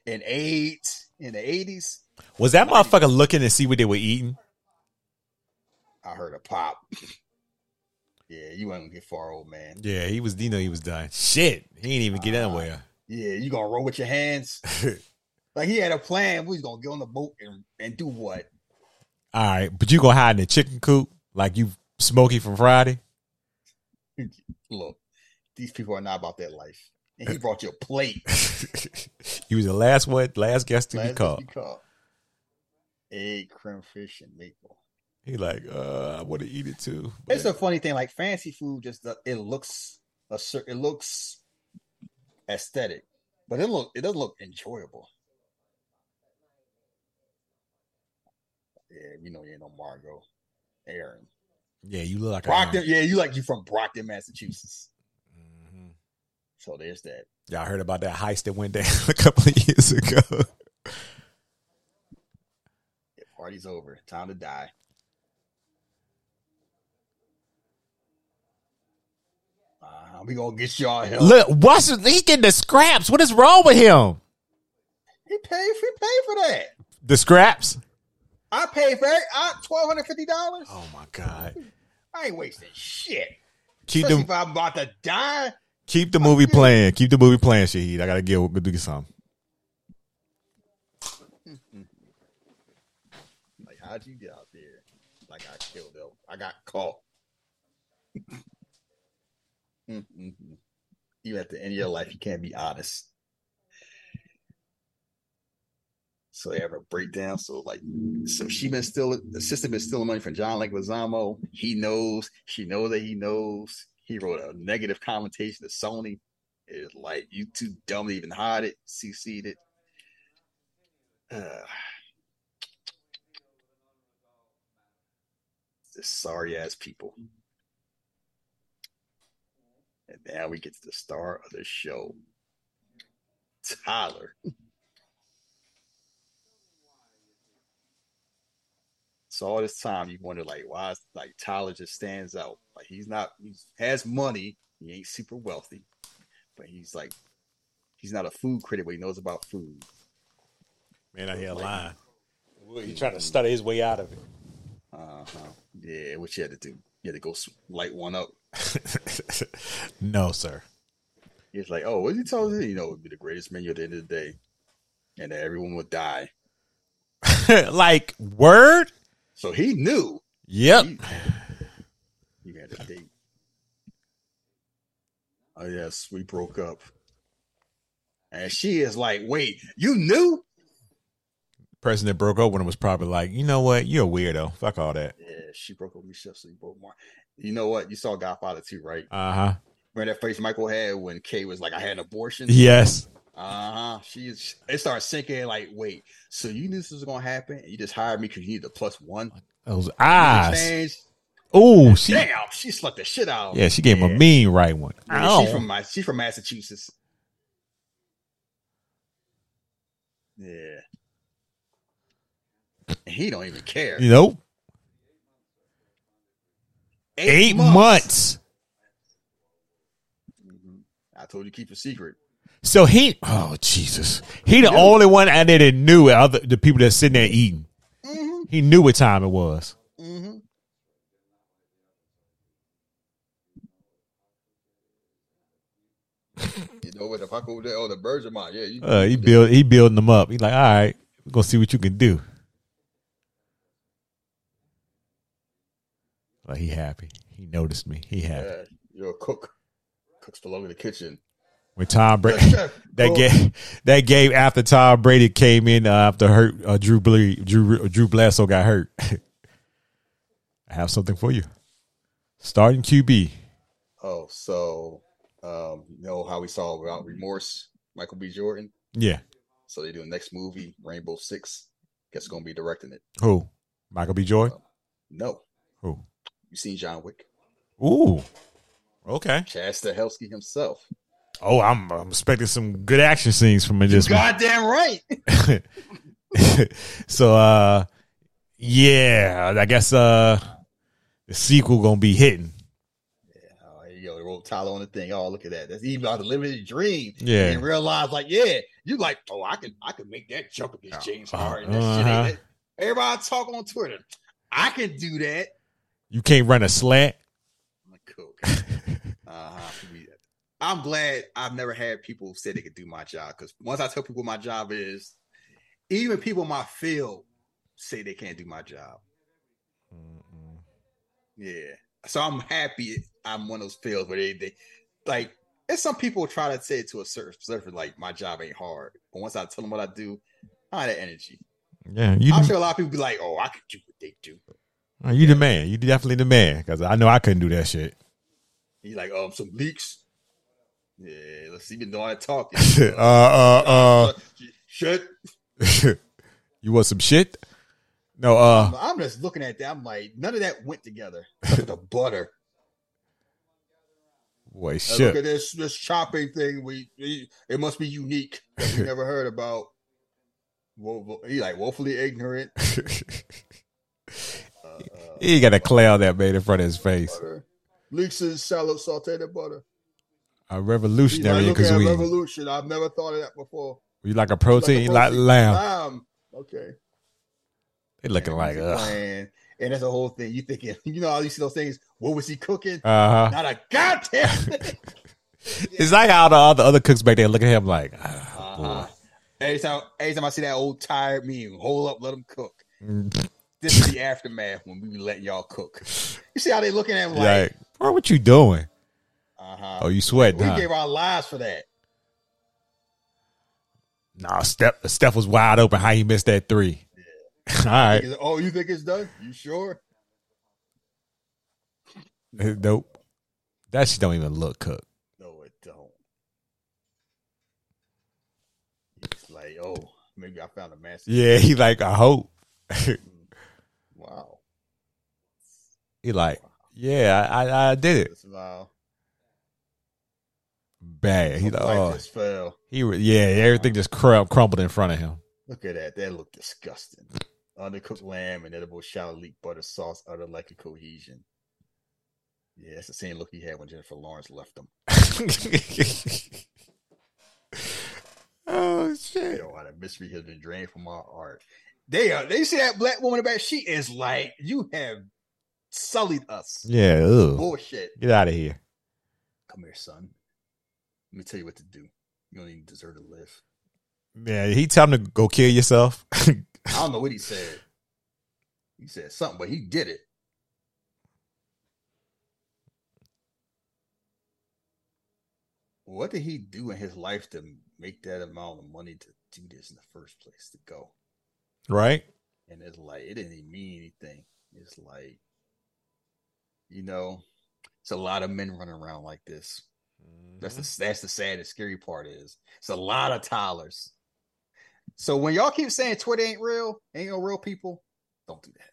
and AIDS in the '80s. Was that motherfucker looking to see what they were eating? I heard a pop. (laughs) yeah, you ain't gonna get far, old man. Yeah, he was. You know, he was dying. Shit, he didn't even get ah, anywhere. Yeah, you gonna roll with your hands. (laughs) like he had a plan. We was gonna get on the boat and, and do what? All right, but you gonna hide in the chicken coop like you Smokey from Friday? (laughs) Look, these people are not about that life. And he brought (laughs) you a plate. he was the last one, last guest to be Last called. you called. Egg, crème fraîche, and maple. He like, uh, I want to eat it too. but- It's a funny thing. Like fancy food, just the, it looks a certain, it looks aesthetic, but it look it doesn't look enjoyable. Yeah, you know you ain't no Margot, Aaron, yeah, you look like Brockton. Yeah, you like you from Brockton, Massachusetts. Mhm. So there's that. Y'all heard about that heist that went down (laughs) a couple of years ago. Yeah, party's over. Time to die. Uh, we gonna get y'all help. Look, what's he getting the scraps? What is wrong with him? He paid. He paid for that. The scraps? I paid for it. I twelve hundred fifty dollars. Oh my god! I ain't wasting shit. Keep Especially them, if I'm about to die. keep the movie playing. Keep the movie playing, Shahid. I gotta get go do something. Mm-hmm. Like, how'd you get out there? Like I killed them. I got caught. (laughs) Mm-mm-mm. Even at the end of your life, you can't be honest. So they have a breakdown. So like, so she been stealing. The sister been stealing money from John Leguizamo. He knows. She knows that he knows. He wrote a negative commentation to Sony. It's like you too dumb to even hide it. CC'd it. Uh, sorry ass people. And now we get to the star of the show, Tyler. So all this time you wonder like why is like Tyler just stands out. Like he's not he has money, he ain't super wealthy, but he's like he's not a food critic, but he knows about food. Man, I hear lying. He's trying to study his way out of it. Uh-huh. Yeah, what you had to do. You had to go light one up. (laughs) no, sir. He's like, oh, what did he tell us? You know, it would be the greatest menu at the end of the day. And that everyone would die. (laughs) like word? So he knew Yep. he, he had a date. Oh yes, we broke up. And she is like, wait, you knew? Person that broke up with him was probably like, you know what? You're a weirdo. Fuck all that. Yeah, she broke up with Michelle, so you broke. You know what? You saw Godfather too, right? Uh huh. Remember that face Michael had when Kay was like, I had an abortion? Yes. Uh huh. She's it started sinking. Like, wait, so you knew this was gonna happen, and you just hired me because you need the plus one Those eyes. Oh, she. Damn, she slept the shit out. Yeah, she gave him a mean right one. Yeah, Ow. she's from my, she's from Massachusetts. Yeah, he don't even care. You know, eight months. Mhm. I told you keep a secret. So he, oh Jesus, he the only one out there that knew it, other the people that sitting there eating. Mm-hmm. He knew what time it was. Mm-hmm. (laughs) you know what the fuck over there? Oh, the birds are mine. Yeah, you, Uh, he build, he building them up. He's like, all right, we're gonna see what you can do. Like he happy. He noticed me. He happy. Yeah, you're a cook. Cooks belong in the kitchen. When Tom Brady, (laughs) that game, that game after Tom Brady came in uh, after hurt uh, Drew Ble- Drew Drew Bledsoe got hurt. (laughs) I have something for you. Starting QB. Oh, so um, you know how we saw without remorse, Michael B. Jordan. Yeah. So they do a next movie, Rainbow Six. Guess gonna be directing it. Who? Michael B. Jordan. No, Who? you seen John Wick? Ooh. Okay. Chad Stahelski himself. Oh, I'm, I'm expecting some good action scenes from this one. Goddamn right. (laughs) so uh yeah, I guess uh the sequel gonna be hitting. Oh, you go. They wrote Tyler on the thing. Oh, look at that. That's even about to live his dream. Yeah. And realize, like, yeah, you like, oh, I can, I can make that jump against James Harden. Uh-huh. ain't it. Everybody talk on Twitter. I can do that. You can't run a slat. I'm a cook. (laughs) uh-huh. I'm glad I've never had people say they could do my job because once I tell people my job is, even people in my field say they can't do my job. Yeah. So I'm happy I'm one of those fields where they, they like, and some people try to say it to a certain surface, like my job ain't hard. But once I tell them what I do, I have that energy. Yeah, you I'm sure a lot of people be like, oh, I could do what they do. you the man. You definitely the man because I know I couldn't do that shit. He's like, um, some leaks. Yeah, let's even though I talk. (laughs) uh, uh, Shit. uh. (laughs) you want some shit? No, uh, I'm just looking at that. I'm like, none of that went together. The (laughs) butter. boy, Uh, shit. Look at this this chopping thing. We, we it must be unique. We never heard about. Wo- He like woefully ignorant. Uh, he got a cloud that made in front of his face. butter. Leeks is shallow sauteed butter. A revolutionary like, in look revolution. I've never thought of that before. You like a Like a protein, like, lamb. Lamb. Okay. They looking like, Music ugh. and that's the whole thing. You thinking, (laughs) you know, how you see those things. What was he cooking? Uh huh. Not a goddamn (laughs) thing. It's like how the other other cooks back there look at him like, ah, Uh-huh. Every time, every time I see that old tired meme, hold up, let them cook. (laughs) This is the aftermath when we be letting y'all cook. You see how they looking at him like, like, bro, what you doing? Uh-huh. Oh, you sweating? we huh? gave our lives for that. Nah, Steph, Steph was wide open. How he missed that three? (laughs) All right, Oh, you think it's done? You sure? nope. That shit don't even look cooked. No, it don't. It's like, oh, maybe I found a master. Yeah, he like, I hope. Wow. he like, yeah, I, I, I did it. Wow. Bad. He like, oh, just fell. he, re- yeah, everything just crum- crumbled in front of him. Look at that. That looked disgusting. Undercooked lamb and edible shallow leek butter sauce utter like a cohesion. Yeah, it's the same look he had when Jennifer Lawrence left him. (laughs) oh shit! Yo, how the mystery has been drained from our art. They are. They see that black woman about. She is like, you have sullied us. Yeah, ugh. Bullshit. get out of here. Come here, son. Let me tell you what to do. You don't even deserve to live. Man, he tell him to go kill yourself. (laughs) I don't know what he said. He said something, but he did it. What did he do in his life to make that amount of money to do this in the first place to go? right? And it's like it didn't even mean anything. It's like, you know, it's a lot of men running around like this. That's the that's the sad and scary part is it's a lot of Tylers. So when y'all keep saying Twitter ain't real, ain't no real people, don't do that.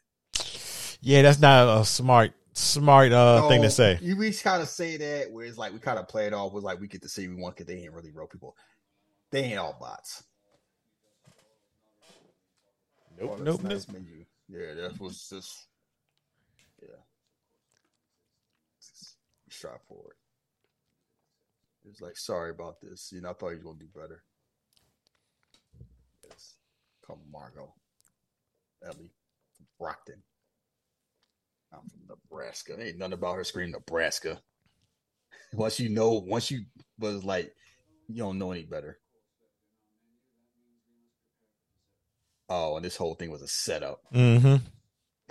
Yeah, that's not a smart, smart uh thing to say. You we kind of say that where it's like we kind of play it off with like we get to see we want because they ain't really real people. They ain't all bots. Nope, Oh, that's nope, nice nope. menu. Yeah, that was just yeah. Just Strive for it. It's like sorry about this. You know, I thought you was gonna do better. Yes. Come Margot. Ellie from Brockton. I'm from Nebraska. There ain't nothing about her screaming Nebraska. (laughs) Once you know, once you was like, you don't know any better. Oh, and this whole thing was a setup. Mm-hmm.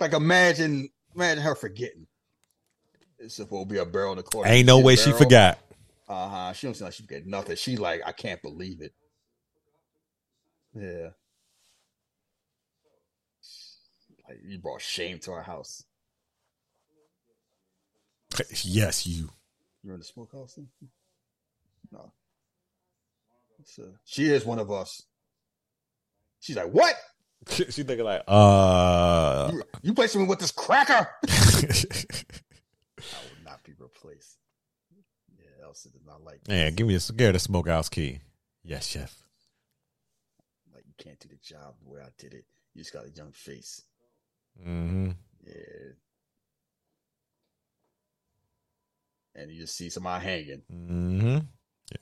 Like imagine, imagine her forgetting. It's supposed to be a barrel in the corner. Ain't no way she forgot. Uh huh. She don't seem like she forget nothing. She like, I can't believe it. Yeah. Like you brought shame to our house. (laughs) Yes, you. You're in the smokehouse. Then? No. She is one of us. She's like, what? (laughs) she thinking like, uh, You, you placing me with this cracker? (laughs) I would not be replaced. Yeah, Elsa did not like. man, give me a give the smokehouse key. Yes, chef. Like you can't do the job the way I did it. You just got a young face. Mm-hmm. Yeah. And you just see somebody hanging. Mm-hmm. Yeah.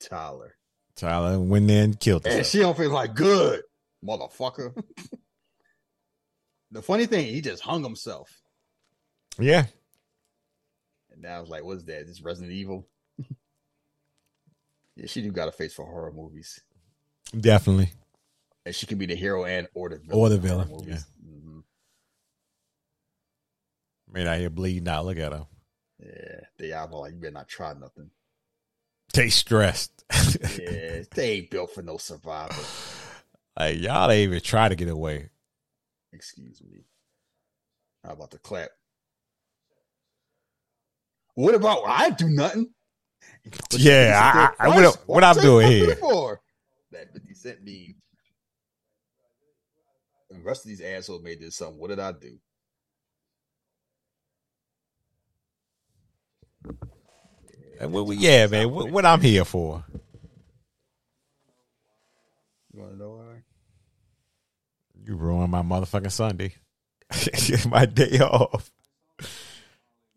Tyler. Tyler went there and killed her. And she don't feel like good, motherfucker. (laughs) the funny thing, he just hung himself. Yeah. And now was like, what's that? This Resident Evil? (laughs) yeah, she do got a face for horror movies. Definitely. And she can be the hero and or the villain. Or the villain, movies. Mhm. Man out here bleeding out. Look at her. Yeah. Diablo, like, you better not try nothing. They stressed. (laughs) Yeah, they ain't built for no survival. (sighs) like y'all ain't even try to get away. Excuse me. How about the clap? What about I do nothing? Yeah, I- I- what- what I'm doing here? nothing For? That 50 cent meme. The rest of these assholes made this something. What did I do? And what we, yeah, man. What, what I'm here for? You want to know why? You ruined my motherfucking Sunday. (laughs) my day off.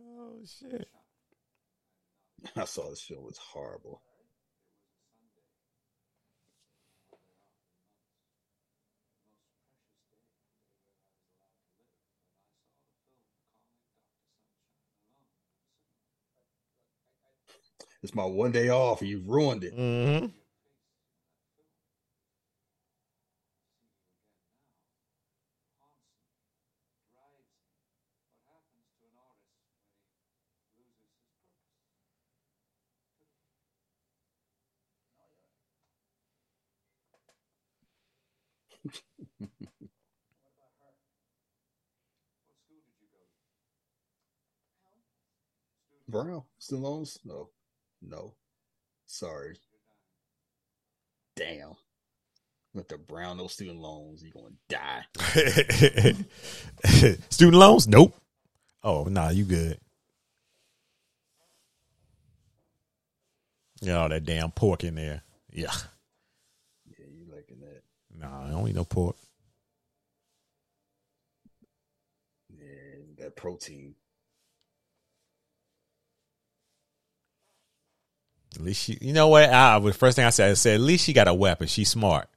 Oh shit. I saw this film was horrible. It's my one day off, and you ruined it. Mm-hmm. Brown student loans? No, no. Sorry. Damn. With the brown no student loans, you gonna die. (laughs) Student loans? Nope. Oh, nah, you good. Got all that damn pork in there. Yeah. Yeah, you liking that? Nah, I don't eat no pork. Yeah, that protein. At least she, you know what? I, the first thing I said, I said, at least she got a weapon. She's smart.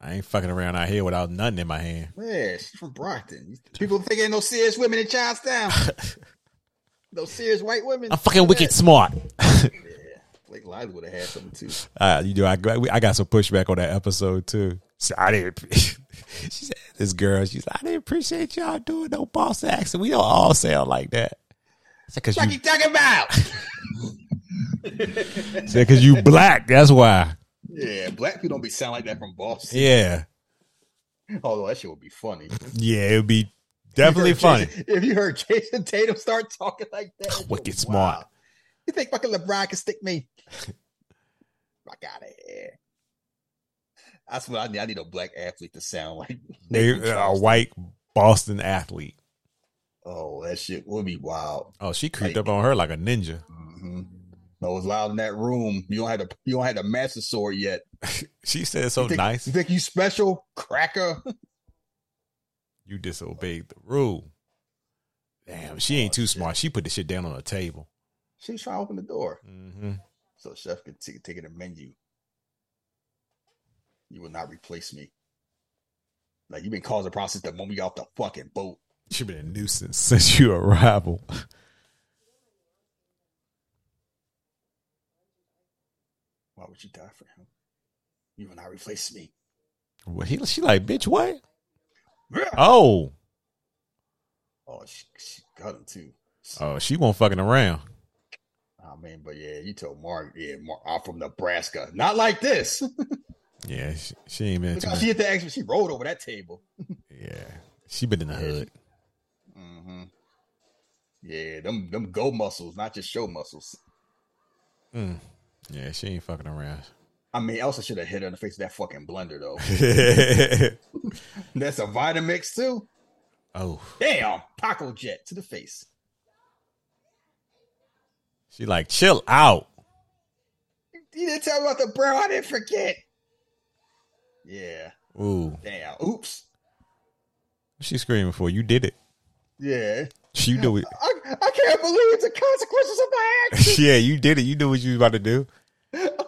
I ain't fucking around out here without nothing in my hand. Yeah, she's from Brockton. People think ain't no serious women in Charlestown. (laughs) no serious white women. I'm fucking wicked smart. (laughs) Yeah, Blake Lively would have had something too. Uh, you know, I got- I got some pushback on that episode too. So I didn't. (laughs) she said, "This girl, she's like, I didn't appreciate y'all doing no boss accent. We don't all sound like that." Because What you, you talking about? (laughs) because you black. That's why. yeah, black people don't be sound like that from Boston. Yeah, Although that shit would be funny. yeah, it would be definitely If funny. Jayson- if you heard Jayson Tatum start talking like that, Wicked smart. You think fucking LeBron can stick me? (laughs) Out of here. That's what I need. I need a black athlete to sound like They, Nathan a white Boston athlete. Oh, that shit would be wild. Oh, she creeped up on her like a ninja. hmm It was loud in that room. You don't have to. you don't have the master sword yet. (laughs) She said so you think, nice. You think you special, cracker? (laughs) You disobeyed the rule. Damn, she ain't too smart. She put the shit down on the table. She's trying to open the door mm-hmm. so chef can take take it a menu. You will not replace me. Like you've been causing process the moment you got off the fucking boat. She been a nuisance (laughs) since your arrival. Why would you die for him? You will not replace me. Well, he, she like, bitch, what? Oh, Oh, she, she got him too. oh, she won't fucking around. I mean, but yeah, you told Mark, yeah, Mark, I'm from Nebraska. Not like this. (laughs) Yeah, she, she ain't been. Look Too how she hit the action. She rolled over that table. (laughs) yeah, she been in the hood. hmm Yeah, them them go muscles, not just show muscles. Mm. Yeah, she ain't fucking around. I mean, Elsa should have hit her in the face with that fucking blender though. (laughs) That's a Vitamix too. oh, Damn, Pacojet to the face. she like, chill out. You didn't tell me about the bro. I didn't forget. Yeah. Ooh, Damn. Oops. what she screaming for? You did it. Yeah. She do it. I, I can't believe the consequences of my actions. (laughs) yeah, you did it. You knew what you was about to do.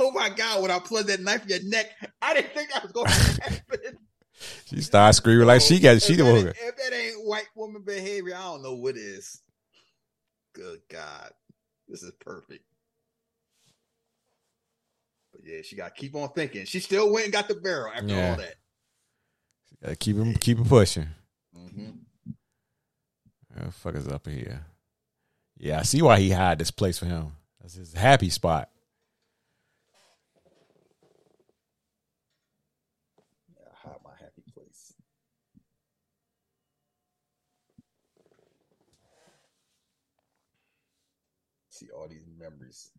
oh my god! When I plugged that knife in your neck, I didn't think that was going (laughs) to happen. She started screaming like she got she if the that, one. ain't- if that ain't white woman behavior, I don't know what is. Good God, this is perfect. But yeah, she got to keep on thinking. She still went and got the barrel after Yeah. all that. Gotta keep him keep him pushing. hmm the fuck is up here? Yeah, I see why he had this place for him. That's his happy spot. Yeah, hide my happy place. See all these memories.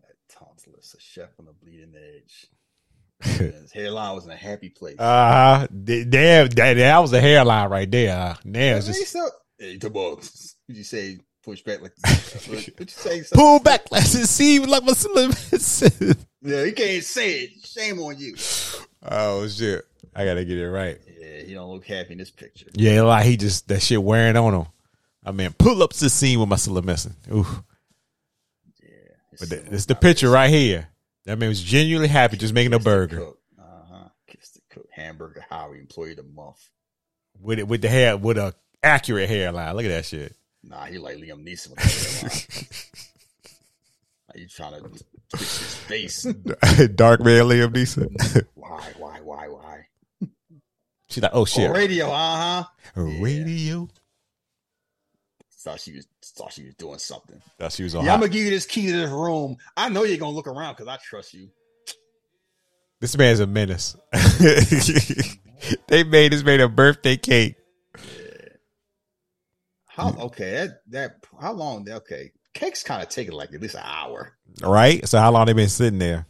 That tonsillis, a chef on the bleeding edge. His hairline was in a happy place. Uh damn that, that was a hairline right there. Uh, Now it's just so- hey, come on. You say push back like (laughs) Would you say something? pull back. Let's see like my slim. (laughs) Yeah, he can't say it. Shame on you. oh shit! I gotta get it right. Yeah, he don't look happy in this picture. Yeah, like he just that shit wearing on him. I mean, pull ups the scene with my slim missing. Ooh, Yeah. but that, it's the picture right here. That man was genuinely happy just making a burger Uh huh. Kiss the cook. Hamburger Howie employee of the month. with it with the hair with a accurate hairline. Look at that shit. Nah, he like Liam Neeson with the hairline. (laughs) Like, you trying to twitch his face. (laughs) Dark man Liam Neeson. (laughs) Why, why, why, why? She's like, oh shit, Oh, radio, uh huh. radio. Thought she was thought she was doing something. Thought she was on. Yeah, I'm gonna give you this key to this room. I know you're gonna look around because I trust you. This man's a menace. (laughs) they made this man a birthday cake. How okay, that that how long okay. Cake's kind of taking like at least an hour. Right? So how long they been sitting there?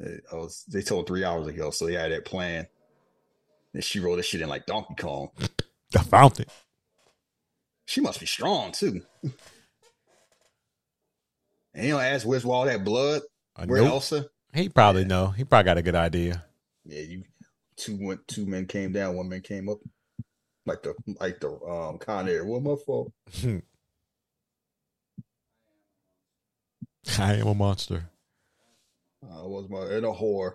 Uh, was, they told three hours ago, so they had that plan. And she wrote that shit in like Donkey Kong. The fountain. She must be strong too. (laughs) And you know, ask where's all that blood? Uh, Where nope. Elsa? He probably know. He probably got a good idea. Yeah, you two went two men came down, one man came up. Like the like the um Con Air. What my fault? (laughs) I am a monster. I was my and a whore.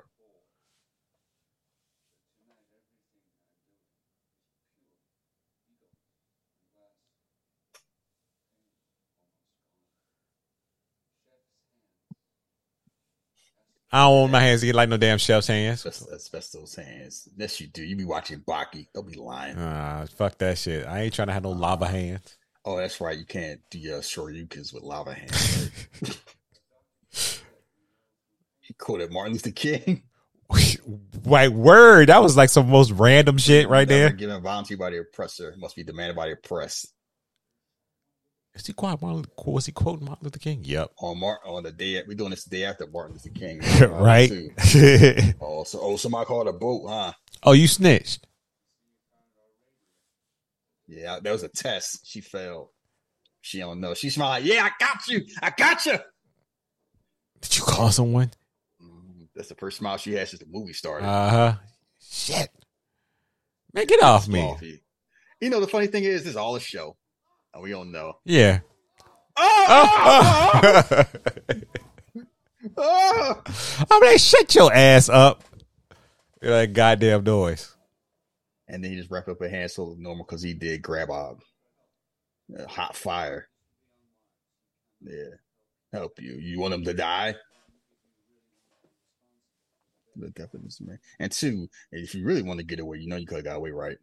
I don't want my hands to get like no damn chef's hands. Those hands. Yes, you do. You be watching Baki. Don't be lying. Ah, fuck that shit. I ain't trying to have no lava hands. Oh, that's right. You can't do your shoryukens with lava hands. (laughs) he quoted Martin Luther King. (laughs) Like word, that was like some most random shit right there. Given volunteer by the oppressor must be demanded by the oppressed. Is he quote Martin, was he quoting Martin Luther King? Yep. On Mar- on the day we're doing this the day after Martin Luther King, (laughs) right. (laughs) Oh, so oh, somebody called a boat, huh? oh, you snitched. Yeah, that was a test. She failed. She don't know. She smiled like, "Yeah, I got you. I got you." Did you call someone? Mm, That's the first smile she had since the movie started. Uh huh. Shit. Man, get off me. Coffee. You know, the funny thing is, this is all a show, and we don't know. Yeah. Oh, Oh, oh, I'm like, shut your ass up. You're like goddamn noise. and then he just wrapped up a hand so normal because he did grab a, a hot fire. Yeah, help you. You want him to die? The this man. And two, if you really want to get away, you know you could have got away right.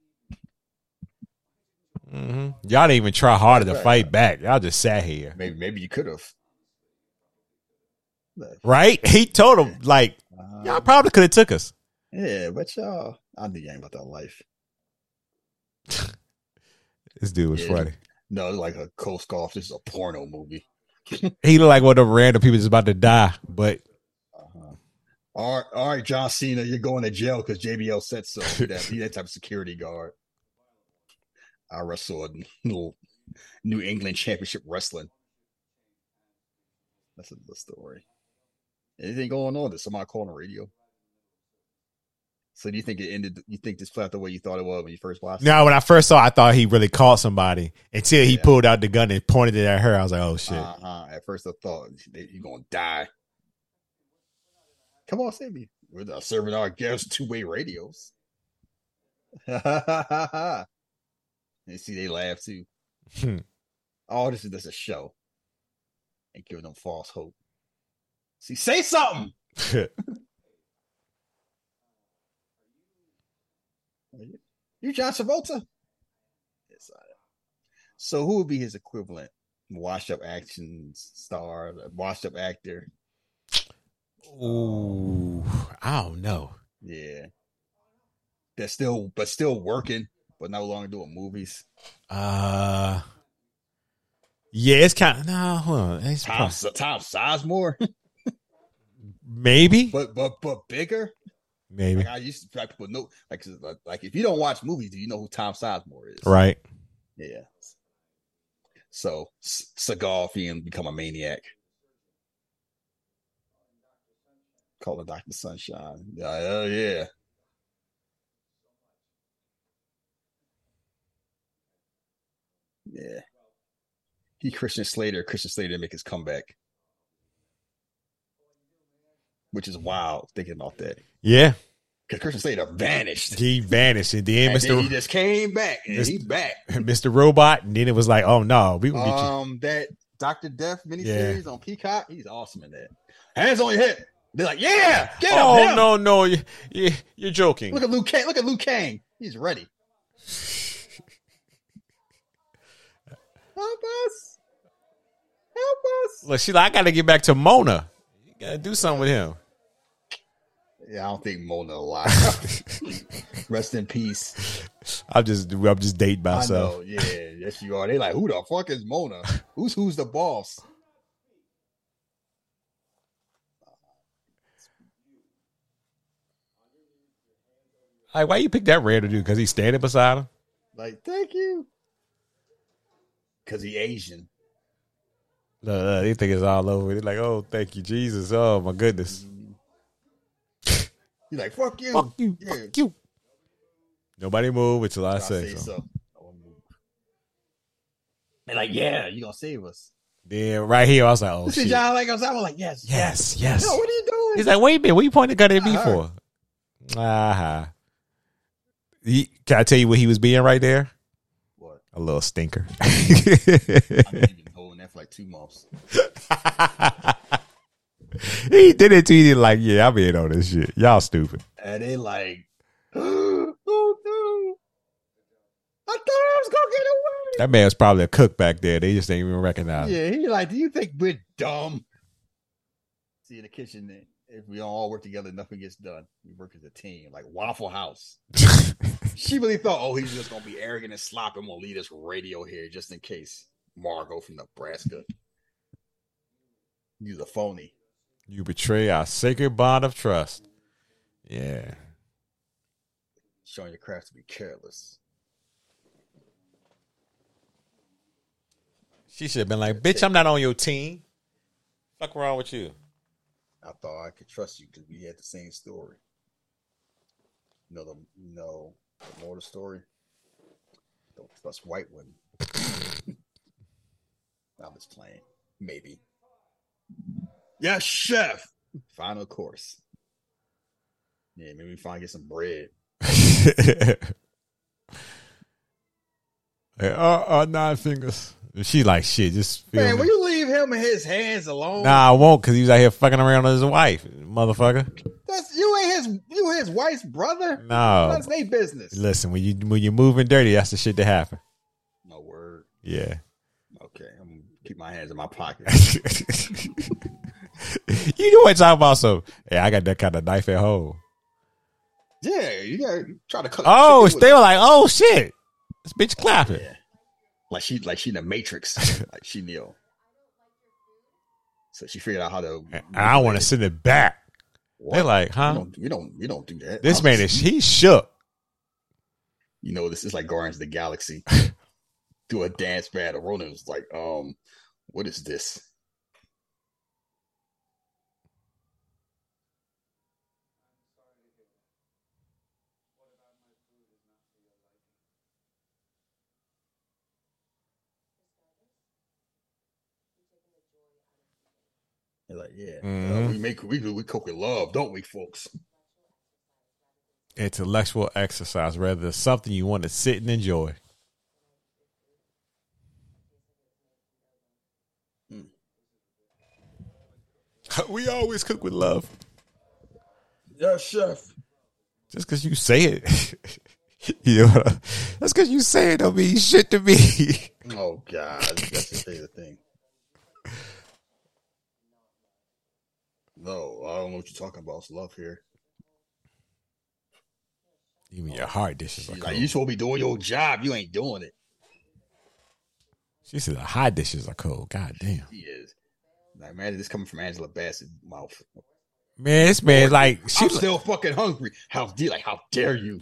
Hmm Y'all didn't even try harder to Right. fight back. Y'all just sat here. Maybe maybe you could have. Right? (laughs) He told him, like, y'all probably could have took us. Yeah, but y'all, I knew you ain't about that life. (laughs) This dude was Yeah. funny. No, it's like a Coast Golf. This is a porno movie. (laughs) He looked like one of them random people that's about to die, but Uh-huh. All right, all right, John Cena, you're going to jail because JBL said so. That, that type of security guard. I wrestled a little (laughs) New England Championship Wrestling. That's another story. Anything going on? Did somebody call on the radio? So do you think it ended? You think this played out the way you thought it was when you first watched? it? When I first saw, it, I thought he really caught somebody until he Yeah. pulled out the gun and pointed it at her. I was like, "Oh shit!" Uh-huh. At first, I thought you're gonna die. Come on, save me. We're not serving our guests two way radios. (laughs) and see, they laugh too. Hmm. All this is just a show. Ain't giving them false hope. See, say something. (laughs) You John Travolta? Yes, I am. So who would be his equivalent? Washed up action star, washed up actor. Ooh, I don't know. Yeah. They're still but still working, but no longer doing movies. Uh, yeah, it's kind of no. Hold on, it's Tom prob- Tom Sizemore, maybe, but but but bigger. maybe, Like I used to like people know like like if you don't watch movies, do you know who Tom Sizemore is? right? Yeah. So Seagal and become a maniac. Call the Doctor Sunshine. Yeah, oh yeah. Yeah. He Christian Slater. Christian Slater make his comeback, which is wild thinking about that Yeah, because Christian Slater vanished. he vanished, and then and then he just came back, and he's back. (laughs) Mister Robot, and then it was like, "Oh no, we gonna get you." Um, that Doctor Death miniseries on Peacock, he's awesome in that. Hands on your hip. They're like, yeah, get him. Oh no, no, you, you, you're joking. Look at Luke Kang. Look at Luke Kang. He's ready. Help us. Help us. Look, she like, I gotta get back to Mona. You gotta do something with him. Yeah, I don't think Mona alive. (laughs) Rest in peace. I'm just, I'm just dating I myself. know. Yeah, yes, you are. They like, who the fuck is Mona? Who's who's the boss? Like, why you pick that random dude? Because he's standing beside him. Like, thank you. Cause he Asian. No, no, they think it's all over. They're like, oh, thank you, Jesus. Oh my goodness. He's like, fuck you. Fuck you, Yeah. fuck you. Nobody move until I I say, say so. so. They're like, yeah, you gonna save us. Then right here, I was like, oh see shit. John like I was, I was like, yes, Yes, yes. No, what are you doing? He's like, wait a minute, what you pointing the gun at me for? Uh-huh. He, can I tell you what he was being right there? A little stinker. (laughs) I've been holding that for like two months. (laughs) he did it to you like, yeah, I'm in on this shit. Y'all stupid. And they like, (gasps) oh no. I thought I was gonna get away. That man was probably a cook back there. They just didn't even recognize. Yeah, he like, do you think we're dumb? See in the kitchen, then, if we all work together, nothing gets done. We work as a team, like Waffle House. (laughs) she really thought, oh, he's just gonna be arrogant and sloppy and gonna leave us radio here just in case Margot from Nebraska. (laughs) He's a phony. You betray our sacred bond of trust. Yeah. Showing your craft to be careless. She should have been like, bitch, I'm not on your team. Fuck wrong with you? I thought I could trust you because we had the same story. You know the you know the more the story. Don't trust white women. (laughs) I'm just playing. Maybe. Yes, chef. Final course. Yeah, maybe we finally get some bread. (laughs) Hey, uh, uh, nine fingers. She like shit. Just Man, will you leave him and his hands alone? Nah, I won't because he was out here fucking around with his wife, motherfucker. That's you ain't his you his wife's brother. No, That's their business. listen. When you when you're moving dirty, that's the shit that happen. No word. Yeah. Okay, I'm gonna keep my hands in my pocket. (laughs) you know what I'm talking about? So, yeah, I got that kind of knife at home. yeah, you gotta try to cut. Oh, they were like, oh shit, this bitch clapping. Yeah. Like she like she in the Matrix. (laughs) like she Neo. So she figured out how to And I want to send it back. What? They're like, huh? don't, we don't we don't do that. This I'm man is he shook. you know, this is like Guardians of the Galaxy. (laughs) Do a dance battle. Ronan was like, um, what is this? They're like, yeah, uh, Mhm. we make we do we cook with love, don't we, folks? Intellectual exercise rather than something you want to sit and enjoy. Hmm. (laughs) We always cook with love. Yeah, chef. Just because you say it, (laughs) you know, (laughs) that's because you say it don't mean shit to me. Oh God, that's favorite thing. No, I don't know what you're talking about. It's love here. Even your heart dishes are She's cold. like, you supposed to be doing your job. You ain't doing it. She said the hot dishes are cold. God damn. He is. Like, man, this coming from Angela Bassett's mouth. Man, this man like she I'm still fucking hungry. How dare like how dare you?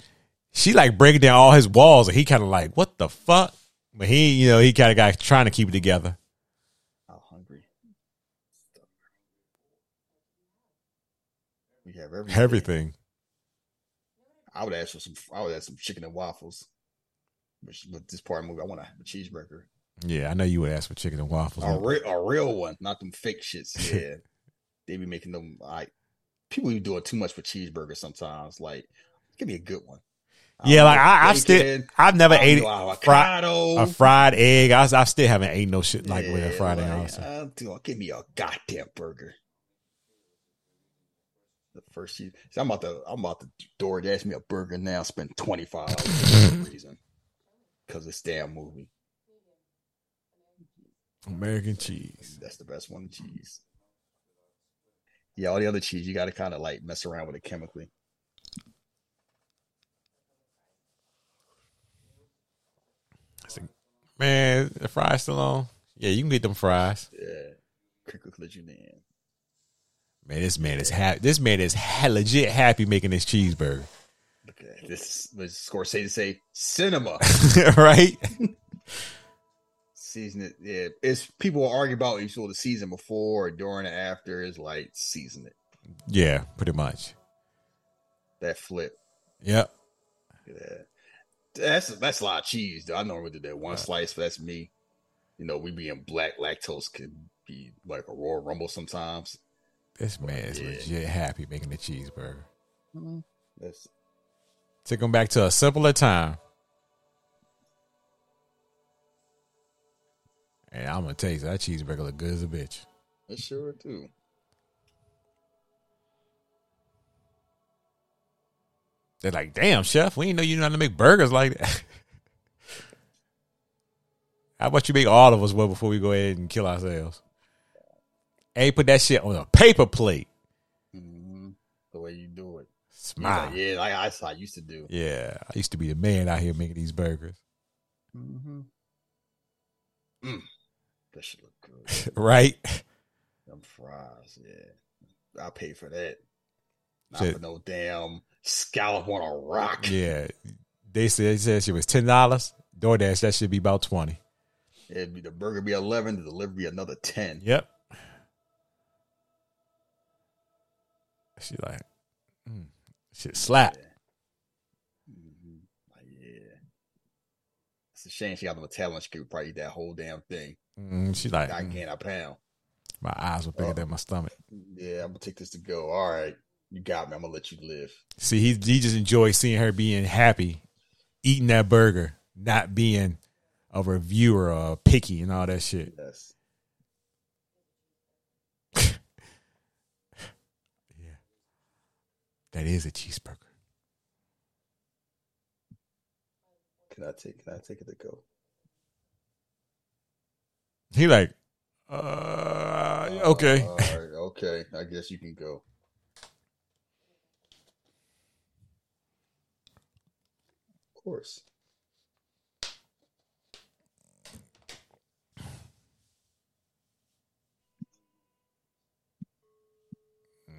she like breaking down all his walls and he kind of like what the fuck but he you know he kind of got trying to keep it together How hungry? We have everything. everything I would ask for some. I would ask some chicken and waffles. But, but this part of the movie, I want a, a cheeseburger, yeah i know you would ask for chicken and waffles a real, a real one, not them fake shits. (laughs) Yeah, they be making them like people be doing too much for cheeseburgers sometimes. Like, give me a good one. Yeah like I, i've still i've never I ate know, fri- a fried egg I, I still haven't ate no shit like with a Yeah, fried egg like, also. uh, dude, give me a goddamn burger. The first cheese. See, I'm about to I'm about to DoorDash me a burger now. Spend twenty five dollars for (laughs) no reason because it's damn movie. american cheese That's the best one. Cheese. Yeah, all the other cheese you got to kind of like mess around with it chemically. man the fries still on yeah you can get them fries Yeah, quickly let you. Man this man is happy this man is ha- legit happy making this cheeseburger this. Was Scorsese say cinema? (laughs) right season it. Yeah, it's people will argue about you saw the season before or during or after. Is like season it. yeah pretty much That flip. yep Yeah. That's that's a lot of cheese. Though. I normally do that one slice, but that's me. You know, we being black lactose can be like a Royal Rumble sometimes. This man is Yeah. legit happy making the cheeseburger mm-hmm. That's Take him back to a simpler time. And I'm gonna tell you, that cheeseburger look good as a bitch. that's sure too. They're like, damn, chef, we didn't know you know how to make burgers like that. (laughs) how about you make all of us one before we go ahead and kill ourselves? Hey, put that shit on a paper plate. hmm The way you do it. Smile. like, yeah, like how I used to do. Yeah, I used to be the man out here making these burgers. Mm-hmm. Mm. That should look good. (laughs) right? Them fries, yeah. I pay for that. Not Shit. for no damn scallop on a rock. Yeah. They said, they said she was $10. DoorDash, that should be about 20 It'd be the burger be eleven, the delivery another ten. Yep. She like, mm, shit slap. Mhm. Like, yeah. It's a shame she got the talent. She could probably eat that whole damn thing. Mm, she like, I gain a pound. my eyes were bigger Oh. than my stomach. Yeah, I'm gonna take this to go. All right, you got me. I'm gonna let you live. See, he he just enjoys seeing her being happy, eating that burger, not being a reviewer or picky and all that shit. Yes. Yeah, that is a cheeseburger. Can I take? Can I take it to go? He like, uh, okay. All right. Okay. I guess you can go. Of course.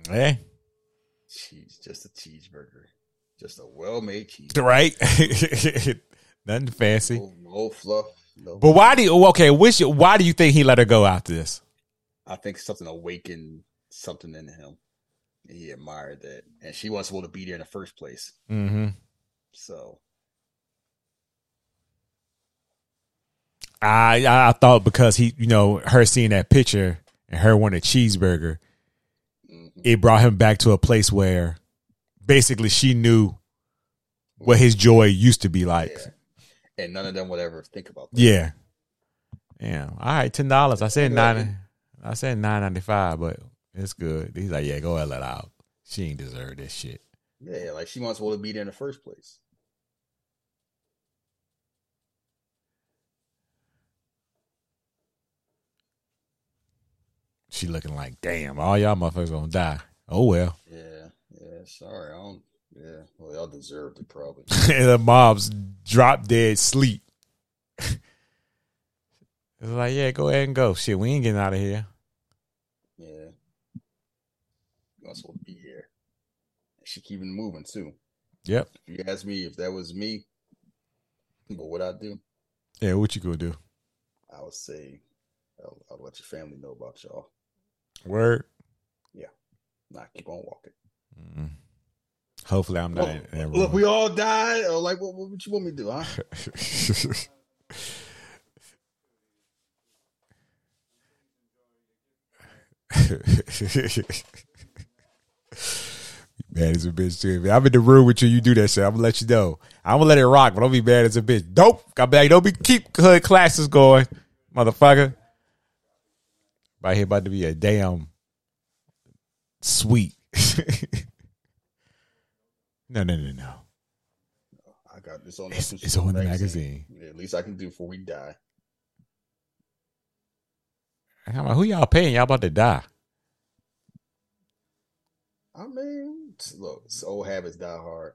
Hey, just a cheeseburger, just a well-made cheeseburger, (laughs) right? (laughs) Nothing fancy. No, no fluff. No. But why do you okay? Which why do you think he let her go after this? I think something awakened something in him. He admired that, and she wasn't supposed to be there in the first place. Mm-hmm. So I I thought because he you know her seeing that picture and her wanted a cheeseburger, it brought him back to a place where basically she knew what his joy used to be like. Yeah. And none of them would ever think about that. Yeah. Yeah. All right, ten dollars. I said nine. I said nine ninety five, but it's good. He's like, yeah, go ahead, let out. She ain't deserve this shit. Yeah, like she wants well to be there in the first place. She looking like, damn, all y'all motherfuckers gonna die. Oh well. Yeah, yeah. Sorry, I don't. Yeah, well, y'all deserved it probably. and (laughs) the mobs drop dead sleep. (laughs) it's like, yeah, go ahead and go. Shit, we ain't getting out of here. Yeah, you to be here. She keeping moving too. Yep. If you ask me if that was me, what would I do? Yeah, what you gonna do? I would say I'll, I'll let your family know about y'all. Word. Yeah. Nah, keep on walking. Mm. Hopefully, I'm not. Look, look, room. we all died. Or like, what, what you want me to do, huh? (laughs) Mad as a bitch too. If I'm in the room with you. You do that shit. I'm gonna let you know. I'm gonna let it rock, but don't be mad as a bitch. Dope. Got back. Don't be keep hood classes going, motherfucker. Right here about to be a damn sweet. (laughs) no, no, no, no. I got this on. It's, it's on the magazine. Yeah, at least I can do before we die. Like, who y'all paying? Y'all about to die. I mean, look, it's old habits die hard.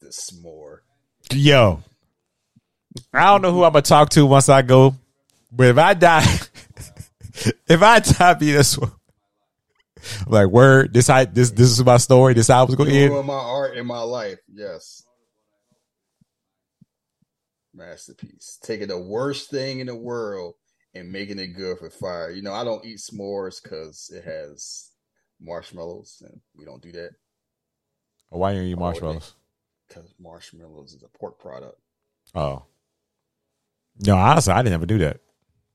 The s'more. Yo, I don't know who I'm gonna talk to once I go, but if I die, (laughs) (laughs) if I die, be this one. I'm like word, this I this this is my story. This how I was going to end. my art in my life. Yes. Masterpiece. Taking the worst thing in the world and making it good for fire. You know, I don't eat s'mores because it has marshmallows, and we don't do that Why do you eat marshmallows? because marshmallows is a pork product. Oh, no, honestly, I didn't ever do that.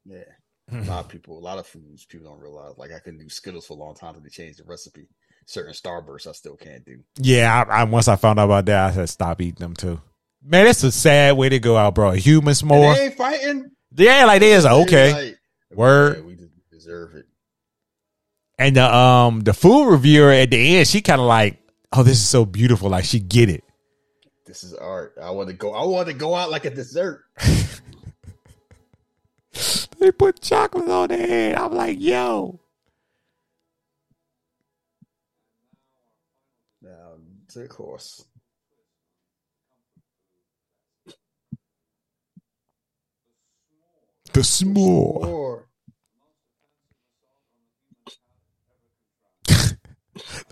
Yeah. A lot of people, a lot of foods people don't realize. Like I couldn't do Skittles for a long time until they changed the recipe. Certain Starbursts I still can't do. Yeah, I, I once I found out about that, I said stop eating them too. Man, that's a sad way to go out, bro. A human And s'more. they ain't fighting. Yeah, like this. Okay. They like, Word. Yeah, we deserve it. And the um the food reviewer at the end, she kind of like, oh, this is so beautiful. Like she get it. This is art. I want to go. I want to go out like a dessert. (laughs) They put chocolate on their head. I'm like, yo. Now, of course. The s'more. Or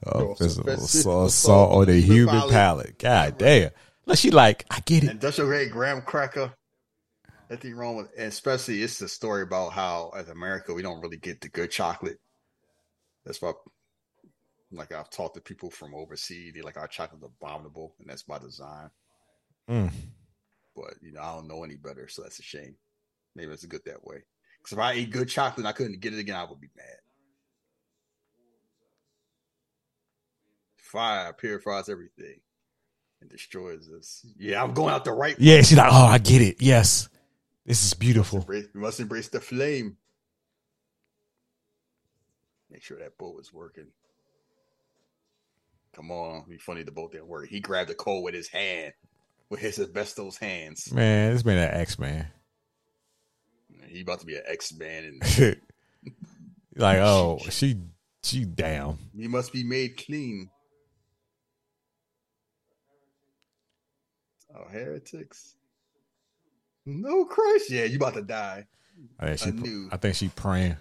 Oh, physical offensive assault, on the human palate. palate. God damn. Look, she like, I get it. industrial grade graham cracker. Nothing wrong with, especially it's the story about how as America we don't really get the good chocolate. That's why, like I've talked to people from overseas, they like our chocolate's abominable, and that's by design. Mm. But you know, I don't know any better, so that's a shame. Maybe it's good that way. Because if I ate good chocolate and I couldn't get it again, I would be mad. Fire purifies everything and destroys us. Yeah, I'm going out the right. Yeah, she's like, oh, I get it. Yes. This is beautiful. Embrace, we must embrace the flame. Make sure that boat is working. Come on, be funny the boat didn't work. He grabbed the coal with his hand, with his asbestos hands. Man, this man an X man. He about to be an X man, and (laughs) like, oh, (laughs) she she down. he must be made clean. Oh, heretics! No Christ, yeah, you about to die. I think she, I. I think she praying.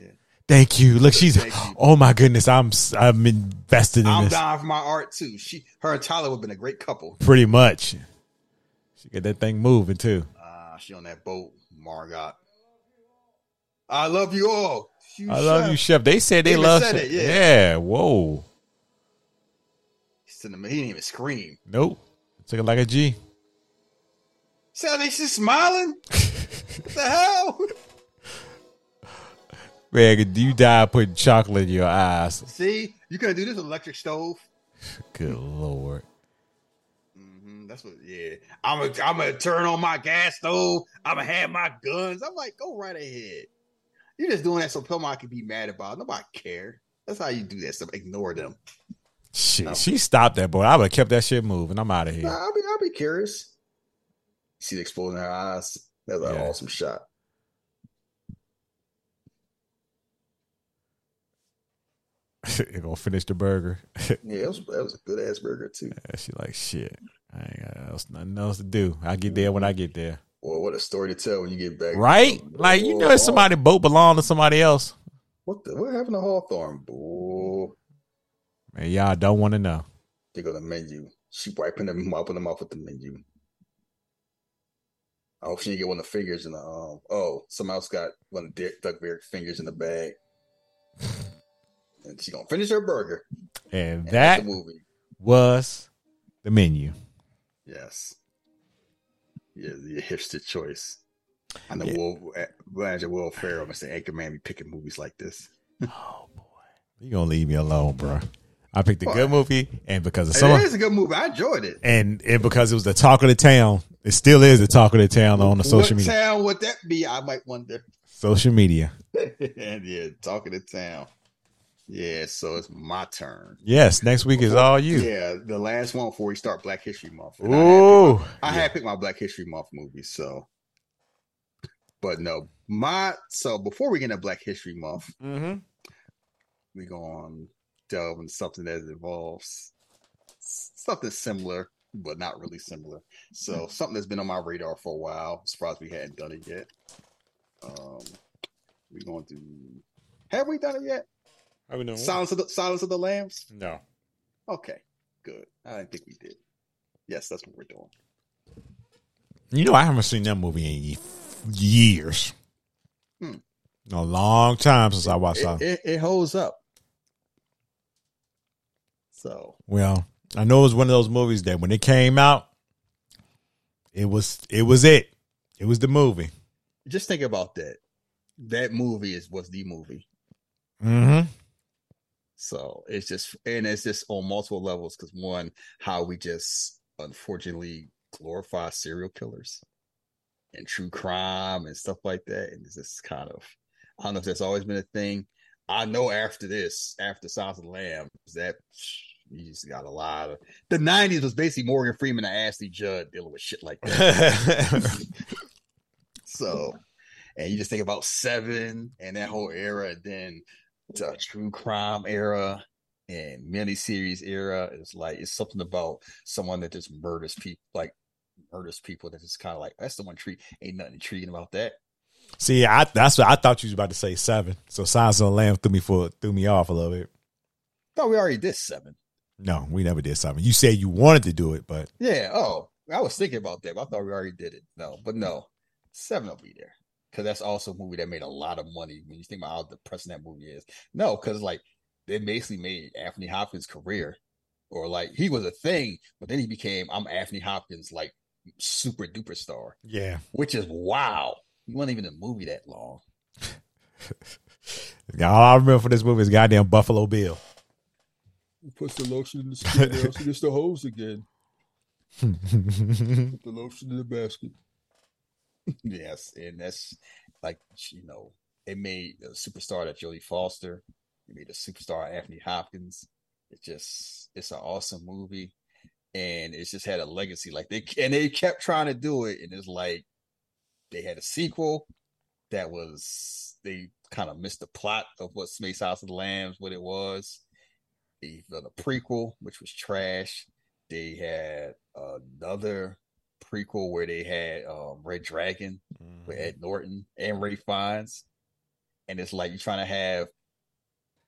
Yeah. Thank you. Look, she's. You. Oh my goodness, I'm I'm invested in I'm this. down for my art too. She, her and Tyler would have been a great couple. Pretty much. She get that thing moving too. Ah, she on that boat, Margot. I love you all. You I love chef. you, Chef. They said they, They love. said Chef. it, yeah. yeah. Whoa. He said- he didn't even scream. Nope. Took it like a G. So they just smiling? what the hell? Man, do you die putting chocolate in your eyes? See, you could do this electric stove. Good lord. hmm That's what. Yeah, I'm gonna I'm gonna turn on my gas stove. I'm gonna have my guns. I'm like, go right ahead. You're just doing that so Pillmont can be mad about. It. Nobody care. That's how you do that. So ignore them. Shit, she stopped that boy. I would have kept that shit moving. I'm out of here. Nah, I'll be I'll be curious. See the explosion in her eyes. That was an Yeah. awesome shot. (laughs) you gonna finish the burger. (laughs) Yeah, it was, that was a good ass burger too. And she like shit. I ain't got else, nothing else to do. I get there when I get there. Boy, what a story to tell when you get back. Right? Oh, like you know, if oh. somebody boat belong to somebody else. What the, what happened to Hawthorn? Boy, Man, y'all don't want to know. they go to the menu. She wiping them, wiping them off with the menu. I hope she didn't get one of the fingers in the um. Oh, someone else got one of Dick Duck Bear fingers in the bag, and she gonna finish her burger. And And that the movie. was the menu. Yes. Yeah, the hipster choice. I know Yeah. Will Manager Will Ferrell, Mr. Anchorman, be picking movies like this. Oh boy, you gonna leave me alone, bro? I picked a good movie, and because of It some, is a good movie. I enjoyed it. and and because it was the talk of the town, it still is the talk of the town on the social what media. town would that be? I might wonder. Social media. and (laughs) yeah, talking the town. Yeah, so it's my turn. Yes, next week is all you. Yeah, the last one before we start Black History Month. And I had Ooh, I had picked my Black History Month movies, so. But no, my so before we get into Black History Month, mm-hmm. we go to delve into something that involves something similar, but not really similar. So something that's been on my radar for a while. Surprised we hadn't done it yet. Um, we going to have we done it yet? I would know. Silence of the Silence of the Lambs. No. Okay, good. I didn't think we did. Yes, that's what we're doing. You know, I haven't seen that movie in years. Hmm. A long time since I watched It, that. it, it holds up. So Well, I know it was one of those movies that when it came out, it was it was it. It was the movie. just think about that. That movie is was the movie. Mm-hmm. So it's just and it's just on multiple levels because one, how we just unfortunately glorify serial killers and true crime and stuff like that. And it's just kind of I don't know if that's always been a thing. I know after this, after Silence of the Lambs, that you just got a lot of the nineties was basically Morgan Freeman and Ashley Judd dealing with shit like that. (laughs) So, and you just think about Seven and that whole era, and then the true crime era and miniseries era is like it's something about someone that just murders people, like murders people that is kind of like that's the one treat ain't nothing intriguing about that. See, I that's what I thought you was about to say seven. So of the Lamb threw me for threw me off a little bit. Thought we already did Seven. No, we never did seven. You said you wanted to do it, but Yeah. Oh, I was thinking about that, but I thought we already did it. No, but no, Seven will be there because that's also a movie that made a lot of money. When you think about how depressing that movie is, no, because like they basically made Anthony Hopkins' career, or like he was a thing, but then he became I'm Anthony Hopkins like super duper star, yeah. which is wow. He wasn't even in the movie that long. (laughs) All I remember for this movie is goddamn Buffalo Bill. Puts the lotion in the skin, else it gets the hose again. (laughs) Put the lotion in the basket. (laughs) yes, and that's like you know, it made a superstar that Jodie Foster. It made a superstar Anthony Hopkins. It just it's an awesome movie, and it's just had a legacy. Like they and they kept trying to do it, and it's like they had a sequel that was they kind of missed the plot of what Space House of the Lambs, what it was. They done a prequel, which was trash. They had another prequel where they had um, Red Dragon with Ed Norton and Ralph Fiennes, and it's like you're trying to have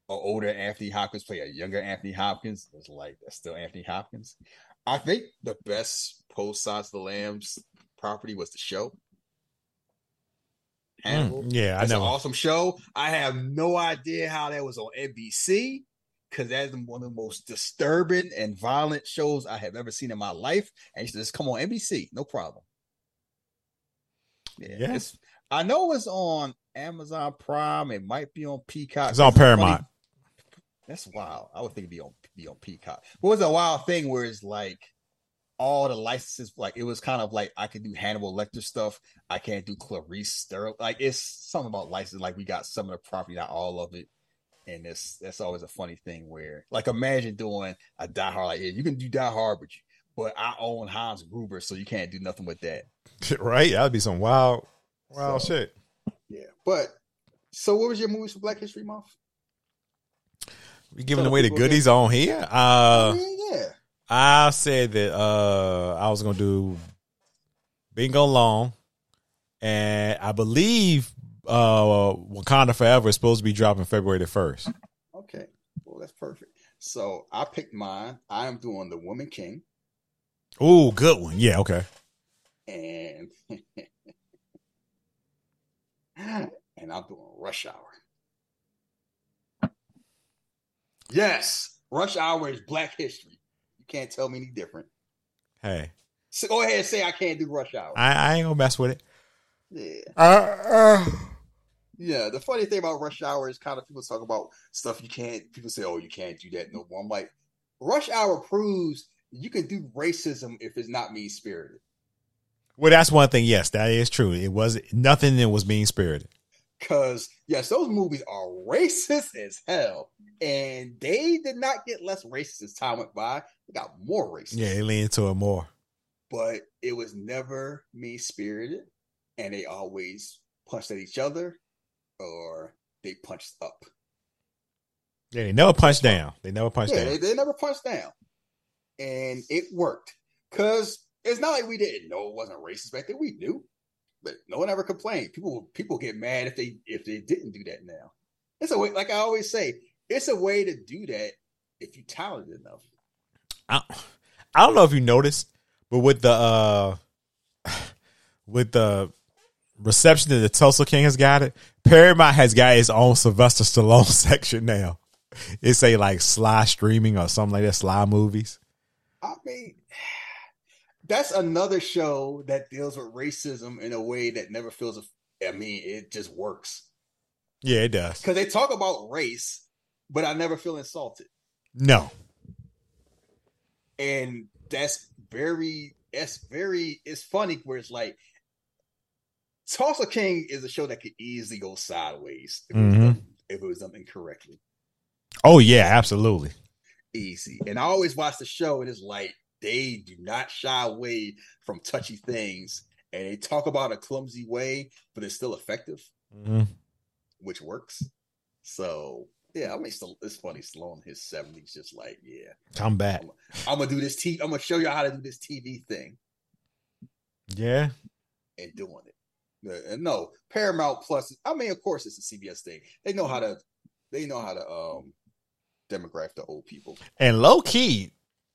an older Anthony Hopkins play a younger Anthony Hopkins. It's like that's still Anthony Hopkins. I think the best post of the Lambs property was the show. Hannibal. Mm, yeah, I That's an awesome show. I have no idea how that was on NBC because that's one of the most disturbing and violent shows I have ever seen in my life. And it used to just come on NBC, no problem. Yeah, Yeah. I know it's on Amazon Prime. It might be on Peacock. It's on It's funny- Paramount. That's wild. I would think it'd be on be on Peacock. But it was a wild thing where it's like all the licenses, like it was kind of like I could do Hannibal Lecter stuff. I can't do Clarice Starling. Like it's something about license. Like we got some of the property, not all of it. And it's that's always a funny thing where, like, imagine doing a Die Hard. Like, yeah, you can do Die Hard, but you, but I own Hans Gruber, so you can't do nothing with that. (laughs) right? That'd be some wild, wild So- shit. Yeah. But so, what was your movies for Black History Month? We giving Tell away the goodies on here. Uh, I mean, yeah. I said that uh I was gonna do Bingo Long, and I believe uh Wakanda Forever is supposed to be dropping February the first. Okay. Well, that's perfect. So I picked mine. I am doing the Woman King, Oh, good one. Yeah, okay. and (laughs) and I'm doing Rush Hour. Yes, Rush Hour is Black History. You can't tell me any different. Hey, So go ahead and say I can't do Rush Hour. I, I ain't gonna mess with it. yeah. Uh, uh, Yeah, the funny thing about Rush Hour is kind of people talk about stuff you can't. People say, "Oh, you can't do that no more." I'm like, Rush Hour proves you can do racism if it's not mean spirited. well, that's one thing. Yes, that is true. It was nothing that was mean spirited. Because yes, those movies are racist (laughs) as hell, and they did not get less racist as time went by. They got more racist. Yeah, they lean into it more. but it was never mean spirited, and they always punched at each other, or they punched up. Yeah, they never punched down. They never punched yeah, down. they, they never punched down, and it worked because it's not like we didn't know it wasn't racist back then. We knew, but no one ever complained. People people get mad if they if they didn't do that now. It's a way, like I always say, it's a way to do that if you talented enough. I, I don't know if you noticed, but with the uh (sighs) with the reception that the Tulsa King has got it, Paramount has got its own Sylvester Stallone (laughs) section now. It's a like Sly streaming or something like that, Sly movies. I mean, that's another show that deals with racism in a way that never feels. I mean, it just works Yeah, it does. because they talk about race, but I never feel insulted, No. and that's very. It's very. It's funny where it's like. Tulsa King is a show that could easily go sideways if, it, was Mhm. done, if it was done incorrectly. Oh yeah, absolutely. Easy. And I always watch the show, and it's like they do not shy away from touchy things, and they talk about a clumsy way, but it's still effective, hmm which works. So yeah, I mean, it's funny. In his seventies, just like yeah, Come back. I'm gonna do this. T- I'm gonna show you how to do this TV thing Yeah. and doing it. Uh, And no, Paramount Plus. I mean, of course, it's a CBS thing. They know how to. They know how to um demographic the old people. And low key,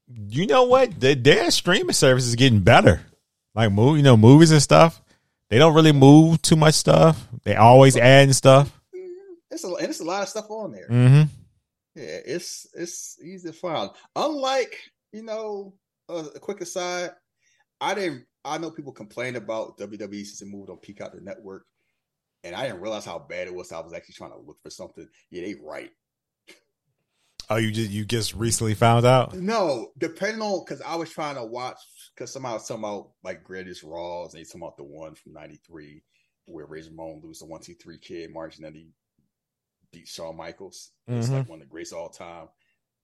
you know what? Their, their streaming service is getting better. Like movie, you know, movies and stuff. They don't really move too much stuff. They always adding stuff. It's a and it's a lot of stuff on there. Mm-hmm. Yeah, it's it's easy to find. Unlike you know, uh, a quick aside, I didn't. I know people complain about WWE since it moved on Peacock the network, and I didn't realize how bad it was. I was actually trying to look for something. Yeah, they right. Oh, you just you just recently found out? No, depending on because I was trying to watch because somehow some about like greatest Raws. And they talking about the one from '93 where Razor Ramon lose the one two three kid Marty Jannetty beat Shawn Michaels. It's Mhm. like one of the greats of all time.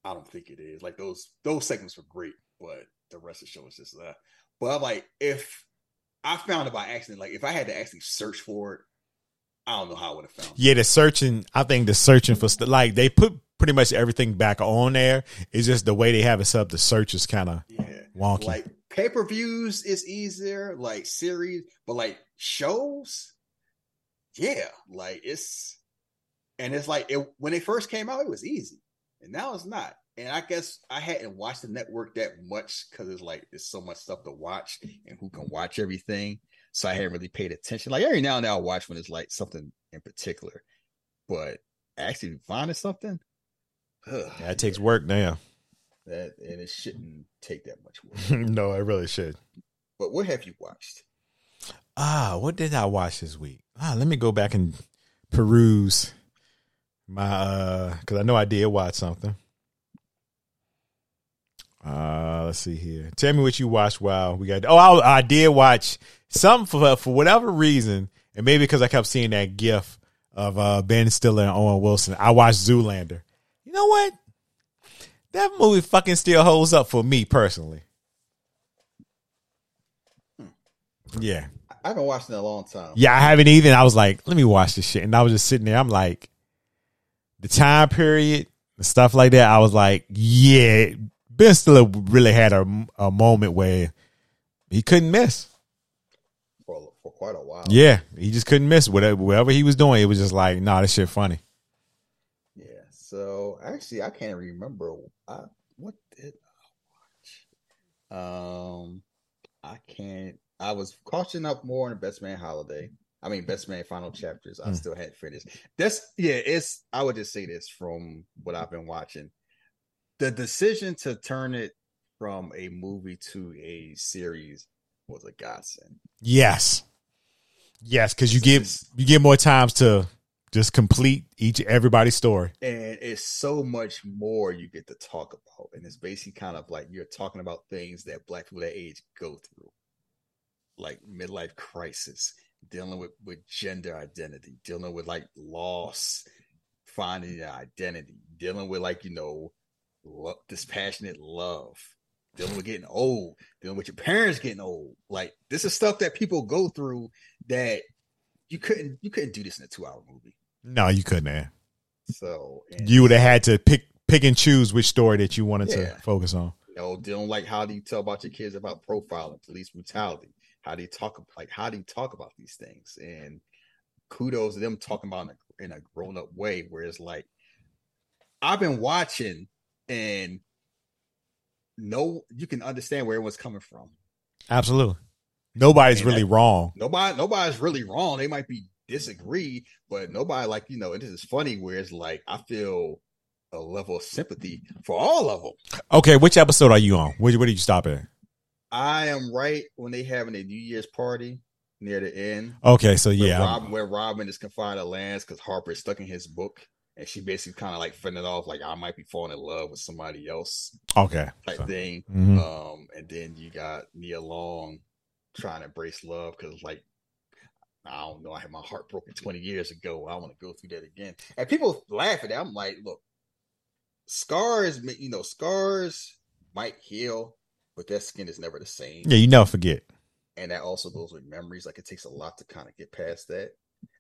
I don't think it is. Like those those segments were great, but the rest of the show was just that. But I'm like, if I found it by accident, like if I had to actually search for it, I don't know how I would have found. it. Yeah, the searching. I think the searching for st- like they put pretty much everything back on there. It's just the way they have it set up. The search is kind of Yeah. wonky. Like pay per views is easier, like series, but like shows, yeah, like it's and it's like it, when it first came out, it was easy, and now it's not. And I guess I hadn't watched the network that much because it's like there's so much stuff to watch, and who can watch everything. So I hadn't really paid attention. Like every now and then I'll watch when it's like something in particular, but actually finding something, ugh, that takes work now. that and it shouldn't take that much work. (laughs) no, it really should. But what have you watched? Ah, what did I watch this week? Ah, let me go back and peruse my uh because I know I did watch something. Uh let's see here. Tell me what you watched while we got oh I, I did watch something for for whatever reason, and maybe because I kept seeing that gif of uh Ben Stiller and Owen Wilson. I watched Zoolander. You know what? That movie fucking still holds up for me personally. Yeah. I haven't watched it in a long time. Yeah, I haven't even. I was like, let me watch this shit. And I was just sitting there. I'm like, the time period, the stuff like that. I was like, yeah, Ben Stiller really had a, a moment where he couldn't miss. For, for quite a while. Yeah, he just couldn't miss. Whatever, whatever he was doing, it was just like, nah, this shit funny. Yeah. So actually, I can't remember. I, what did I watch? Um, I can't. I was catching up more on Best Man Holiday. I mean, Best Man Final Chapters. I Mm. still hadn't finished. That's yeah. It's. I would just say this from what I've been watching. The decision to turn it from a movie to a series was a godsend. Yes, yes, because you get you get more times to just complete each everybody's story. and it's so much more you get to talk about and it's basically kind of like you're talking about things that black people that age go through like midlife crisis dealing with with gender identity dealing with like loss finding your identity dealing with like you know lo- dispassionate love dealing with getting old dealing with your parents getting old like this is stuff that people go through that you couldn't you couldn't do this in a two hour movie No, you couldn't have. so You would have had to pick pick and choose which story that you wanted Yeah. to focus on. you know, dealing like how do you tell about your kids about profiling, police brutality? How do you talk like how do you talk about these things? And kudos to them talking about it in a, in a grown up way, where it's like I've been watching and no, you can understand where it was coming from. Absolutely. Nobody's And really that- wrong. Nobody, nobody's really wrong. They might be disagree, but nobody like you know. And this is funny where it's like I feel a level of sympathy for all of them. Okay, which episode are you on? Where, where did you stop at? I am right when they having a New Year's party near the end. Okay, so yeah, I'm- Robin, where Robin is confined to lands because Harper is stuck in his book, and she basically kind of like fending off like I might be falling in love with somebody else okay. type So- thing. Mhm. Um, and then you got Nia Long trying to embrace love because like I don't know, I had my heart broken twenty years ago. I want to go through that again, and people laugh at that. I'm like, look, scars, you know, scars might heal, but that skin is never the same Yeah, you never forget. and that also goes with memories. Like it takes a lot to kind of get past that,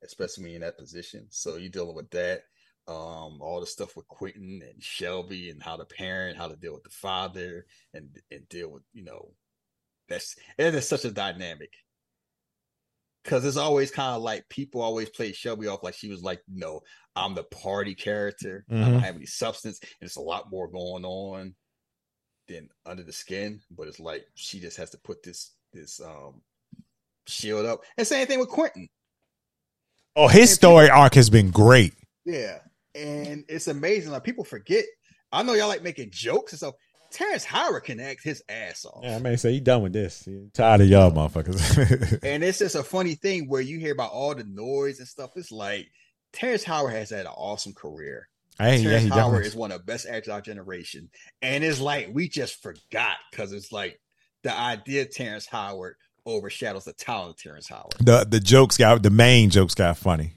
especially when you're in that position. So you're dealing with that, um, all the stuff with Quentin and Shelby and how to parent, how to deal with the father, and and deal with you know, that's it is such a dynamic. Cause it's always kind of like people always play Shelby off like she was like, no, I'm the party character. I Mhm. don't have any substance. And it's a lot more going on than under the skin. But it's like she just has to put this this um shield up. And same thing with Quentin. Oh, his story arc has been great. Yeah. And it's amazing. Like people forget. I know y'all like making jokes and stuff. Terrence Howard can act his ass off. Yeah, I may say you done with this. You tired of y'all motherfuckers. (laughs) And it's just a funny thing where you hear about all the noise and stuff. It's like Terrence Howard has had an awesome career. hey, yeah, Terrence he Howard is one of the best actors of our generation. And it's like we just forgot because it's like the idea of Terrence Howard overshadows the talent of Terrence Howard. The the jokes got the main jokes got funny.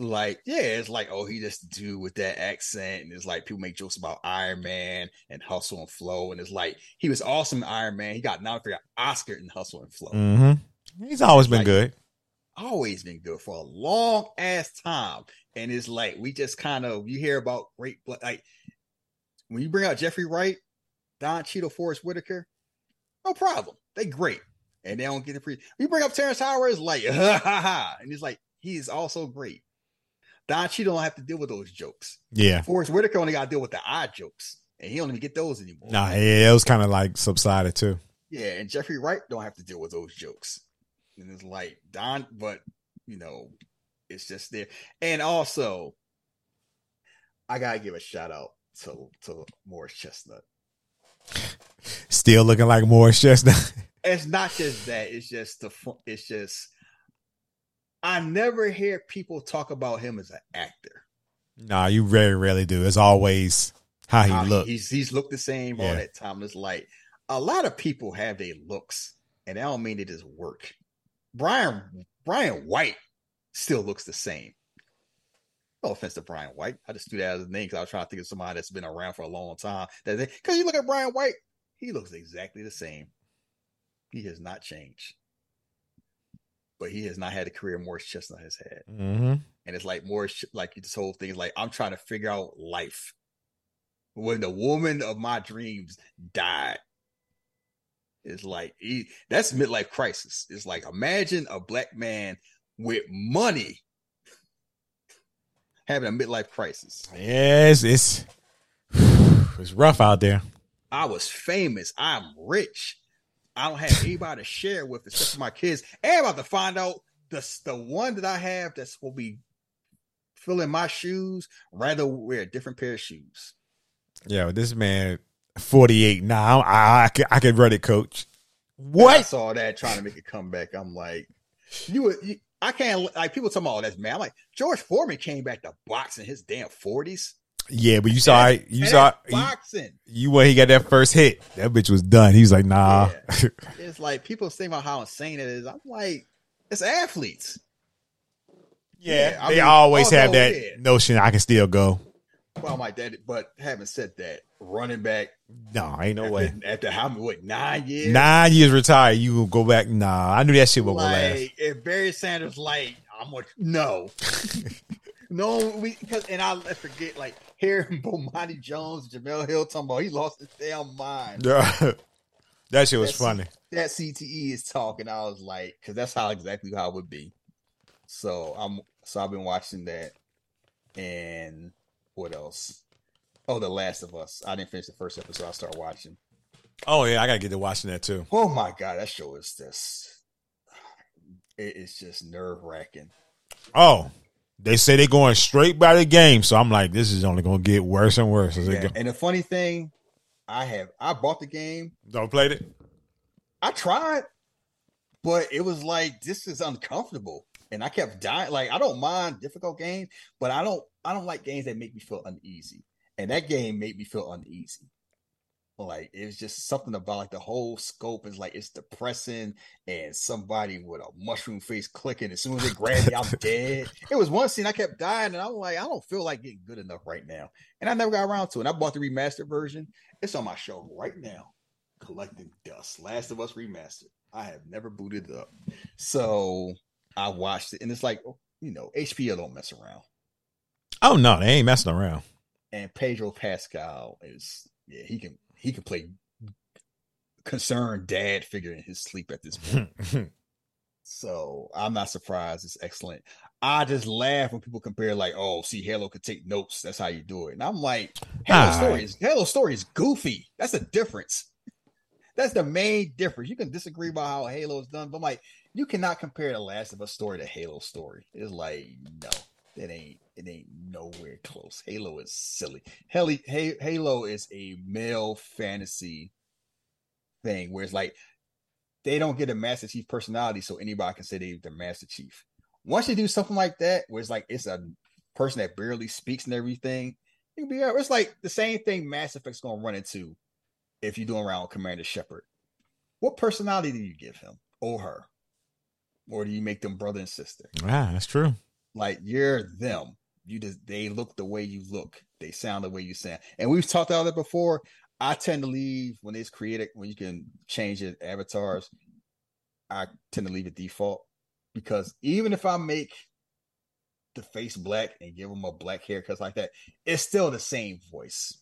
Like, yeah, it's like, oh, he just do with that accent. And it's like people make jokes about Iron Man and Hustle and Flow. And it's like he was awesome in Iron Man. He got nominated for an Oscar in Hustle and Flow. Mm-hmm. He's always been Like- good. always been good for a long ass time. And it's like we just kind of you hear about great like when you bring out Jeffrey Wright, Don Cheadle, Forest Whitaker, no problem. They great. And they don't get the free. You bring up Terrence Howard, it's like (laughs) ha ha ha. And it's like he is also great. Don Cheadle don't have to deal with those jokes. Yeah. Forest Whitaker only got to deal with the odd jokes. And he don't even get those anymore. Nah, yeah, it was kind of like subsided too. Yeah, and Jeffrey Wright don't have to deal with those jokes. And it's like Don, but you know, it's just there. And also, I gotta give a shout out to to Morris Chestnut. Still looking like Morris Chestnut. (laughs) it's not just that. It's just the. It's just. I never hear people talk about him as an actor. Nah, you very rarely do. It's always how he How look. He's he's looked the same Yeah. all that time. It's like a lot of people have their looks, and I don't mean it as work. Brian Brian White still looks the same. No offense to Brian White. I just threw that as a name because I was trying to think of somebody that's been around for a long time. Because you look at Brian White, he looks exactly the same. He has not changed. But he has not had a career Morris Chestnut has had. hmm And it's like more sh- like this whole thing is like I'm trying to figure out life. When the woman of my dreams died, it's like he, that's midlife crisis. It's like imagine a black man with money having a midlife crisis. Yes, it's (sighs) it's rough out there. I was famous. I'm rich. I don't have anybody to share with except for my kids. And I'm about to find out the the one that I have that's will be filling my shoes. Rather wear a different pair of shoes. Yeah, this man, forty eight now. I I could, I could run it, coach. When I What? saw that trying to make a comeback. I'm like, you, would- you I can't like people talking about oh, that's man. I'm like George Foreman came back to box in his damn forties. Yeah, but you saw it. You saw you, boxing. you when he got that first hit. That bitch was done. He was like, nah. (laughs) It's like people say about how insane it is. I'm like, it's athletes. Yeah, Yeah, I they mean, always have that yeah. notion I can still go. Well, my dad, but having said that, running back No, ain't no after, way. after how many what nine years? Nine years retired, you will go back. Nah, I knew that shit would go last. if Barry Sanders like I'm like no, (laughs) no, we because and I will forget like hearing (laughs) Bomani Jones, Jemele Hill talking about he lost his damn mind. (laughs) that shit was That's- funny. That CTE is talking. I was like, because that's how exactly how it would be. So I'm so I've been watching that, and what else? Oh, The Last of Us. I didn't finish the first episode. I start watching. Oh yeah, I gotta get to watching that too. Oh my god, that show is just it is just nerve wracking. Oh, they say they're going straight by the game, so I'm like, this is only gonna get worse and worse as Yeah. And the funny thing, I have I bought the game. Don't played it. I tried, but it was like this is uncomfortable. And I kept dying. Like I don't mind difficult games, but I don't I don't like games that make me feel uneasy. And that game made me feel uneasy. Like it's just something about like the whole scope is like it's depressing and somebody with a mushroom face clicking as soon as they grab me, I'm dead. It was one scene I kept dying and I'm like, I don't feel like getting good enough right now. And I never got around to it. And I bought the remastered version. It's on my shelf right now. Collecting dust. Last of Us remastered. I have never booted it up. So I watched it and it's like, you know, HBO don't mess around. Oh no, they ain't messing around. And Pedro Pascal is yeah, he can he can play concerned dad figure in his sleep at this (laughs) point. So I'm not surprised. It's excellent. I just laugh when people compare, like, oh, see, Halo could take notes. That's how you do it. And I'm like, Halo All story is Halo story is goofy. That's the difference. That's the main difference. You can disagree about how Halo is done, but I'm like, you cannot compare the Last of Us story to Halo story. It's like, no, it ain't. It ain't nowhere close. Halo is silly. Halo, Halo is a male fantasy thing where it's like they don't get a Master Chief personality, so anybody can say they're the Master Chief. Once you do something like that, where it's like it's a person that barely speaks and everything, be. It's like the same thing Mass Effect's gonna run into if you're doing around Commander Shepard. What personality do you give him or her, or do you make them brother and sister? ah, that's true. Like you're them. You just they look the way you look. They sound the way you sound. And we've talked about that before. I tend to leave when it's created when you can change your avatars. I tend to leave it default because even if I make the face black and give them a black haircut like that, it's still the same voice.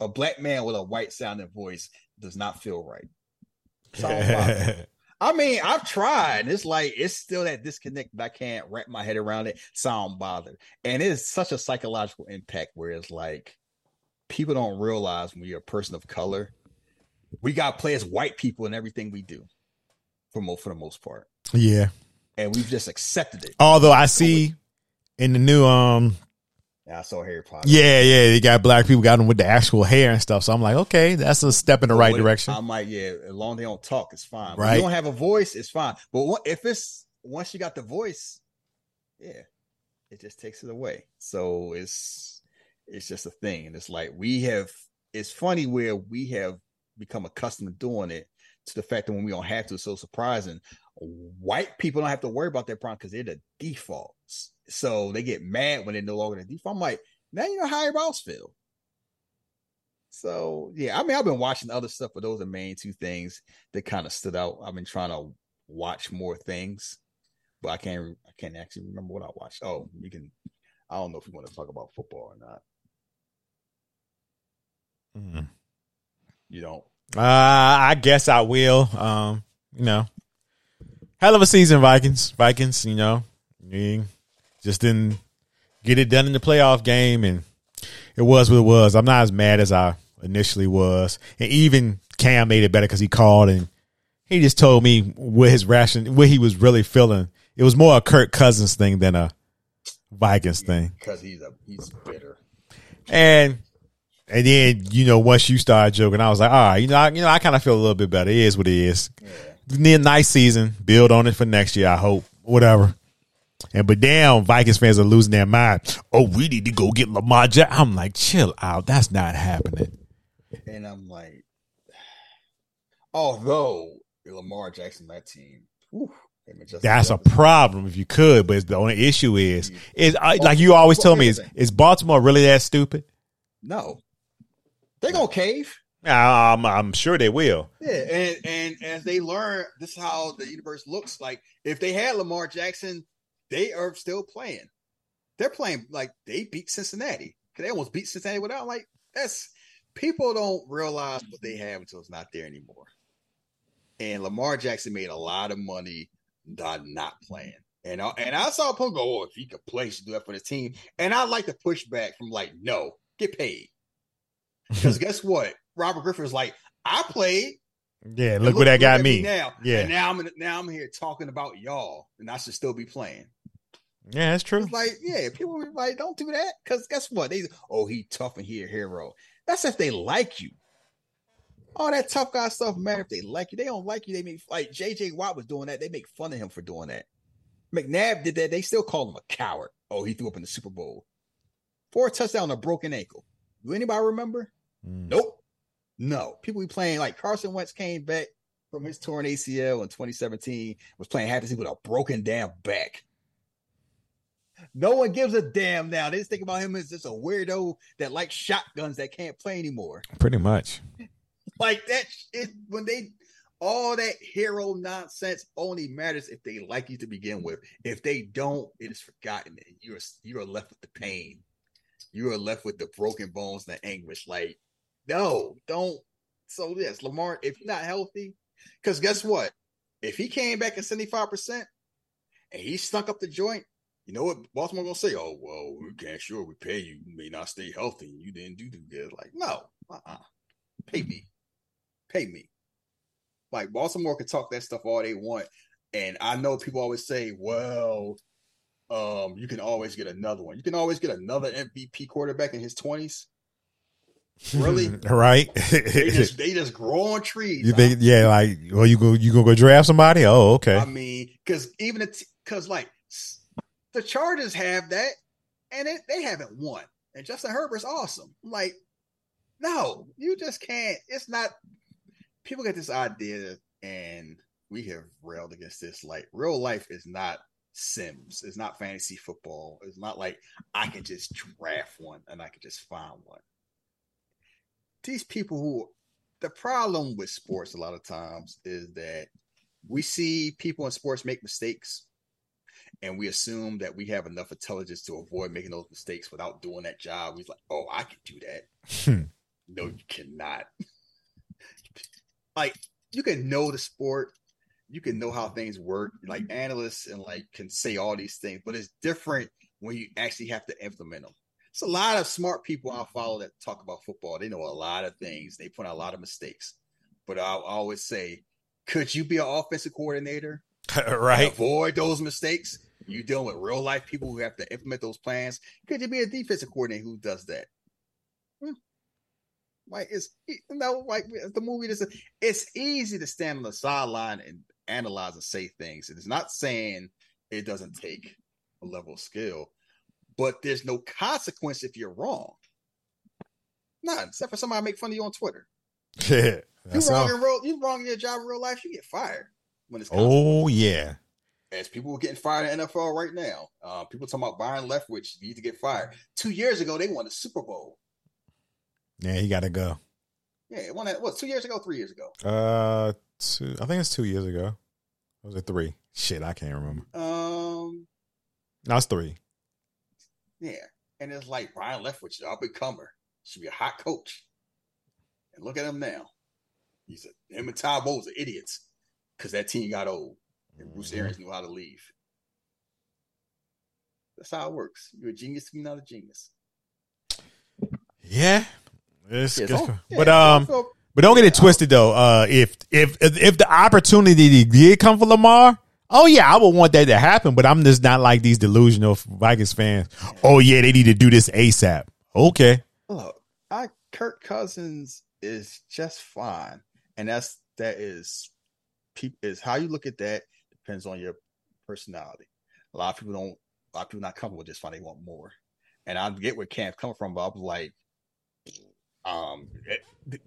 A black man with a white sounding voice does not feel right. So (laughs) I don't bother. I mean, I've tried. And it's like it's still that disconnect that I can't wrap my head around it. So I don't bother. And it's such a psychological impact where it's like people don't realize when you're a person of color, we got to play as white people in everything we do, for most for the most part, yeah. and we've just accepted it. Although I see in the new um Yeah, I saw Harry Potter. Yeah, yeah, they got black people got them with the actual hair and stuff. So I'm like, okay, that's a step in the right direction. I'm like, yeah, as long as they don't talk, it's fine. Right. you don't have a voice, it's fine. But what, if it's once you got the voice, yeah, it just takes it away. So it's it's just a thing, and it's like we have. It's funny where we have become accustomed to doing it to the fact that when we don't have to, it's so surprising. White people don't have to worry about their problem because they're the defaults. So they get mad when they're no longer the default. I'm like, now you know how everybody else feel. So yeah, I mean, I've been watching other stuff, but those are the main two things that kind of stood out. I've been trying to watch more things, but I can't. I can't actually remember what I watched. Oh, you can. I don't know if we want to talk about football or not. Mm. You don't. Uh, I guess I will. Um, you know, hell of a season, Vikings. Vikings, you know, just didn't get it done in the playoff game, and it was what it was. I'm not as mad as I initially was, and even Cam made it better because he called and he just told me what his ration, what he was really feeling. It was more a Kirk Cousins thing than a Vikings thing. because he's a he's bitter. And and then you know once you start joking, I was like, all right, you know, I, you know, I kind of feel a little bit better. It is what it is. A nice season. Build on it for next year. I hope. Whatever. And but damn, Vikings fans are losing their mind. Oh, we need to go get Lamar Jackson. I'm like, chill out. That's not happening. And I'm like, although Lamar Jackson, that team, whew, That's a problem if you could. But the only issue is, is I, oh, like you always tell me, is is Baltimore really that stupid? no. They're gonna cave. I'm, I'm sure they will. Yeah, and and as they learn, this is how the universe looks like. If they had Lamar Jackson, they are still playing. They're playing like they beat Cincinnati. They almost beat Cincinnati without like that's people don't realize what they have until it's not there anymore. And Lamar Jackson made a lot of money not playing. And I, and I saw people go, "Oh, if he could play, he should do that for the team." And I like to push back from like, "No, get paid." Because guess what? Robert Griffin was like, "I played." Yeah, And look, what that got me. now. Yeah. and now I'm now I'm here talking about y'all, and I should still be playing. Yeah, that's true. It's like, yeah, people be like, don't do that because guess what? They oh, he tough and he a hero. That's if they like you. All that tough guy stuff matter if they like you. They don't like you. They make like JJ Watt was doing that. They make fun of him for doing that. McNabb did that. They still call him a coward. Oh, he threw up in the Super Bowl. Four touchdown, a broken ankle. Do anybody remember? Mm. Nope. No. People be playing like Carson Wentz came back from his torn ACL in 2017, was playing half the season with a broken damn back. No one gives a damn now. They just think about him as just a weirdo that likes shotguns that can't play anymore. Pretty much. Like that it when they all that hero nonsense only matters if they like you to begin with. If they don't, it is forgotten. And you're you're left with the pain. You are left with the broken bones and the anguish. Like, no, don't. So yes, Lamar, if you're not healthy, because guess what? If he came back at 75% and he stunk up the joint, you know what Baltimore gonna say? Oh, well, we can't sure we pay you. You may not stay healthy. You didn't do too good. Like, no, uh-uh. Pay me. Pay me. Like Baltimore can talk that stuff all they want. And I know people always say, well, um, you can always get another one. You can always get another MVP quarterback in his 20s. Really? (laughs) right? they just (laughs) they just grow on trees. you think? Yeah, like, well, you go, you gonna go draft somebody? Oh, okay. I mean, because even because like the Chargers have that, and it, they haven't won. And Justin Herbert's awesome. Like, no, you just can't. It's not. People get this idea, and we have railed against this. Like, real life is not Sims. It's not fantasy football. It's not like I can just draft one and I can just find one. These people who the problem with sports a lot of times is that we see people in sports make mistakes and we assume that we have enough intelligence to avoid making those mistakes without doing that job. We're like, oh, I can do that. Hmm. no, you cannot. (laughs) like, you can know the sport, you can know how things work. Like mm-hmm. analysts and like can say all these things, but it's different when you actually have to implement them. It's a lot of smart people I follow that talk about football. They know a lot of things. They put out a lot of mistakes. But I always say, could you be an offensive coordinator? (laughs) right? avoid those mistakes. You dealing with real life people who have to implement those plans. Could you be a defensive coordinator who does that? Hmm. Like it's you know, like the movie is it's easy to stand on the sideline and analyze and say things. It is not saying it doesn't take a level of skill, but there's no consequence if you're wrong. None, except for somebody make fun of you on Twitter. (laughs) Yeah. You wrong in real, you wrong in your job in real life, you get fired when it's Oh yeah. as people are getting fired in NFL right now. Uh, people talking about Byron Leftwich need to get fired. Two years ago, they won the Super Bowl. Yeah, he gotta go. Yeah, it won that. What two years ago? Three years ago? Uh two I think it's two years ago. Or was it three? Shit, I can't remember. Um, No, it's three. Yeah, and it's like Byron Leftwich, the up and comer, should be a hot coach. And look at him now. He's a him and Todd Bowles are idiots because that team got old and Bruce Arians knew how to leave. That's how it works. You're a genius to be not a genius. Yeah. It's Yeah, good. don't- yeah, but um But don't get it twisted though. Uh, if if if the opportunity did come for Lamar, oh yeah, I would want that to happen. But I'm just not like these delusional Vikings fans. Oh yeah, they need to do this ASAP. Okay, Look, I Kirk Cousins is just fine, and that's that is is how you look at that depends on your personality. A lot of people don't. A lot of people not comfortable with just fine. They want more, and I get where Cam's coming from. But I was like, um, it-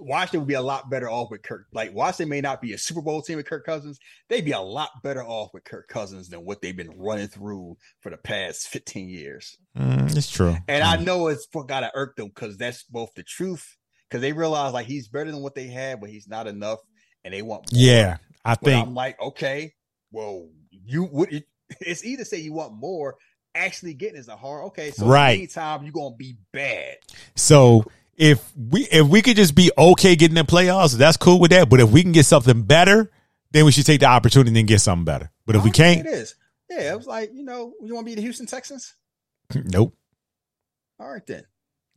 Washington would be a lot better off with Kirk. Like Washington may not be a Super Bowl team with Kirk Cousins. They'd be a lot better off with Kirk Cousins than what they've been running through for the past fifteen years. mm, it's true. And I know it's for gotta irk them because that's both the truth, because they realize like he's better than what they had, but he's not enough, and they want more. yeah, I But think I'm like, okay, well, you would it's either say you want more, actually getting is a hard okay. So Right. anytime you're gonna be bad. so. If we if we could just be okay getting in playoffs, that's cool with that. But if we can get something better, then we should take the opportunity and get something better. But if we can't, it is. Yeah, it was like, you know, you want to be the Houston Texans? (clears throat) nope. All right then.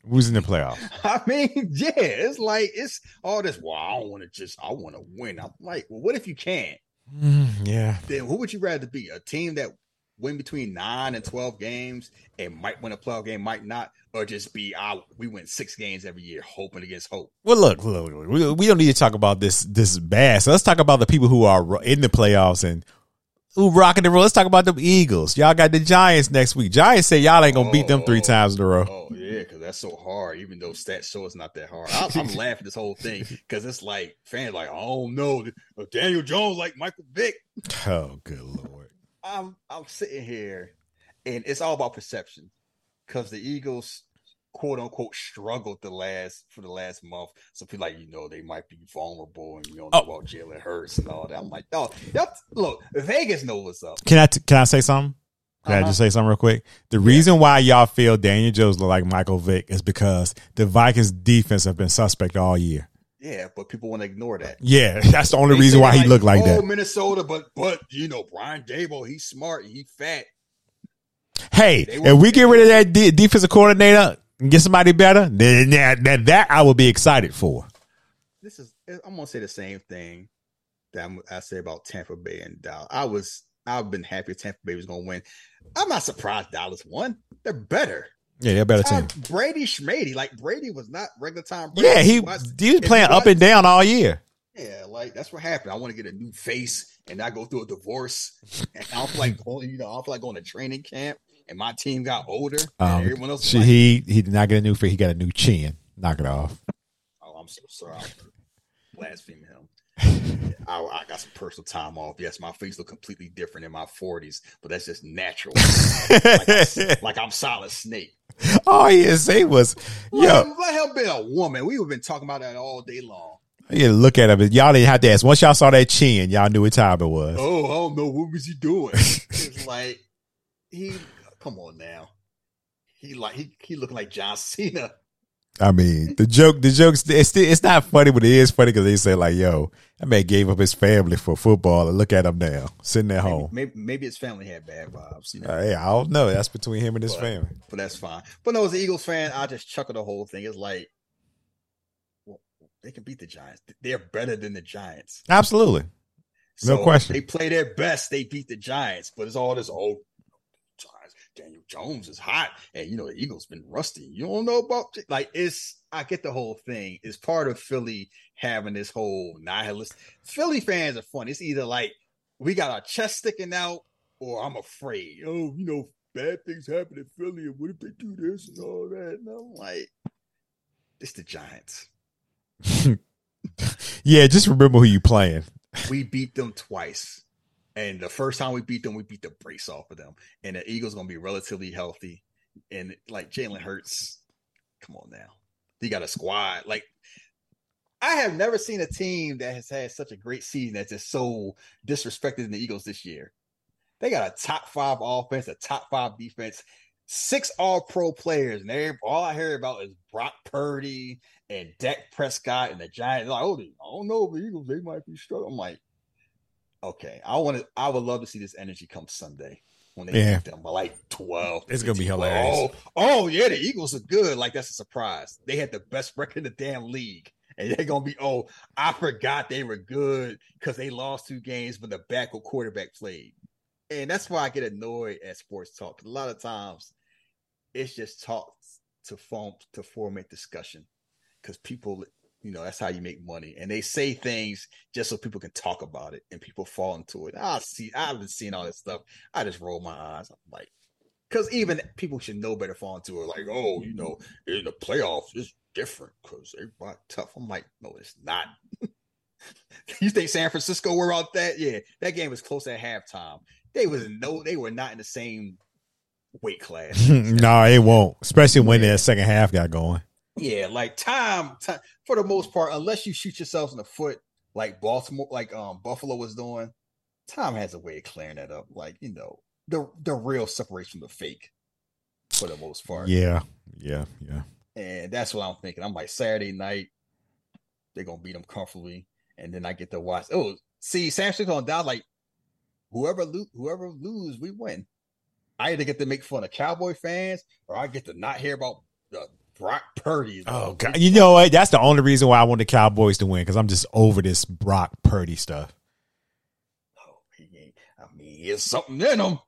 Who's in the playoffs? (laughs) I mean, yeah, it's like it's all this. Well, I don't want to just. I want to win. I'm like, well, what if you can't? Mm, yeah, then who would you rather be? A team that win between nine and twelve games and might win a playoff game, might not, or just be out. We win six games every year, hoping against hope. Well, look, look, look, we, we don't need to talk about this this bad. So let's talk about the people who are in the playoffs and who rocking the roll. Let's talk about the Eagles. Y'all got the Giants next week. Giants say y'all ain't gonna beat them three oh, times in a row. Oh yeah, because that's so hard. Even though stats show it's not that hard, I, I'm (laughs) laughing this whole thing because it's like fans like, oh no, Daniel Jones like Michael Vick. Oh, good lord. I'm I'm sitting here, and it's all about perception, because the Eagles, quote unquote, struggled the last for the last month. So people like you know they might be vulnerable, and you don't know Oh. about Jalen Hurts and all that. I'm like, oh, y'all- look, Vegas knows what's up. Can I t- can I say something? Can I Uh-huh. just say something real quick? The reason why y'all feel Daniel Jones look like Michael Vick is because the Vikings defense have been suspect all year. Yeah, but people want to ignore that. Yeah, (laughs) that's the only They reason why he looked like oh, that. Minnesota, but but you know Brian Daboll, he's smart, he fat. Hey, if we get rid of that de- defensive coordinator and get somebody better, then that, that that I would be excited for. this is I'm gonna say the same thing that I'm, I say about Tampa Bay and Dallas. I was I've been happy Tampa Bay was gonna win. I'm not surprised Dallas won. They're better. Yeah, they're a better team. Brady Schmady, like Brady was not regular time. Brady. Yeah, he Watch- he was playing up and down all year. Yeah, like that's what happened. I want to get a new face and not go through a divorce. And I don't like going, you know, I don't like going to training camp. And my team got older. and Um, everyone else. she, like, he he did not get a new face. He got a new chin. Knock it off. Oh, I'm so sorry. I'm blaspheming him. (laughs) I, I got some personal time off. Yes, my face look completely different in my 40s, but that's just natural. (laughs) like, I, like I'm solid snake. (laughs) all he had to say was, "Yo, Let, let him be a woman. We've been talking about that all day long. you look at him. Y'all didn't have to ask. Once y'all saw that chin, y'all knew what time it was. Oh, I don't know. What was he doing? (laughs) it's like he. Come on now. He like he he looking like John Cena. I mean, the joke, the jokes, it's it's not funny, but it is funny because they say like, "Yo, that man gave up his family for football, and look at him now, sitting at Maybe, home." maybe maybe his family had bad vibes. You know, Uh, hey, I don't know. That's between him and his But- family. but that's fine. But no, as an Eagles fan, I just chuckle the whole thing. It's like, well, they can beat the Giants. They're better than the Giants. Absolutely. No question. They play their best. They beat the Giants, but it's all this oh. Daniel Jones is hot, and you know the Eagles been rusty. You don't know about like it's. I get the whole thing. It's part of Philly having this whole nihilist. Philly fans are fun. It's either like we got our chest sticking out, or I'm afraid. Oh, you know, bad things happen in Philly, and what if they do this and all that? And I'm like, it's the Giants. (laughs) yeah, just remember who you playing. we beat them twice. And the first time we beat them, we beat the brace off of them. And the Eagles gonna be relatively healthy. And like Jalen Hurts, come on now. He got a squad. Like I have never seen a team that has had such a great season that's just so disrespected in the Eagles this year. They got a top five offense, a top five defense, six all pro players, and they all I hear about is Brock Purdy and Dak Prescott and the Giants. Like, oh, I don't know, the Eagles, they might be struggling. I'm like, okay, I want to, I would love to see this energy come Sunday when they Yeah. beat them by like 12. It's gonna be 15. hilarious. Oh, oh, yeah, the Eagles are good. Like, that's a surprise. They had the best record in the damn league. And they're gonna be, oh, I forgot they were good because they lost two games, but the backup quarterback played. And that's why I get annoyed at sports talk. A lot of times it's just talk to form to format discussion because people, you know, that's how you make money. And they say things just so people can talk about it and people fall into it. I see, I've been seeing all this stuff. I just roll my eyes. I'm like, because even people should know better fall into it. Like, oh, you know, in the playoffs, it's different because bought tough. I'm like, no, it's not. (laughs) you think San Francisco were out that? Yeah, that game was close at halftime. They was no, they were not in the same weight class. (laughs) no, it won't. Especially when the second half got going. Yeah, like time, time for the most part, unless you shoot yourselves in the foot, like Baltimore, like um Buffalo was doing. Time has a way of clearing that up. Like you know, the the real separation from the fake, for the most part. Yeah, yeah, yeah. And that's what I'm thinking. I'm like Saturday night, they're gonna beat them comfortably, and then I get to watch. Oh, see, Francisco on down like whoever lo- whoever lose, we win. I either get to make fun of Cowboy fans, or I get to not hear about uh, Brock Purdy. Oh god, you know what? That's the only reason why I want the Cowboys to win because I'm just over this Brock Purdy stuff. Oh, he I mean, it's something in him.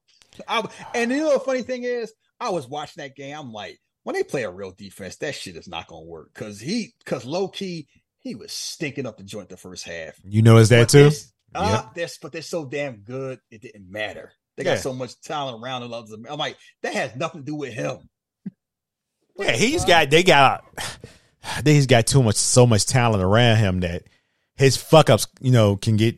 I, and you know the funny thing is, I was watching that game. I'm like, when they play a real defense, that shit is not gonna work because he, because low key, he was stinking up the joint the first half. You know, is that But too? Uh, this, but they're so damn good, it didn't matter. They got Yeah. so much talent around others. I'm like, that has nothing to do with him. Yeah, he's got. They got. (sighs) He's got too much, so much talent around him that his fuck ups, you know, can get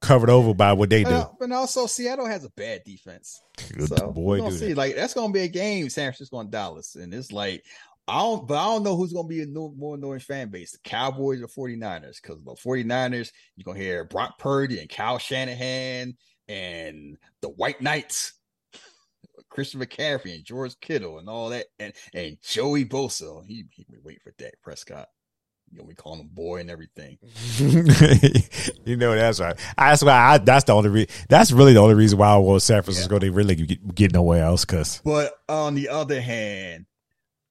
covered over by what they do. Uh, but also, Seattle has a bad defense. Good So boy, do see. that. Like that's gonna be a game, San Francisco and Dallas, and it's like I don't, but I don't know who's gonna be a no, more annoying fan base, the Cowboys or 49ers, because the 49ers, you're gonna hear Brock Purdy and Kyle Shanahan and the White Knights, Christian McCaffrey and George Kittle and all that, and and Joey Bosa. He he been waiting for Dak Prescott. You know, we call him boy and everything. (laughs) you know that's right. That's why. I, that's the only. Re- that's really the only reason why I was San Francisco. They really get, get nowhere else because But on the other hand,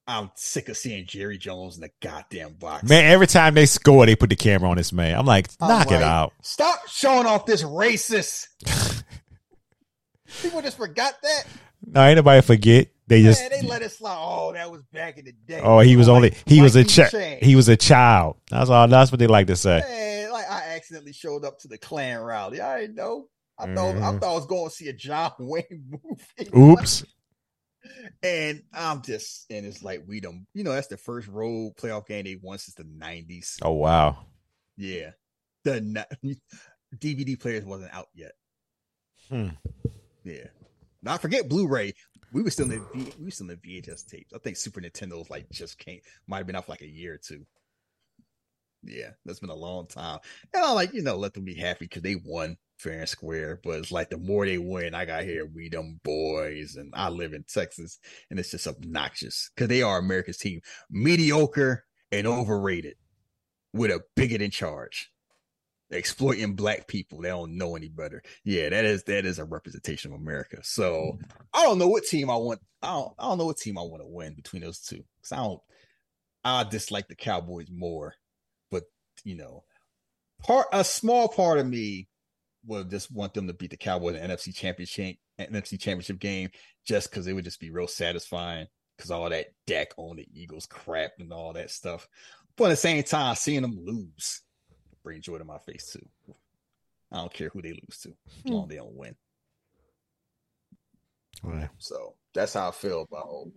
I'm sick of seeing Jerry Jones in the goddamn box. man, every time they score, they put the camera on this man. I'm like, I'm knock it out. Stop showing off this racist. (laughs) People just forgot that. No, ain't nobody forget. They just. Man, they let it slide. Oh, that was back in the day. Oh, he was Like, only. He was a child. He was a child. That's all. That's what they like to say. Man, like I accidentally showed up to the Klan rally. I didn't know. I thought I Mhm. thought I was going to see a John (laughs) Wayne movie. Oops. (laughs) And I'm just, and it's like we don't, you know, that's the first road playoff game they won since the '90s. Oh wow. Yeah, the DVD (laughs) players wasn't out yet. Hmm. Yeah, not forget Blu-ray. We were still in the v- we were still in the VHS tapes. I think Super Nintendo's like just came, might have been out for like a year or two. Yeah, that's been a long time. And I like you know let them be happy because they won fair and square. But it's like the more they win, I got here we them boys, and I live in Texas, and it's just obnoxious because they are America's team, mediocre and overrated, with a bigot in charge exploiting black people. They don't know any better. Yeah, that is that is a representation of America. So I don't know what team I want. I don't I don't know what team I want to win between those two. Cause I don't I dislike the Cowboys more. But you know, part a small part of me would just want them to beat the Cowboys in the NFC championship NFC championship game just because it would just be real satisfying because all that deck on the Eagles crap and all that stuff. But at the same time, seeing them lose bring joy to my face too. I don't care who they lose to, as long as they don't win. Right. So that's how I feel about.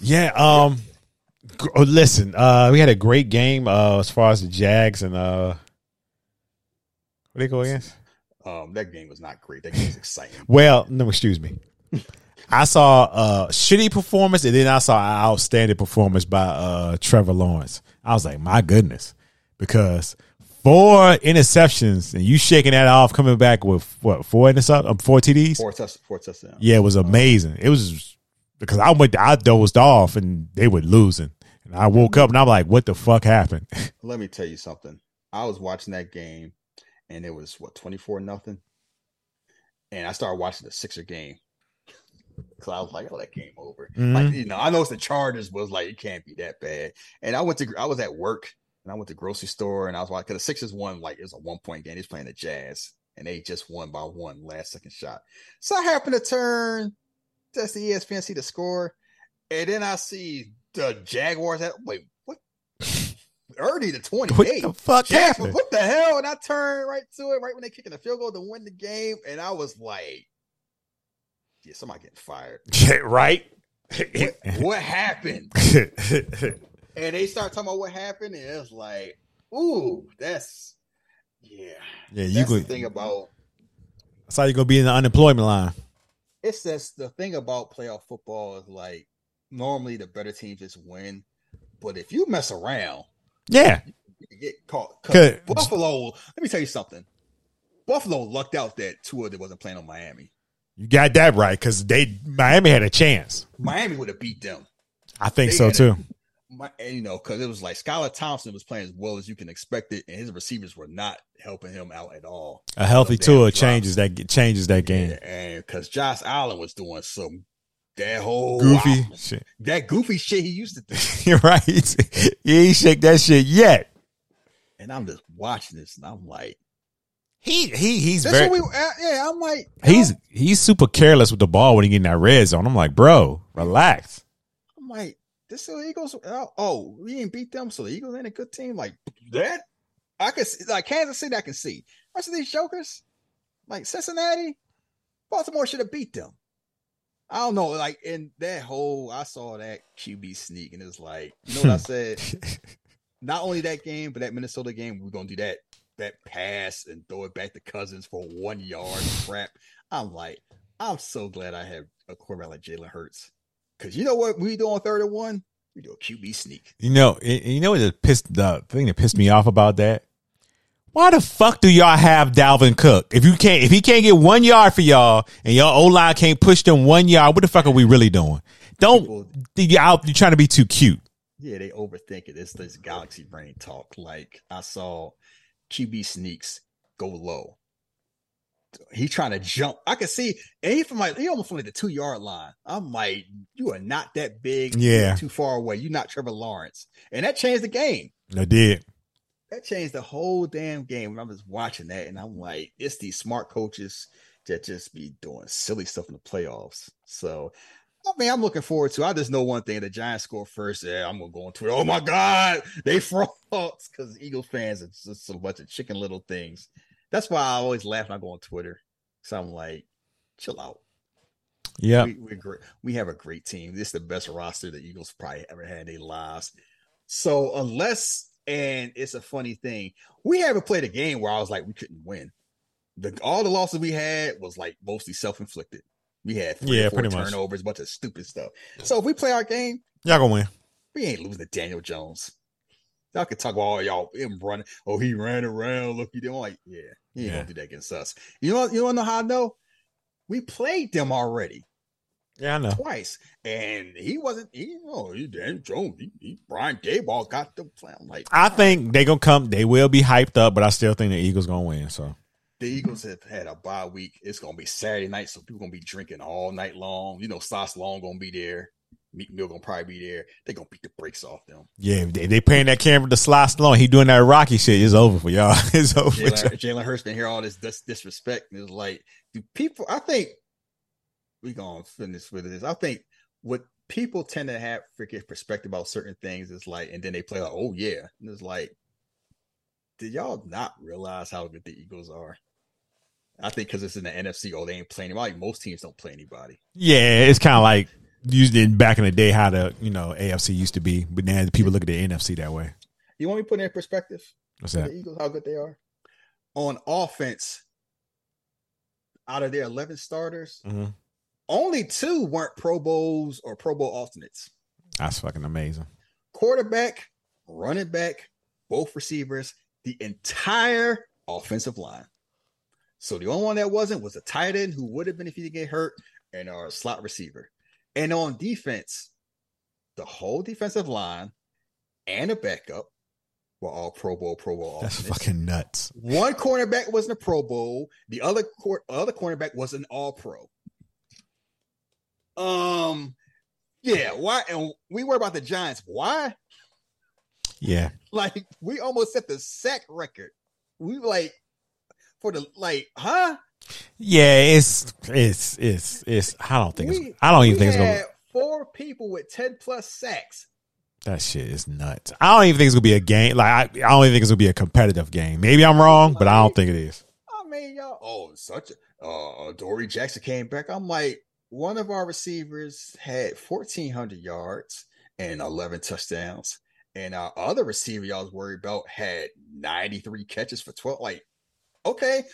Yeah. Um. g- oh, listen. Uh, we had a great game. Uh, as far as the Jags and uh, what they go against? Um, that game was not great. That game was exciting. (laughs) Well, no, excuse me. I saw a shitty performance, and then I saw an outstanding performance by uh, Trevor Lawrence. I was like, my goodness, because four interceptions and you shaking that off, coming back with what four intercept, um, four TDs. Four touch, four touchdowns. Yeah, it was amazing. It was because I went, I dozed off, and they were losing, and I woke up and I'm like, what the fuck happened? (laughs) Let me tell you something. I was watching that game, and it was what twenty four nothing, and I started watching the Sixer game. (laughs) So I was like, "Oh, that game over." Mhm. Like you know, I know it's the Chargers, but was like it can't be that bad. And I went to, I was at work, and I went to the grocery store, and I was like, "Cause the Sixers won like it was a one point game. He's playing the Jazz, and they just won by one last second shot." So I happened to turn, that's the ESPN, see the score, and then I see the Jaguars. At wait, what? (laughs) Early to twenty what the fuck happened? what the hell? And I turned right to it, right when they kicking the field goal to win the game, and I was like, "Yeah, somebody getting fired." (laughs) Right? What, what happened? (laughs) And they start talking about what happened, and it's like, "Ooh, that's yeah." yeah, you That's the could. thing about That's how you gonna be in the unemployment line. it's just the thing about playoff football is like normally the better teams just win, but if you mess around, Yeah, you get caught. 'Cause. Buffalo, let me tell you something. Buffalo lucked out that Tua that wasn't playing on Miami. you got that right because they Miami had a chance. Miami would have beat them. I think They so too. My, you know, because it was like Skylar Thompson was playing as well as you can expect it, and his receivers were not helping him out at all. A healthy Tua changes that changes that game. And because Josh Allen was doing some that whole Goofy wow, shit. that goofy shit he used to do. (laughs) You're right. (laughs) he ain't shake that shit yet. And I'm just watching this, and I'm like, He he he's that's very we. uh, Yeah, I'm like, he's he's super careless with the ball when he get in that red zone. I'm like, bro, relax. I'm like, this is the Eagles. Oh, oh, we didn't beat them, so the Eagles ain't a good team. Like that, I can see, like Kansas City. I can see. Rest of these jokers, like Cincinnati, Baltimore should have beat them. I don't know, like in that whole, I saw that QB sneak, and it's like, you know what I (laughs) said? Not only that game, but that Minnesota game, we're gonna do that that pass and throw it back to Cousins for one yard crap. I'm like, I'm so glad I have a quarterback like Jalen Hurts. Cause you know what we do on third and one? We do a QB sneak. You know, you know what the pissed the thing that pissed me off about that? Why the fuck do y'all have Dalvin Cook? If you can't if he can't get one yard for y'all and your O line can't push them one yard, what the fuck are we really doing? Don't you out you're trying to be too cute. Yeah, they overthink it. It's this galaxy brain talk. Like I saw QB sneaks go low. He trying to jump. I can see, and he from like he almost from like the two yard line. I'm like, you are not that big. Yeah. Too far away. You're not Trevor Lawrence, and that changed the game. I did. That changed the whole damn game. When I was watching that, and I'm like, it's these smart coaches that just be doing silly stuff in the playoffs. So, I mean, I'm looking forward to. I just know one thing: the Giants score first. Yeah, I'm gonna go on Twitter. Oh my god, they (laughs) frauds because Eagles fans are just a bunch of chicken little things. That's why I always laugh when I go on Twitter. So I'm like, chill out. Yeah. We, we're great. We have a great team. This is the best roster the Eagles probably ever had in their lives. So unless, and it's a funny thing, we haven't played a game where I was like, we couldn't win. The all the losses we had was like mostly self inflicted. We had three Yeah, or four pretty much. turnovers, a bunch of stupid stuff. So if we play our game, Y'all gonna win. we ain't losing to Daniel Jones. Y'all can talk about all y'all him running. Oh, he ran around. Look, he did. I'm like, yeah, he Yeah. gonna do that against us. You know, you want to know how I know? We played them already Yeah, I know. twice, and he wasn't. He, oh, he Daniel Jones. He, he Brian Daboll got the plan. Like, I think they gonna come. They will be hyped up, but I still think the Eagles gonna win. So the Eagles have had a bye week. It's gonna be Saturday night, so people gonna be drinking all night long. You know, Sauce Long gonna be there. Meek Mill gonna probably be there. They're gonna beat the brakes off them. Yeah, they, they paying that camera to Sly Stallone. He doing that Rocky shit. It's over for y'all. (laughs) It's over. Jalen, Hurts been hear all this dis- disrespect. And it's like, do people? I think we gonna finish with this. I think what people tend to have freaking perspective about certain things is like, and then they play like, oh yeah, and it's like, did y'all not realize how good the Eagles are? I think because it's in the NFC, oh, they ain't playing anybody. Most teams don't play anybody. Yeah, it's kind of like used in back in the day how the you know AFC used to be, but now people look at the NFC that way. You want me to put it in perspective? What's the that? Eagles, how good they are. On offense, out of their 11 starters, Mhm. only two weren't Pro Bowls or Pro Bowl alternates. That's fucking amazing. Quarterback, running back, both receivers, the entire offensive line. So the only one that wasn't was a tight end who would have been if he didn't get hurt, and our slot receiver. And on defense, the whole defensive line and a backup were all Pro Bowl, Pro Bowl That's alternates. fucking nuts. One cornerback was in a Pro Bowl. The other cor- other cornerback was an All Pro. Um, yeah. Why? And we worry about the Giants. Why? Yeah, Like we almost set the sack record. We like for the like, huh? Yeah. It's it's it's it's. I don't think We- it's. I don't even think it's gonna. had four people with ten plus sacks. That shit is nuts. I don't even think it's gonna be a game. Like I, I don't even think it's gonna be a competitive game. Maybe I'm wrong, but I don't think it is. I mean, y'all. Oh, such a. Uh, Dory Jackson came back. I'm like, one of our receivers had 1,400 yards and 11 touchdowns, and our other receiver y'all was worried about had 93 catches for 12. Like, okay.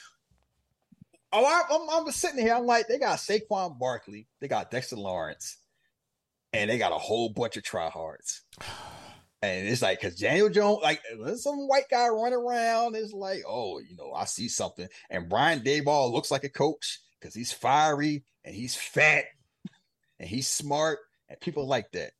Oh, I, just sitting here. I'm like, they got Saquon Barkley, they got Dexter Lawrence, and they got a whole bunch of tryhards. And it's like, because Daniel Jones, like, some white guy running around. It's like, oh, you know, I see something. And Brian Daboll looks like a coach because he's fiery and he's fat and he's smart and people like that.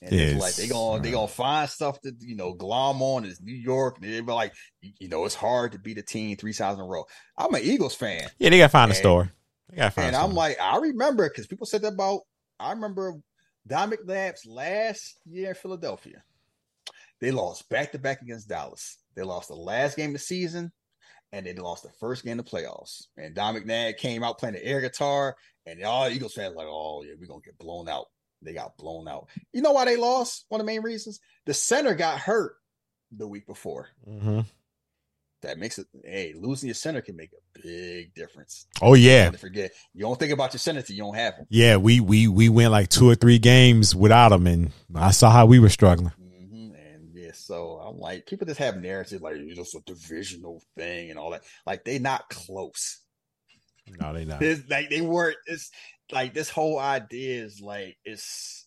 And it's Yes. like they gonna they gonna find stuff to you know glom on. It's New York. And they be like, you know, it's hard to beat a team three times in a row. I'm an Eagles fan. Yeah, they gotta find a And- story. They gotta find. And I'm like, I remember because people said that about. I remember Don McNabb's last year in Philadelphia. They lost back to back against Dallas. They lost the last game of the season, and they lost the first game of the playoffs. And Don McNabb came out playing the air guitar, and all Eagles fans like, oh yeah, we're gonna get blown out. They got blown out. You know why they lost? One of the main reasons the center got hurt the week before. Mhm. That makes it. Hey, losing your center can make a big difference. Oh yeah, forget, you don't think about your center till you don't have him. yeah. We we we went like two or three games without them, and I saw how we were struggling. hmm And yeah, so I'm like, people just have narratives like it's just a divisional thing and all that. Like they not close. No, they not. (laughs) It's like they weren't. It's like this whole idea is like it's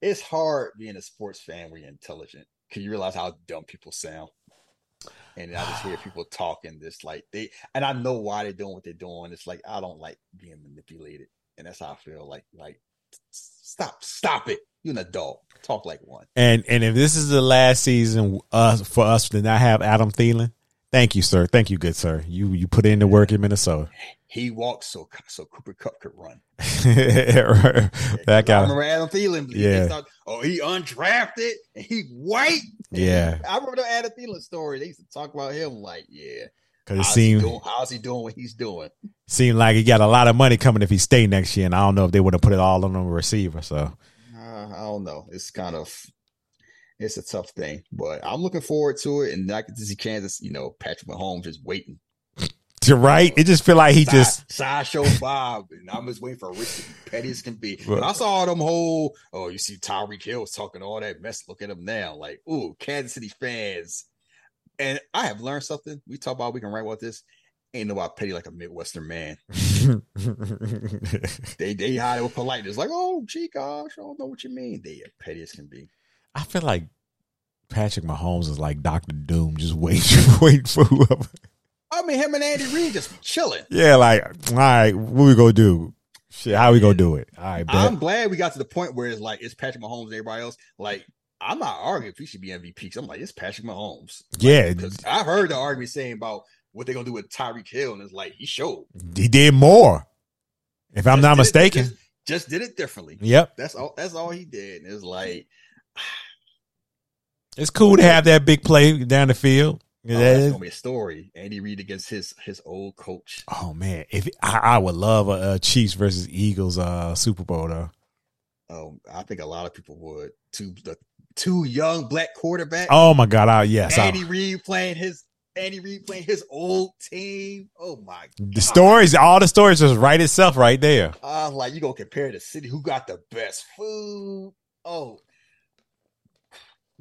it's hard being a sports fan when you're intelligent. Can you realize how dumb people sound? And I just hear (sighs) people talking this like they and I know why they're doing what they're doing. It's like I don't like being manipulated. And that's how I feel like like stop, stop it. You're an adult. Talk like one. And and if this is the last season uh, for us to not have Adam Thielen, thank you, sir. Thank you, good sir. You you put in the work in Minnesota. He walked so so Cooper Kupp could run. (laughs) that guy. I remember Adam Thielen. Yeah. thought, oh, he undrafted and he white. Yeah, I remember the Adam Thielen story. They used to talk about him like, yeah, because it how's he seemed doing? How's he doing what he's doing? seemed like he got a lot of money coming if he stayed next year, and I don't know if they would have put it all on the receiver. So Uh, I don't know. It's kind of it's a tough thing, but I'm looking forward to it. And I can see Kansas, you know, Patrick Mahomes just waiting. you're right. It just feel like he Side- just sideshow Bob, and I'm just waiting for Rich to be petty as can be. But I saw them whole. Oh, you see Tyreek Hill was talking all that mess. Look at him now, like, ooh, Kansas City fans. And I have learned something. We talk about we can write about this. Ain't nobody petty like a Midwestern man. (laughs) They they hide it with politeness, like, oh, gee, gosh, I don't know what you mean. They are petty as can be. I feel like Patrick Mahomes is like Doctor Doom, just (laughs) waiting, waiting for whoever. I mean, him and Andy Reid just chilling. Yeah, like all right, what we gonna do? Shit, how we gonna do it? All right, bet. I'm glad we got to the point where it's like it's Patrick Mahomes and everybody else. Like, I'm not arguing if he should be MVP. 'cause I'm like, it's Patrick Mahomes. yeah, Because I've heard the argument saying about what they're gonna do with Tyreek Hill, and it's like he showed. he did more. If I'm not did it- mistaken, just- just did it differently. Yep. That's all. That's all he did. And it's like, It's cool to have that big play down the field. oh, that's gonna be a story. Andy Reid against his his old coach. Oh man, if I, I would love a, a Chiefs versus Eagles uh Super Bowl though. Oh, I think a lot of people would. Two the two young black quarterbacks. Oh my god, I, yes, I- Andy Reid playing his Andy Reid playing his old team. Oh my God. the stories, all the stories just write itself right there. I was like, you gonna compare the city who got the best food? Oh,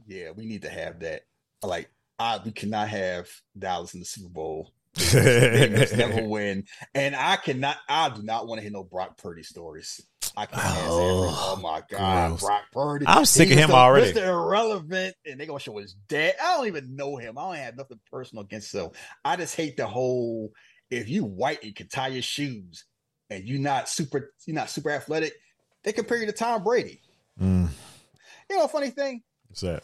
yeah, we need to have that. Like, I we cannot have Dallas in the Super Bowl. (laughs) They must never win, and I cannot. I do not want to hear no Brock Purdy stories. I can't. Oh, Oh, my god, gross. Brock Purdy! I'm sick of him the- already. Mr. Irrelevant, and they're gonna show his dad. I don't even know him. I don't have nothing personal against him. I just hate the whole. If you white and can tie your shoes, and you're not super, you're not super athletic, they compare you to Tom Brady. Mm, You know, funny thing, what's that?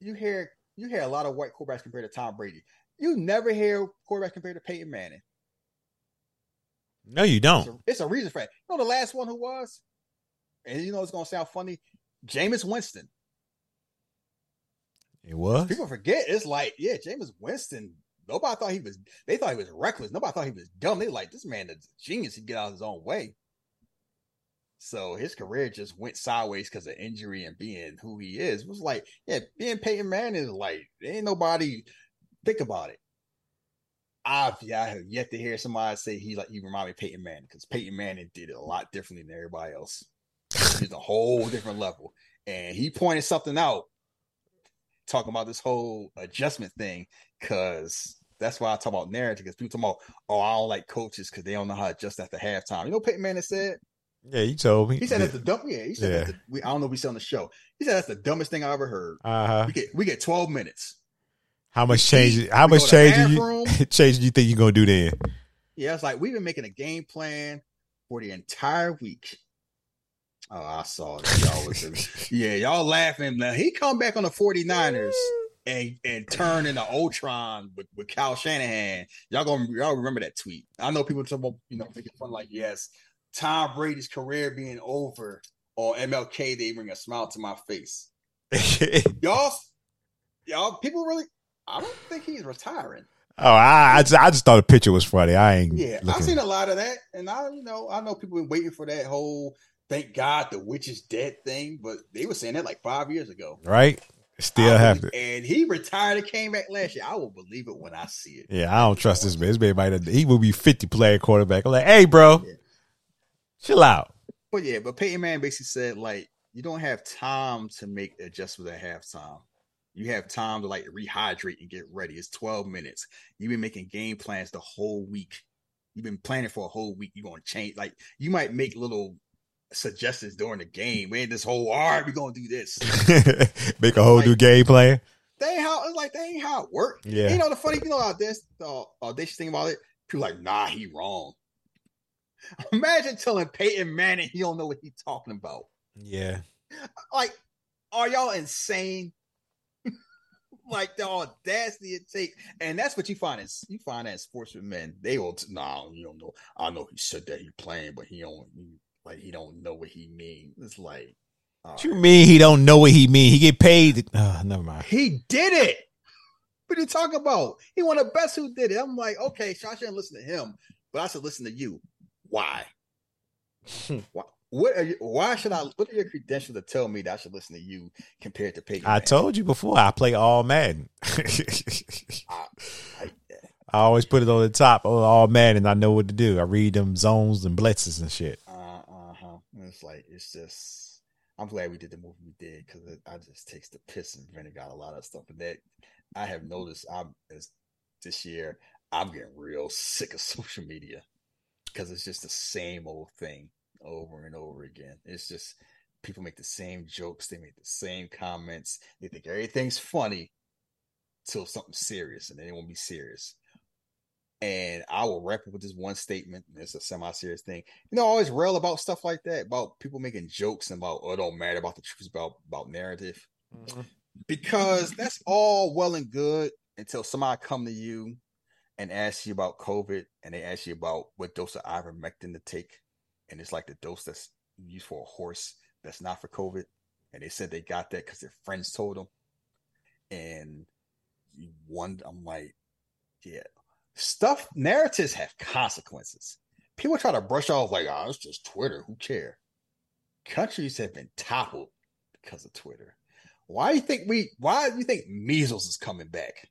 You hear you hear a lot of white quarterbacks compared to Tom Brady. You never hear quarterbacks compared to Peyton Manning. No, you don't. a, it's a reason for that. You know the last one who was, and you know it's gonna sound funny, Jameis Winston. It was. People forget it's like, yeah, Jameis Winston. Nobody thought he was. They thought he was reckless. Nobody thought he was dumb. They like this man is a genius. He get out of his own way. So his career just went sideways because of injury and being who he is. It was like, yeah, being Peyton Manning is like, ain't nobody think about it. I've yeah, I have yet to hear somebody say he like he remind me of Peyton Manning because Peyton Manning did it a lot differently than everybody else. It's a whole different level. And he pointed something out talking about this whole adjustment thing because that's why I talk about narrative because people talk about, oh, I don't like coaches because they don't know how to adjust after halftime. You know, Peyton Manning said Yeah, you told me. he said that's the dumb. Yeah, he said Yeah. the, we, I don't know if we said on the show. He said that's the dumbest thing I ever heard. Uh huh. We get we get twelve minutes. How much change? How much change? the do bathroom. You, (laughs) change do you think you're gonna do then? Yeah, it's like we've been making a game plan for the entire week. Oh, I saw it. Y'all was (laughs) yeah, y'all laughing. Now he come back on the 49ers (laughs) and and turn into Ultron with, with Kyle Shanahan. Y'all gonna y'all remember that tweet. I know people talk about, you know, making fun like, yes, Tom Brady's career being over or MLK, they bring a smile to my face. (laughs) Y'all y'all people really I don't think he's retiring. Oh, I, I, just, I just thought the picture was funny. I ain't. Yeah, looking. I've seen a lot of that, and I, you know, I know people been waiting for that whole "thank God the witch is dead" thing, but they were saying that like five years ago. right. Still I have and he retired and came back last year. I will believe it when I see it. Yeah, I don't trust this man. This man might have, he will be fifty player quarterback. I'm like, hey, bro, Yeah. Chill out. But yeah, but Peyton Manning basically said like you don't have time to make adjustments at halftime. You have time to like rehydrate and get ready. It's 12 minutes. You've been making game plans the whole week. You've been planning for a whole week. You're gonna change like you might make little suggestions during the game. Man, this whole all right, we're gonna do this. (laughs) Make a whole new game plan. They ain't how it's like they ain't how it worked. Yeah. You know the funny, you know how this the audacious thing about it, people like, nah, he wrong. (laughs) Imagine telling Peyton Manning he don't know what he's talking about. Yeah. like, are y'all insane? (laughs) like the audacity it take, and that's what you find is you find that in sports with men. They will, t- nah, you don't know. I know he said that he playing, but he don't he, like he don't know what he mean. It's like, What you right. mean he don't know what he mean? He get paid. Uh, never mind. he did it. What are you talking about? He one of the best who did it. I'm like, okay, so I shouldn't listen to him, but I should listen to you. Why? (laughs) why? What are you? Why should I? What are your credentials to tell me that I should listen to you compared to Peyton? I Manning? told you before. I play all Madden. (laughs) I I, always put it on the top of all Madden. I know what to do. I read them zones and blitzes and shit. Uh huh. It's like it's just. I'm glad we did the movie we did because I just takes the piss and vinegar out a lot of stuff. And that I have noticed. I'm as this year. I'm getting real sick of (laughs) social media because it's just the same old thing over and over again. It's just people make the same jokes. They make the same comments. They think everything's funny till something serious, and then it won't be serious. And I will wrap up with this one statement. It's a semi-serious thing. You know, I always rail about stuff like that, about people making jokes and about oh, it don't matter about the truth about about narrative. Mm-hmm. Because that's all well and good until somebody come to you and ask you about COVID and they ask you about what dose of ivermectin to take. And it's like the dose that's used for a horse that's not for COVID, and they said they got that because their friends told them. And one, I'm like, yeah, stuff narratives have consequences. People try to brush off like, oh, it's just Twitter. Who care? Countries have been toppled because of Twitter. Why do you think we? Why do you think measles is coming back?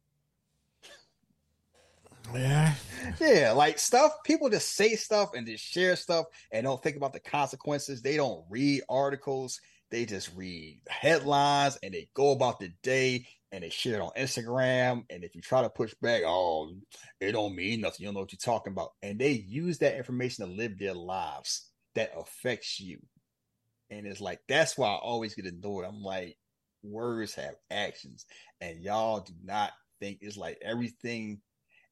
Yeah. Yeah, like stuff. People just say stuff and just share stuff and don't think about the consequences. They don't read articles. They just read headlines and they go about the day and they share it on Instagram. And if you try to push back, oh, it don't mean nothing. You don't know what you're talking about. And they use that information to live their lives that affects you. And it's like that's why I always get annoyed. I'm like, words have actions, and y'all do not think it's like everything.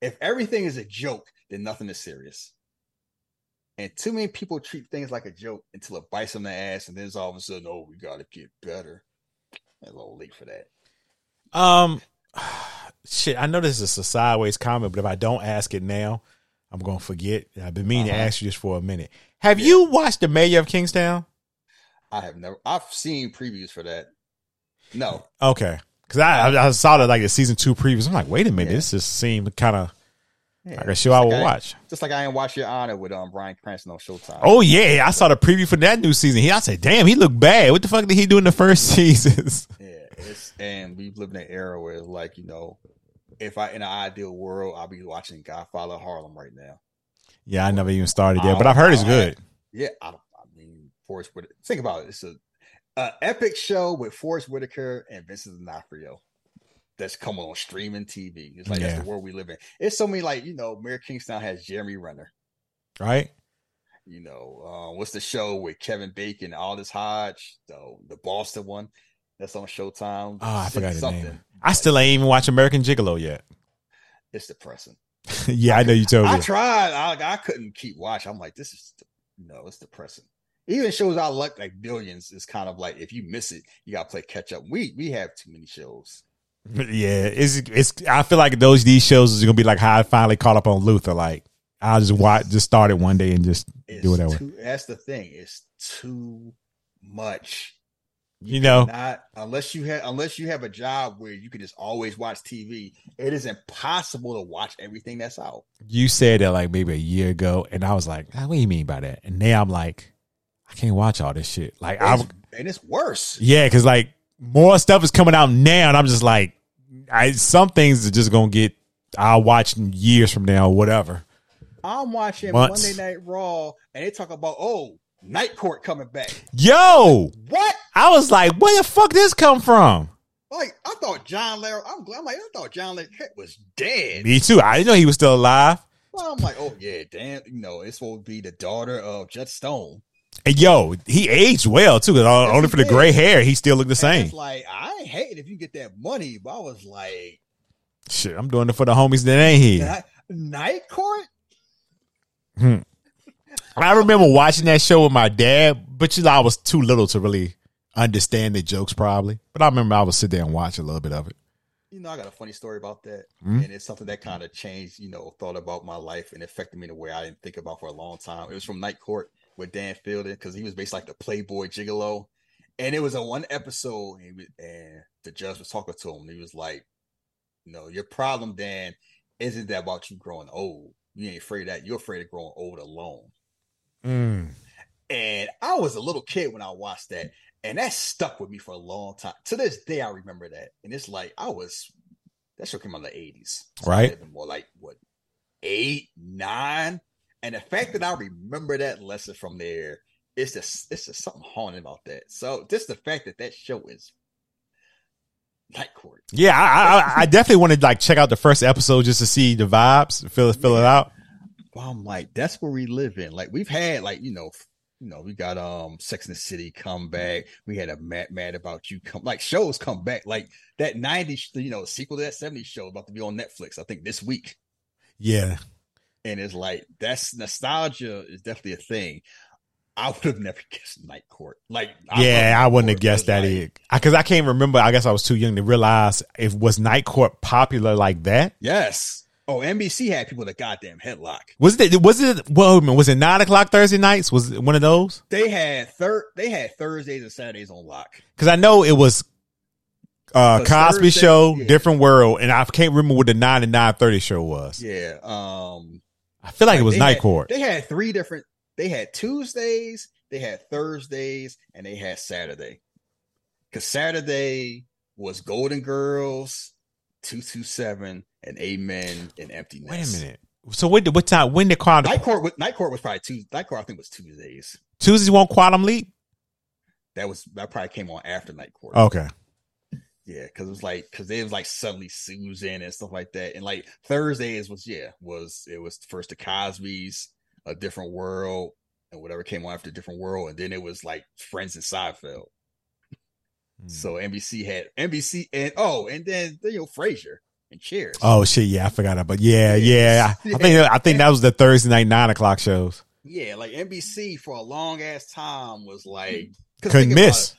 If everything is a joke, then nothing is serious. And too many people treat things like a joke until it bites them in the ass, and then it's all of a sudden, oh, we got to get better. A little late for that. Um, (sighs) shit. I know this is a sideways comment, but if I don't ask it now, I'm gonna forget. I've been meaning Uh-huh. to ask you this for a minute. Have you watched the Mayor of Kingstown? I have never. I've seen previews for that. No, Okay, because I, I I saw that like the season two previews. I'm like, wait a minute, Yeah. this just seemed kind of Yeah, like a show I just would like watch. Just like I ain't watch Your Honor with um Bryan Cranston on Showtime. Oh yeah, I saw the preview for that new season. He, I said, damn, he looked bad. What the fuck did he do in the first (laughs) seasons? Yeah, it's and we live in an era where it's like you know, if I in an ideal world, I'll be watching Godfather Harlem right now. yeah, I never even started yet, but I've heard it's good. Yeah, I, don't- I mean Forest Whitaker. Think about it. It's a, a epic show with Forest Whitaker and Vincent D'Onofrio. That's coming on streaming TV. It's like Yeah. that's the world we live in. It's so many like you know, Mayor Kingstown has Jeremy Renner. Right? You know, uh, what's the show with Kevin Bacon, Aldis Hodge, the the Boston one that's on Showtime. Oh, I forgot Something. name. I still ain't even watched American Gigolo yet. It's depressing. (laughs) yeah, I know you told I me. I tried. I, I couldn't keep watching. I'm like, this is no, it's depressing. Even shows I like, like Billions, is kind of like if you miss it, you gotta play catch up. We we have too many shows. (laughs) Yeah, it's it's. I feel like those these shows is gonna be like how I finally caught up on Luther. Like I'll just watch, just start it one day and just It's do whatever. too, that's the thing. It's too much. You know, Not unless you have unless you have a job where you can just always watch TV. It is impossible to watch everything that's out. you said that like maybe a year ago, and I was like, "Ah, "What do you mean by that?" And now I'm like, I can't watch all this shit. Like I, and it's worse. yeah, because like more stuff is coming out now, and I'm just like, I some things are just gonna get. I'll watch in years from now, or whatever. I'm watching Months. Monday Night Raw, and they talk about oh, Night Court coming back. Yo, What? I was like, where the fuck this come from? Like I thought John Larry. I'm, glad- I'm like I thought John Larry was dead. Me too. I didn't know he was still alive. Well, I'm like, oh yeah, damn. You know, it's supposed to be the daughter of Jet Stone. And yo, he aged well too. Only for the gray hair, he still looked the same. Like I hate if you get that money, but I was like, Shit, I'm doing it for the homies that ain't here. Night, Court. I remember watching that show with my dad, but you know, I was too little to really understand the jokes probably. But I remember I would sit there and watch a little bit of it. You know, I got a funny story about that, Hmm? and it's something that kind of changed. You know, thought about my life and affected me in a way I didn't think about for a long time. It was from Night Court with Dan Fielding because he was basically like the Playboy Gigolo, and it was a one episode, and, he was, and the judge was talking to him. And he was like, "You know, your problem, Dan, isn't that about you growing old? You ain't afraid of that. You're afraid of growing old alone." Mm. And I was a little kid when I watched that, and that stuck with me for a long time. To this day, I remember that. And it's like I was that show came out in the eighties, Right. More like what eight, nine, and the fact that I remember that lesson from there, it's just it's just something haunting about that. So just the fact that that show is Night Court, Yeah, I, I, I definitely wanted to like check out the first episode just to see the vibes, fill it, fill it out. well, I'm like that's where we live in. Like we've had like you know. You know, we got um Sex and the City come back. We had a Mad Mad About You come like shows come back. Like that 90s, you know, sequel to that 70s show about to be on Netflix, I think this week. Yeah, And it's like that's nostalgia is definitely a thing. I would have never (laughs) guessed Night Court. Like yeah, love I wouldn't have guessed that like, either. Because I can't remember. I guess I was too young to realize if was Night Court popular like that. Yes. Oh, NBC had people that goddamn headlock. Was it? Was it? Well, was it nine o'clock Thursday nights? Was it one of those? They had third. They had Thursdays and Saturdays on lock. Because I know it was uh But Cosby Thursday- Show, yeah. Different World, and I can't remember what the nine and nine thirty show was. Yeah. Um. I feel like it was Night had- Court. They had three different. They had Tuesdays, they had Thursdays, and they had Saturday. Because Saturday was Golden Girls, two two seven, and Amen and Empty Nest. Wait a minute. So what? What time? When did Quantum Night Court. Night Court was probably Tuesday. Night Court, I think, was Tuesdays. Tuesdays won't Quantum Leap? That was that probably came on after Night Court. Okay. Yeah, because it was like because it was like suddenly Susan and stuff like that, and like Thursdays was yeah was it was first the Cosby's, a different world, and whatever came on after a different world, and then it was like Friends and Seinfeld. Hmm. So NBC had NBC and oh, and then you know Frasier and Cheers. Oh shit! Yeah, I forgot about. Yeah, Yeah. yeah. (laughs) I think I think that was the Thursday night nine o'clock shows. yeah, like NBC for a long ass time was like Couldn't miss. it,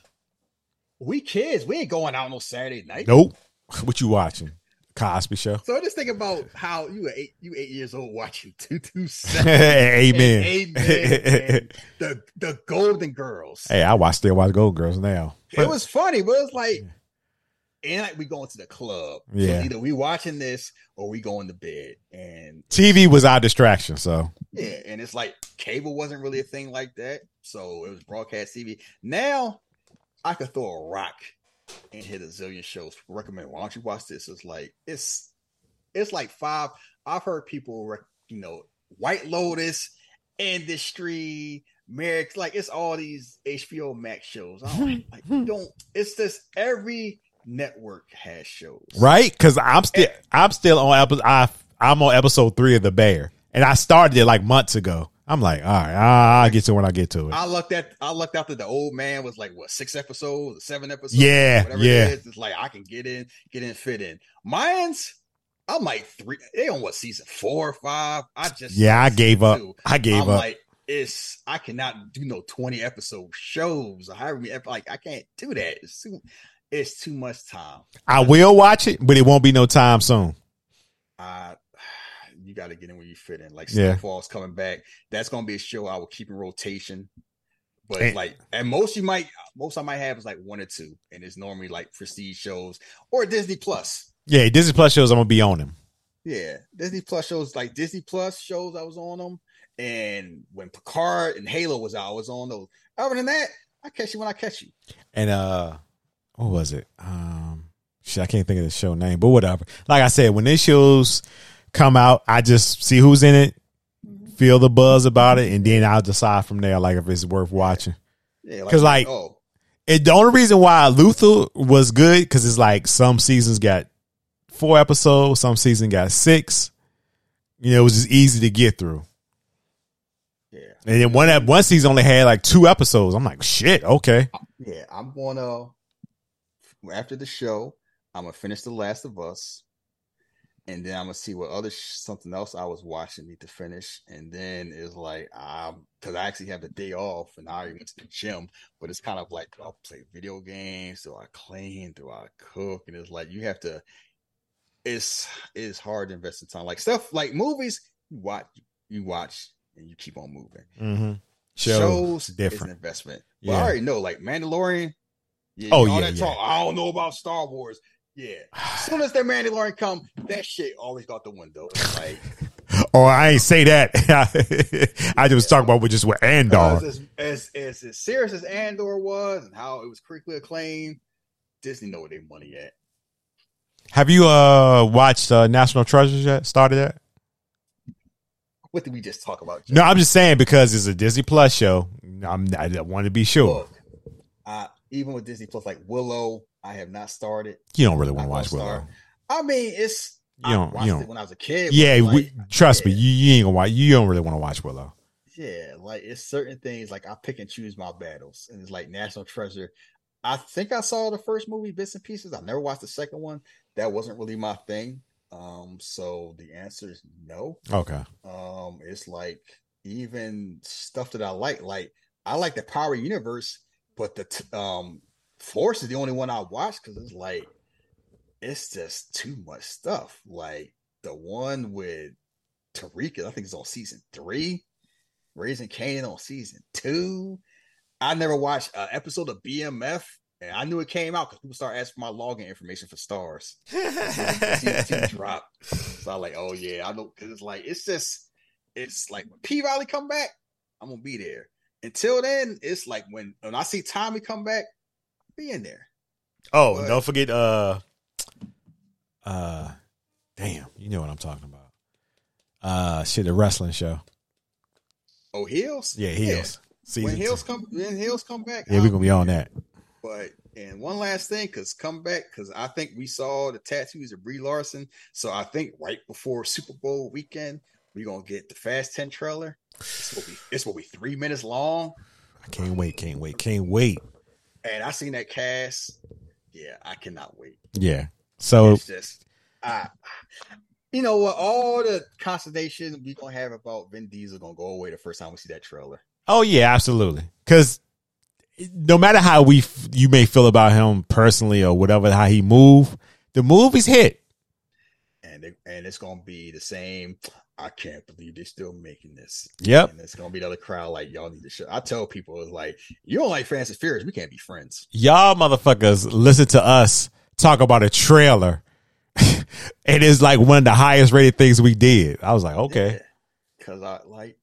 We kids, we ain't going out no Saturday night. Nope. (laughs) What you watching? Cosby Show. So just think about how you were eight, you eight years old watching (laughs) two two (laughs) seven. Amen. and Amen and the the Golden Girls. hey, I watch still watch Gold Girls now. it was funny, but it's like, and like we going to the club. So Yeah. either we watching this or we going to bed. And TV was our distraction, so yeah, and it's like cable wasn't really a thing like that, so it was broadcast TV. Now I could throw a rock and hit a zillion shows. Recommend. Why don't you watch this? It's like it's it's like five. I've heard people, rec- you know, White Lotus, Industry, Merrick. Like it's all these HBO Max shows. I don't like. you (laughs) Don't. It's just every network has shows. right? Because I'm still I'm still on episode. I I'm on episode three of The Bear, and I started it like months ago. I'm like, all right, I'll get to when I get to it. I looked at I looked after the old man was like what six episodes, seven episodes, Yeah, whatever yeah. It is. It's like I can get in, get in, fit in. Mine's I'm like three. They on what season four or five? I just yeah, I gave up. two. I gave I'm up. like it's I cannot do no twenty episode shows. or however like I can't do that. It's too it's too much time. I will watch it, but it won't be no time soon. Uh you got to get in where you fit in. Like Yeah. Snowfall's coming back. That's gonna be a show I will keep in rotation. But And- like, and most you might, most I might have is like one or two, and it's normally like prestige shows or Disney Plus. Yeah, Disney Plus shows. I'm gonna be on them. Yeah, Disney Plus shows like Disney Plus shows. I was on them, and when Picard and Halo was out, I was on those. Other than that, I catch you when I catch you. And uh, what was it? Um, shit, I can't think of the show name, but whatever. Like I said, when these shows come out, I just see who's in it, mm-hmm. feel the buzz about it, and then I'll decide from there, like if it's worth watching. Yeah, 'Cause, like- oh, And the only reason why Luther was good because it's like some seasons got four episodes, some season got six. You know, it was just easy to get through. yeah, And then one one season only had like two episodes. I'm like, shit, okay. yeah. I'm gonna after the show, I'm gonna finish The Last of Us, and then I'm gonna see what other sh- something else I was watching need to finish, and then it's like um because I actually have the day off, and I already went to the gym, but it's kind of like do I play video games, do I clean, do I cook, and it's like you have to. It's it's hard to invest in time, like stuff like movies. You watch, you watch, and you keep on moving Mm-hmm. shows, Shows is an different. investment. Yeah. I already know, like Mandalorian. Yeah, Oh, all yeah, that yeah. talk. I don't know about Star Wars. Yeah, as soon as that Mandalorian come, that shit always got the window. It's like (laughs) Oh, I ain't say that. (laughs) I just talk about with just with Andor. as, as as as serious as Andor was and how it was critically acclaimed, Disney know where their money at. Have you uh watched uh, National Treasures yet? Started that? What did we just talk about? No, I'm just saying because it's a Disney Plus show. I'm I want to be sure. Look, uh, even with Disney Plus, like Willow, I have not started. You don't really want to watch Willow. start. I mean, it's You I don't- watched you don't. it when I was a kid. Yeah, like, we, trust me, you, you ain't gonna watch. You don't really want to watch Willow. Yeah, like it's certain things like I pick and choose my battles, and it's like National Treasure. I think I saw the first movie bits and pieces. I never watched the second one. That wasn't really my thing. Um, so the answer is no. Okay. Um, it's like even stuff that I like, like I like the Power Universe, but the t- um Force is the only one I watch because it's like it's just too much stuff. Like the one with Tariq, I think it's on season three. Raising Kanan on season two. I never watched an episode of BMF, and I knew it came out because people started asking for my login information for Starz. (laughs) season two dropped, so I'm like, oh yeah, I know because it's like it's just it's like when P Riley come back, I'm gonna be there. Until then, it's like when when I see Tommy come back, be in there. Oh, But- don't forget uh uh damn, you know what I'm talking about. Uh shit, the wrestling show. Oh, Hills, Yeah, Heels. Season When two. Hills come, when Hills come back, Yeah, we're gonna be on that. But and one last thing, because come back, because I think we saw the tattoos of Brie Larson. So I think right before Super Bowl weekend, we're gonna get the Fast 10 trailer. It's gonna be it's gonna be three minutes long. I can't wait, can't wait, can't wait. And I seen that cast. Yeah, I cannot wait. Yeah. So It's just I you know what? All the consternation we gonna have about Vin Diesel gonna go away the first time we see that trailer. Oh yeah, absolutely. Because no matter how we f- you may feel about him personally or whatever how he move, the movie's hit. And it, and it's gonna be the same. I can't believe they're still making this. Yep. And it's gonna be the other crowd like y'all need to show. I tell people it's like you don't like Fast and Furious, we can't be friends. Y'all motherfuckers listen to us talk about a trailer. (laughs) it is like one of the highest rated things we did. I was like, okay. Because I like,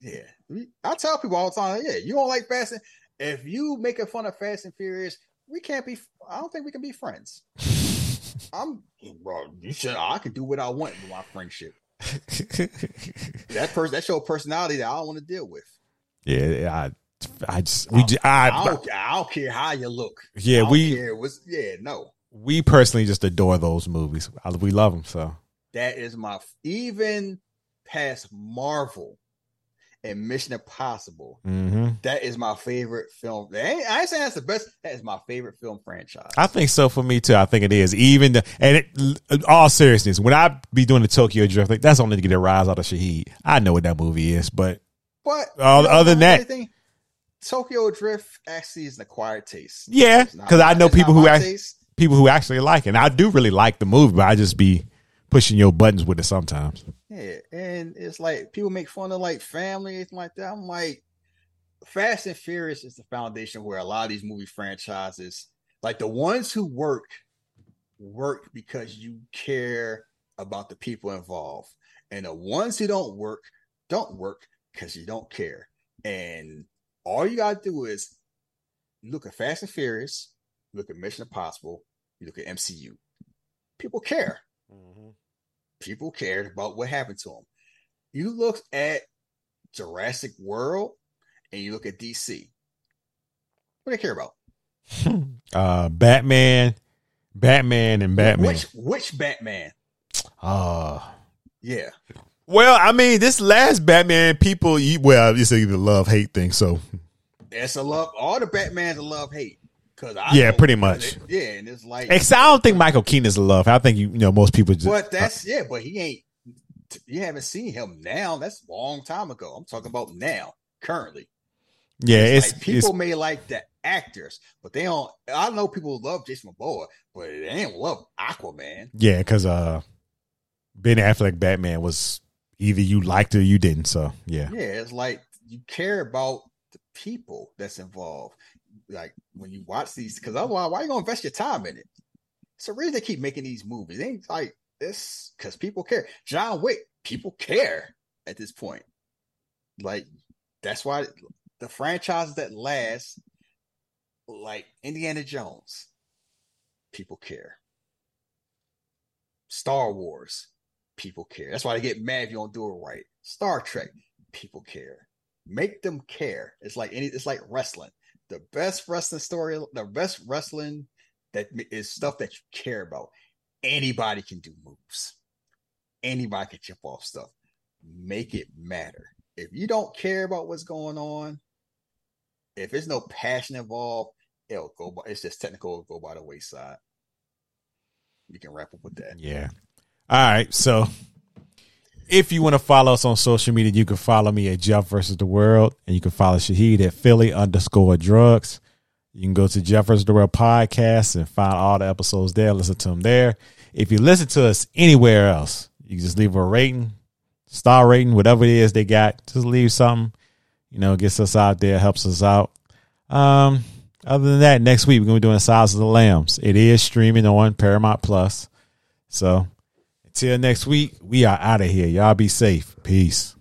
yeah. I tell people all the time, yeah, you don't like Fast and if you making fun of Fast and Furious, we can't be. I don't think we can be friends. (laughs) I'm, bro. You should. I can do what I want with my friendship. (laughs) That person, that's your personality that I don't want to deal with. yeah, I, I just we just, I, I don't, I don't care how you look. Yeah, we- yeah, no. we personally just adore those movies. We love them so. That is my even past Marvel and Mission Impossible. hmm That is my favorite film. That ain't- I ain't saying that's the best. That is my favorite film franchise. I think so for me too. I think it is. Even the, and it, all seriousness, when I be doing the Tokyo Drift, like that's only to get a rise out of Shahid. I know what that movie is, but but Uh, you know, other than that- anything, Tokyo Drift actually is an acquired taste. yeah, because I know people who act, taste. people who actually like it. And I do really like the movie, but I just be pushing your buttons with it sometimes. Yeah, and it's like people make fun of like family anything like that. I'm like, Fast and Furious is the foundation where a lot of these movie franchises, like the ones who work, work because you care about the people involved, and the ones who don't work don't work because you don't care. And all you gotta do is look at Fast and Furious, look at Mission Impossible, you look at MCU. People care people cared about what happened to them. You look at Jurassic World and you look at DC. What do they care about? (laughs) Uh, Batman, Batman, and Batman. Which which Batman? Uh, Yeah. well, I mean, this last Batman, people, you- well, it's either love hate thing. So that's a love all the Batmans are love hate. Cause I Yeah, pretty much. Yeah, and it's like Ex- I don't think Michael Keaton is a love. I think you, you know most people just. but that's yeah, but he ain't you haven't seen him now. That's a long time ago. I'm talking about now, currently. yeah, it's, like people it's may like the actors, but they don't. I know people love Jason Momoa, but they ain't love Aquaman. yeah, because uh, Ben Affleck Batman was either you liked it or you didn't. So yeah, Yeah, it's like you care about the people that's involved. Like when you watch these, because otherwise, why you gonna invest your time in it? It's the reason they keep making these movies. They ain't like this because people care. John Wick, people care at this point. Like that's why the franchises that last, like Indiana Jones, people care. Star Wars, people care. That's why they get mad if you don't do it right. Star Trek, people care. Make them care. It's like any. It's like wrestling. The best wrestling story, the best wrestling that is stuff that you care about. Anybody can do moves. Anybody can chip off stuff. Make it matter. If you don't care about what's going on, if there's no passion involved, it'll go. By, it's just technical. Go by the wayside. You can wrap up with that. yeah. All right, so if you want to follow us on social media, you can follow me at Jeff versus the World, and you can follow Shahid at Philly underscore Drugs. You can go to Jeff versus the World podcast and find all the episodes there. Listen to them there. If you listen to us anywhere else, you can just leave a rating, star rating, whatever it is they got. Just leave something. You know, gets us out there, helps us out. Um, other than that, next week we're gonna be doing Silence of the Lambs. It is streaming on Paramount Plus. So until next week, we are out of here. Y'all be safe. Peace.